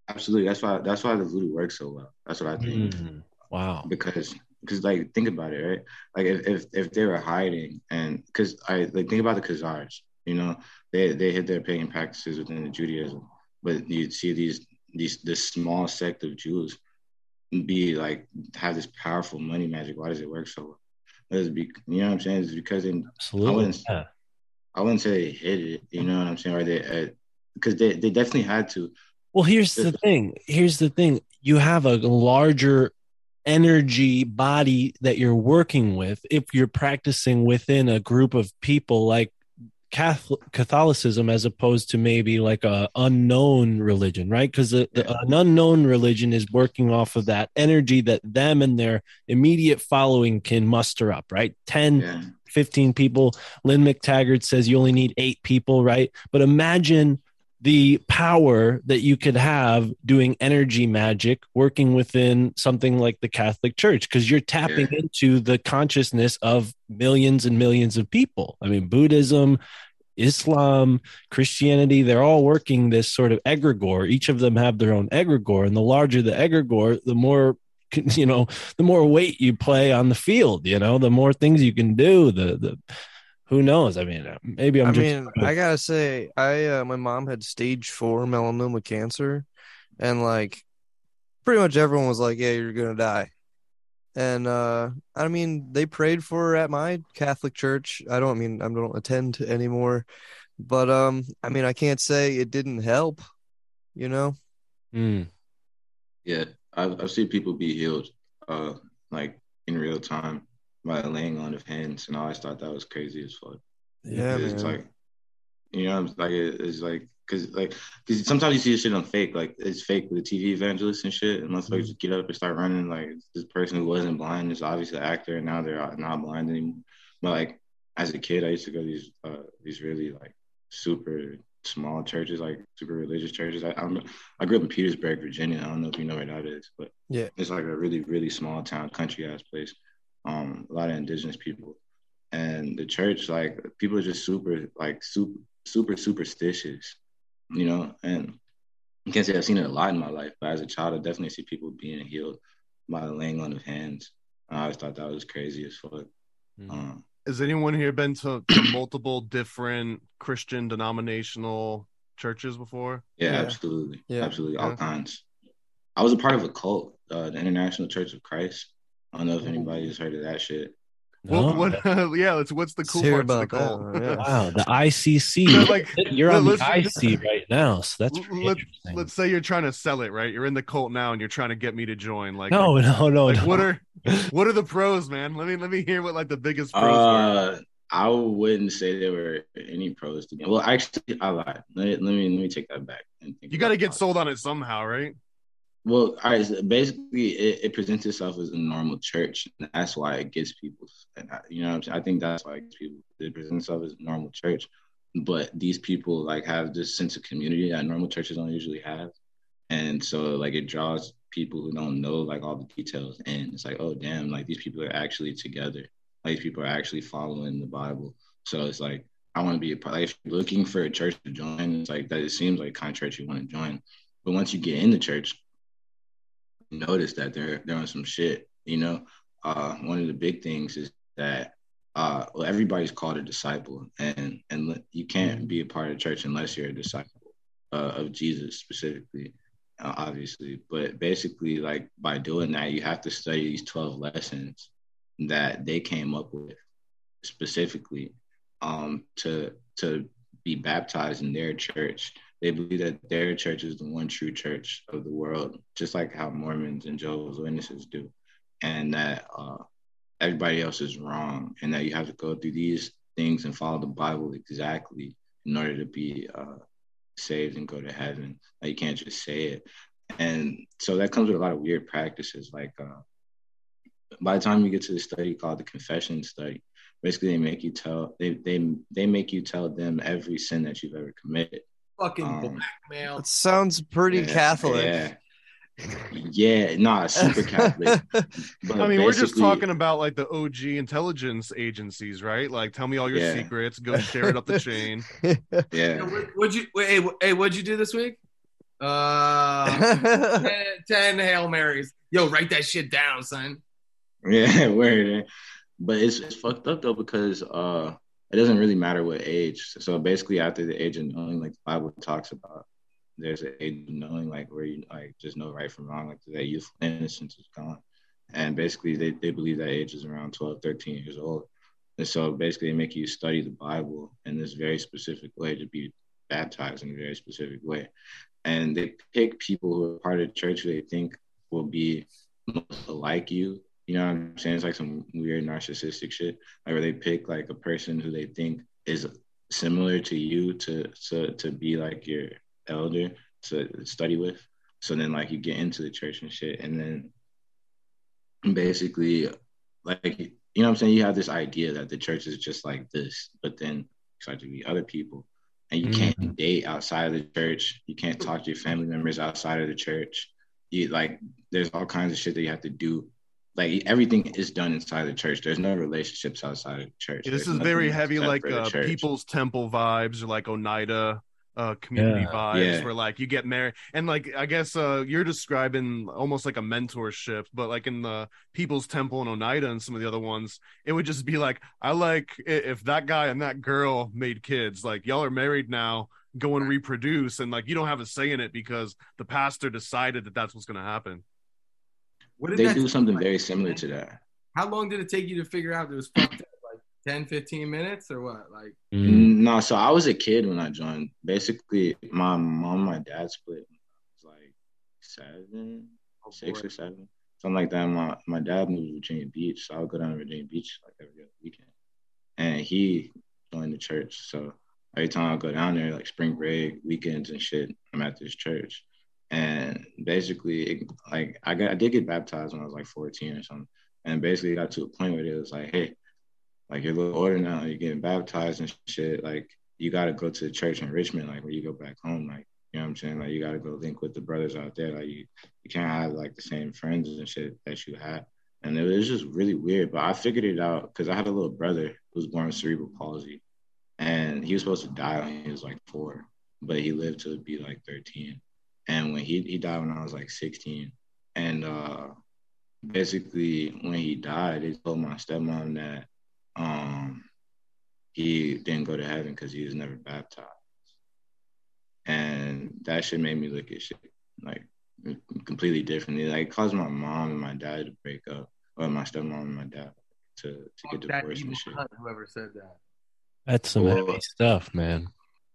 Absolutely. That's why that's why the voodoo works so well. That's what I think. Mm. Wow. because because like think about it, right? Like if if, if they were hiding and because I like think about the Khazars, you know, they they hid their pagan practices within the Judaism, but you'd see these these this small sect of Jews be like have this powerful money magic. Why does it work so well? It's be, you know what I'm saying? It's because they, I Absolutely. wouldn't, Yeah. I wouldn't say they hid it. You know what I'm saying? Or they, uh, because they, they definitely had to. Well, here's the thing. Here's the thing. You have a larger energy body that you're working with if you're practicing within a group of people like Catholicism as opposed to maybe like a unknown religion, right? Because the, the, an unknown religion is working off of that energy that them and their immediate following can muster up, right? 10, 15 people. Lynne McTaggart says you only need eight people, right? But imagine the power that you could have doing energy magic working within something like the Catholic Church because you're tapping into the consciousness of millions and millions of people. I mean, Buddhism, Islam, Christianity, they're all working this sort of egregore. Each of them have their own egregore. And the larger the egregore, the more you know, the more weight you play on the field, you know, the more things you can do. The the who knows? I mean, maybe I'm I just mean, I gotta say, I uh, my mom had stage four melanoma cancer, and like, pretty much everyone was like, "Yeah, you're gonna die." And uh, I mean, they prayed for her at my Catholic church. I don't I mean I don't attend anymore, but um, I mean, I can't say it didn't help. You know? Hmm. Yeah, I've, I've seen people be healed, uh, like in real time by laying on of hands, and I always thought that was crazy as fuck. Yeah, it's like, you know, it's like it's like because like because sometimes you see this shit on fake, like it's fake with the TV evangelists and shit, and motherfuckers just get up and start running. Like this person who wasn't blind is obviously an actor, and now they're not blind anymore. But like as a kid, I used to go to these uh, these really like super small churches, like super religious churches. I, I don't. I grew up in Petersburg, Virginia. I don't know if you know where that is, but Yeah. it's like a really really small town, country ass place. Um, a lot of indigenous people, and the church like people are just super like super super superstitious, you know. And I can't say I've seen it a lot in my life, but as a child, I definitely see people being healed by the laying on of hands. I always thought that was crazy as fuck. Um, Has anyone here been to, to multiple different Christian denominational churches before? Yeah, absolutely. Yeah. Absolutely. All kinds. I was a part of a cult, uh, the International Church of Christ. I don't know if anybody has heard of that shit. Well, what? yeah, let's. What's the cool hear parts of the about cult? that, yeah. Wow, the ICC. So, like, You're on the let's- IC right now, so that's pretty Let's, interesting. let's say you're trying to sell it, right? You're in the cult now, and you're trying to get me to join. Like, No, like- no, no, like, no. What are what are the pros, man? Let me let me hear what like the biggest pros were. Uh, I wouldn't say there were any pros to me. Well, actually, I lied. Let, let me let me take that back. and think You got to get sold on it somehow, right? Well, all right. Basically, it, it presents itself as a normal church. And that's why it gets people. And I, you know? I think that's why it people. It presents itself as a normal church, but these people like have this sense of community that normal churches don't usually have, and so like it draws people who don't know like all the details, and it's like, oh damn, like these people are actually together. Like these people are actually following the Bible. So it's like I want to be a part. Like if you're looking for a church to join, it's like that. It seems like kind of church you want to join. But once you get in the church, notice that they're they're on some shit. You know, uh, one of the big things is that uh, well, everybody's called a disciple, and and you can't be a part of church unless you're a disciple uh, of Jesus specifically, uh, obviously. But basically, like by doing that, you have to study these twelve lessons that they came up with specifically um, to to be baptized in their church. They believe that their church is the one true church of the world, just like how Mormons and Jehovah's Witnesses do, and that uh, everybody else is wrong, and that you have to go through these things and follow the Bible exactly in order to be uh, saved and go to heaven. Like you can't just say it, and so that comes with a lot of weird practices. Like uh, by the time you get to the study called the confession study, basically they make you tell they they they make you tell them every sin that you've ever committed. Fucking Um, blackmail. It sounds pretty Yeah, Catholic. Yeah. Yeah, nah, super Catholic. I mean, we're just talking about like the OG intelligence agencies, right? Like, tell me all your Yeah. secrets. Go share it up the chain. Yeah. What- What'd you wait, hey, hey, what'd you do this week? Uh 10, 10 Hail Marys. Yo, write that shit down, son. Yeah, word. eh? But it's it's fucked up though because uh it doesn't really matter what age. So basically after the age of knowing, like the Bible talks about there's an age of knowing like where you like just know right from wrong, like that youthful innocence is gone. And basically they, they believe that age is around 12, 13 years old. And so basically they make you study the Bible in this very specific way to be baptized in a very specific way. And they pick people who are part of the church who they think will be most like you. You know what I'm saying? It's like some weird narcissistic shit. Like where they pick like a person who they think is similar to you to to to be like your elder to study with. So then like you get into the church and shit, and then basically like you know what I'm saying? You have this idea that the church is just like this, but then you start to be other people. And you can't mm-hmm. date outside of the church. You can't talk to your family members outside of the church. You like there's all kinds of shit that you have to do. Like everything is done inside the church. There's no relationships outside of the church. Yeah, this There's is very heavy, like uh. People's Temple vibes, or like Oneida uh, community Yeah. vibes, Yeah. where like you get married, and like I guess uh, you're describing almost like a mentorship, but like in the People's Temple and Oneida and some of the other ones, it would just be like, I like if that guy and that girl made kids, like y'all are married now, go and reproduce, and like you don't have a say in it because the pastor decided that that's what's going to happen. What did They that do something like, very similar to that. How long did it take you to figure out it was fucked up? Like 10, 15 minutes or what? Like mm. No, so I was a kid when I joined. Basically, my mom and my dad split. when I was like seven, Oh, six or seven, something like that. My my dad moved to Virginia Beach, so I would go down to Virginia Beach like every other weekend. And he joined the church, so every time I go down there, like spring break, weekends and shit, I'm at this church. And basically, like I got, I did get baptized when I was like 14 or something. And basically, got to a point where it was like, hey, like you're a little older now, you're getting baptized and shit. Like you got to go to the church in Richmond, like where you go back home. Like you know what I'm saying? Like you got to go link with the brothers out there. Like you, you can't have like the same friends and shit that you had. And it was just really weird. But I figured it out because I had a little brother who was born with cerebral palsy, and he was supposed to die when he was like four, but he lived to be like 13. And when he he died when I was like 16, and uh basically when he died, they told my stepmom that um he didn't go to heaven because he was never baptized. And that shit made me look at shit like completely differently. Like it caused my mom and my dad to break up, or my stepmom and my dad to to get that divorced and shit. whoever said that. That's some Well- heavy stuff, man.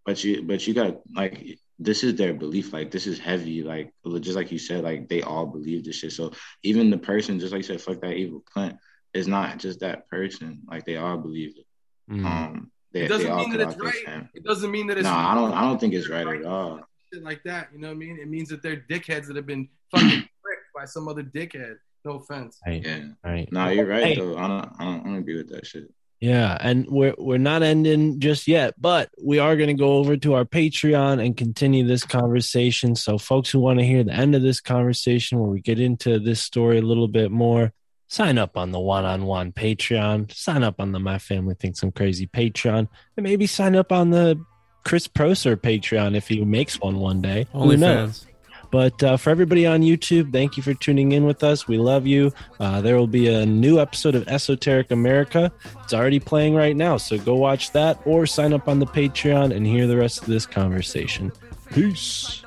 But you, but you got like this is their belief. Like this is heavy. Like just like you said, like they all believe this shit. So even the person, just like you said, fuck that evil cunt, is not just that person. Like they all believe it. Mm. Um, they, It doesn't mean that it's right. fam- It doesn't mean that it's No, I don't. I don't think it's right at all. shit like that. You know what I mean? It means that they're dickheads that have been fucking tricked by some other dickhead. No offense. Right. Yeah. Right. No, you're right Hey. though. I don't, I don't. I don't agree with that shit. Yeah, and we're we're not ending just yet, but we are going to go over to our Patreon and continue this conversation. So, folks who want to hear the end of this conversation, where we get into this story a little bit more, sign up on the Juan on Juan Patreon. Sign up on the My Family Thinks I'm Crazy Patreon, and maybe sign up on the Chris Proser Patreon if he makes one one day. Who knows? OnlyFans. But uh, for everybody on YouTube, thank you for tuning in with us. We love you. Uh, there will be a new episode of Esoteric America. It's already playing right now, so go watch that or sign up on the Patreon and hear the rest of this conversation. Peace.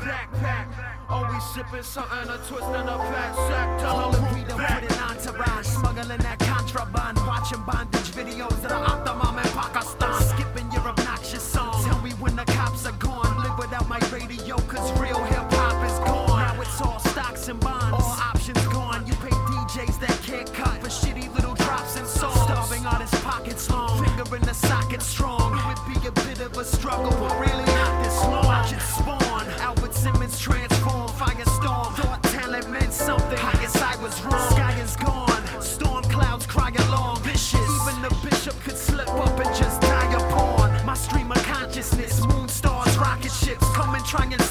Backpack. Always sipping something, a twist and a fat sack. Tell 'em we done put an entourage, smuggling that contraband, watching bondage videos of the Octomom in Pakistan, trying to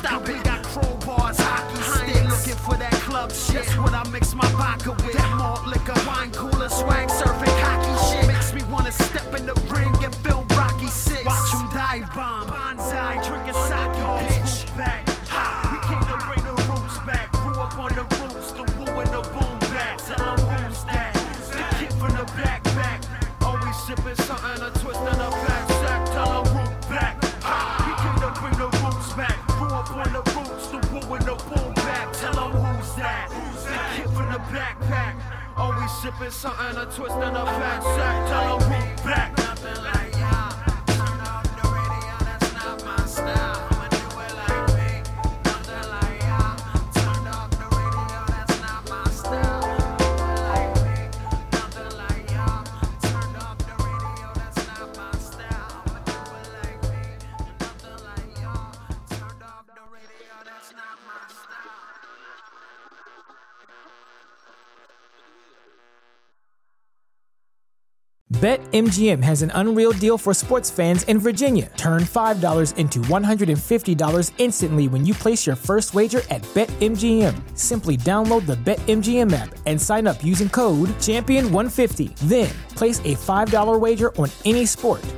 BetMGM has an unreal deal for sports fans in Virginia. Turn $5 into $150 instantly when you place your first wager at BetMGM. Simply download the BetMGM app and sign up using code Champion150. Then, place a $5 wager on any sport.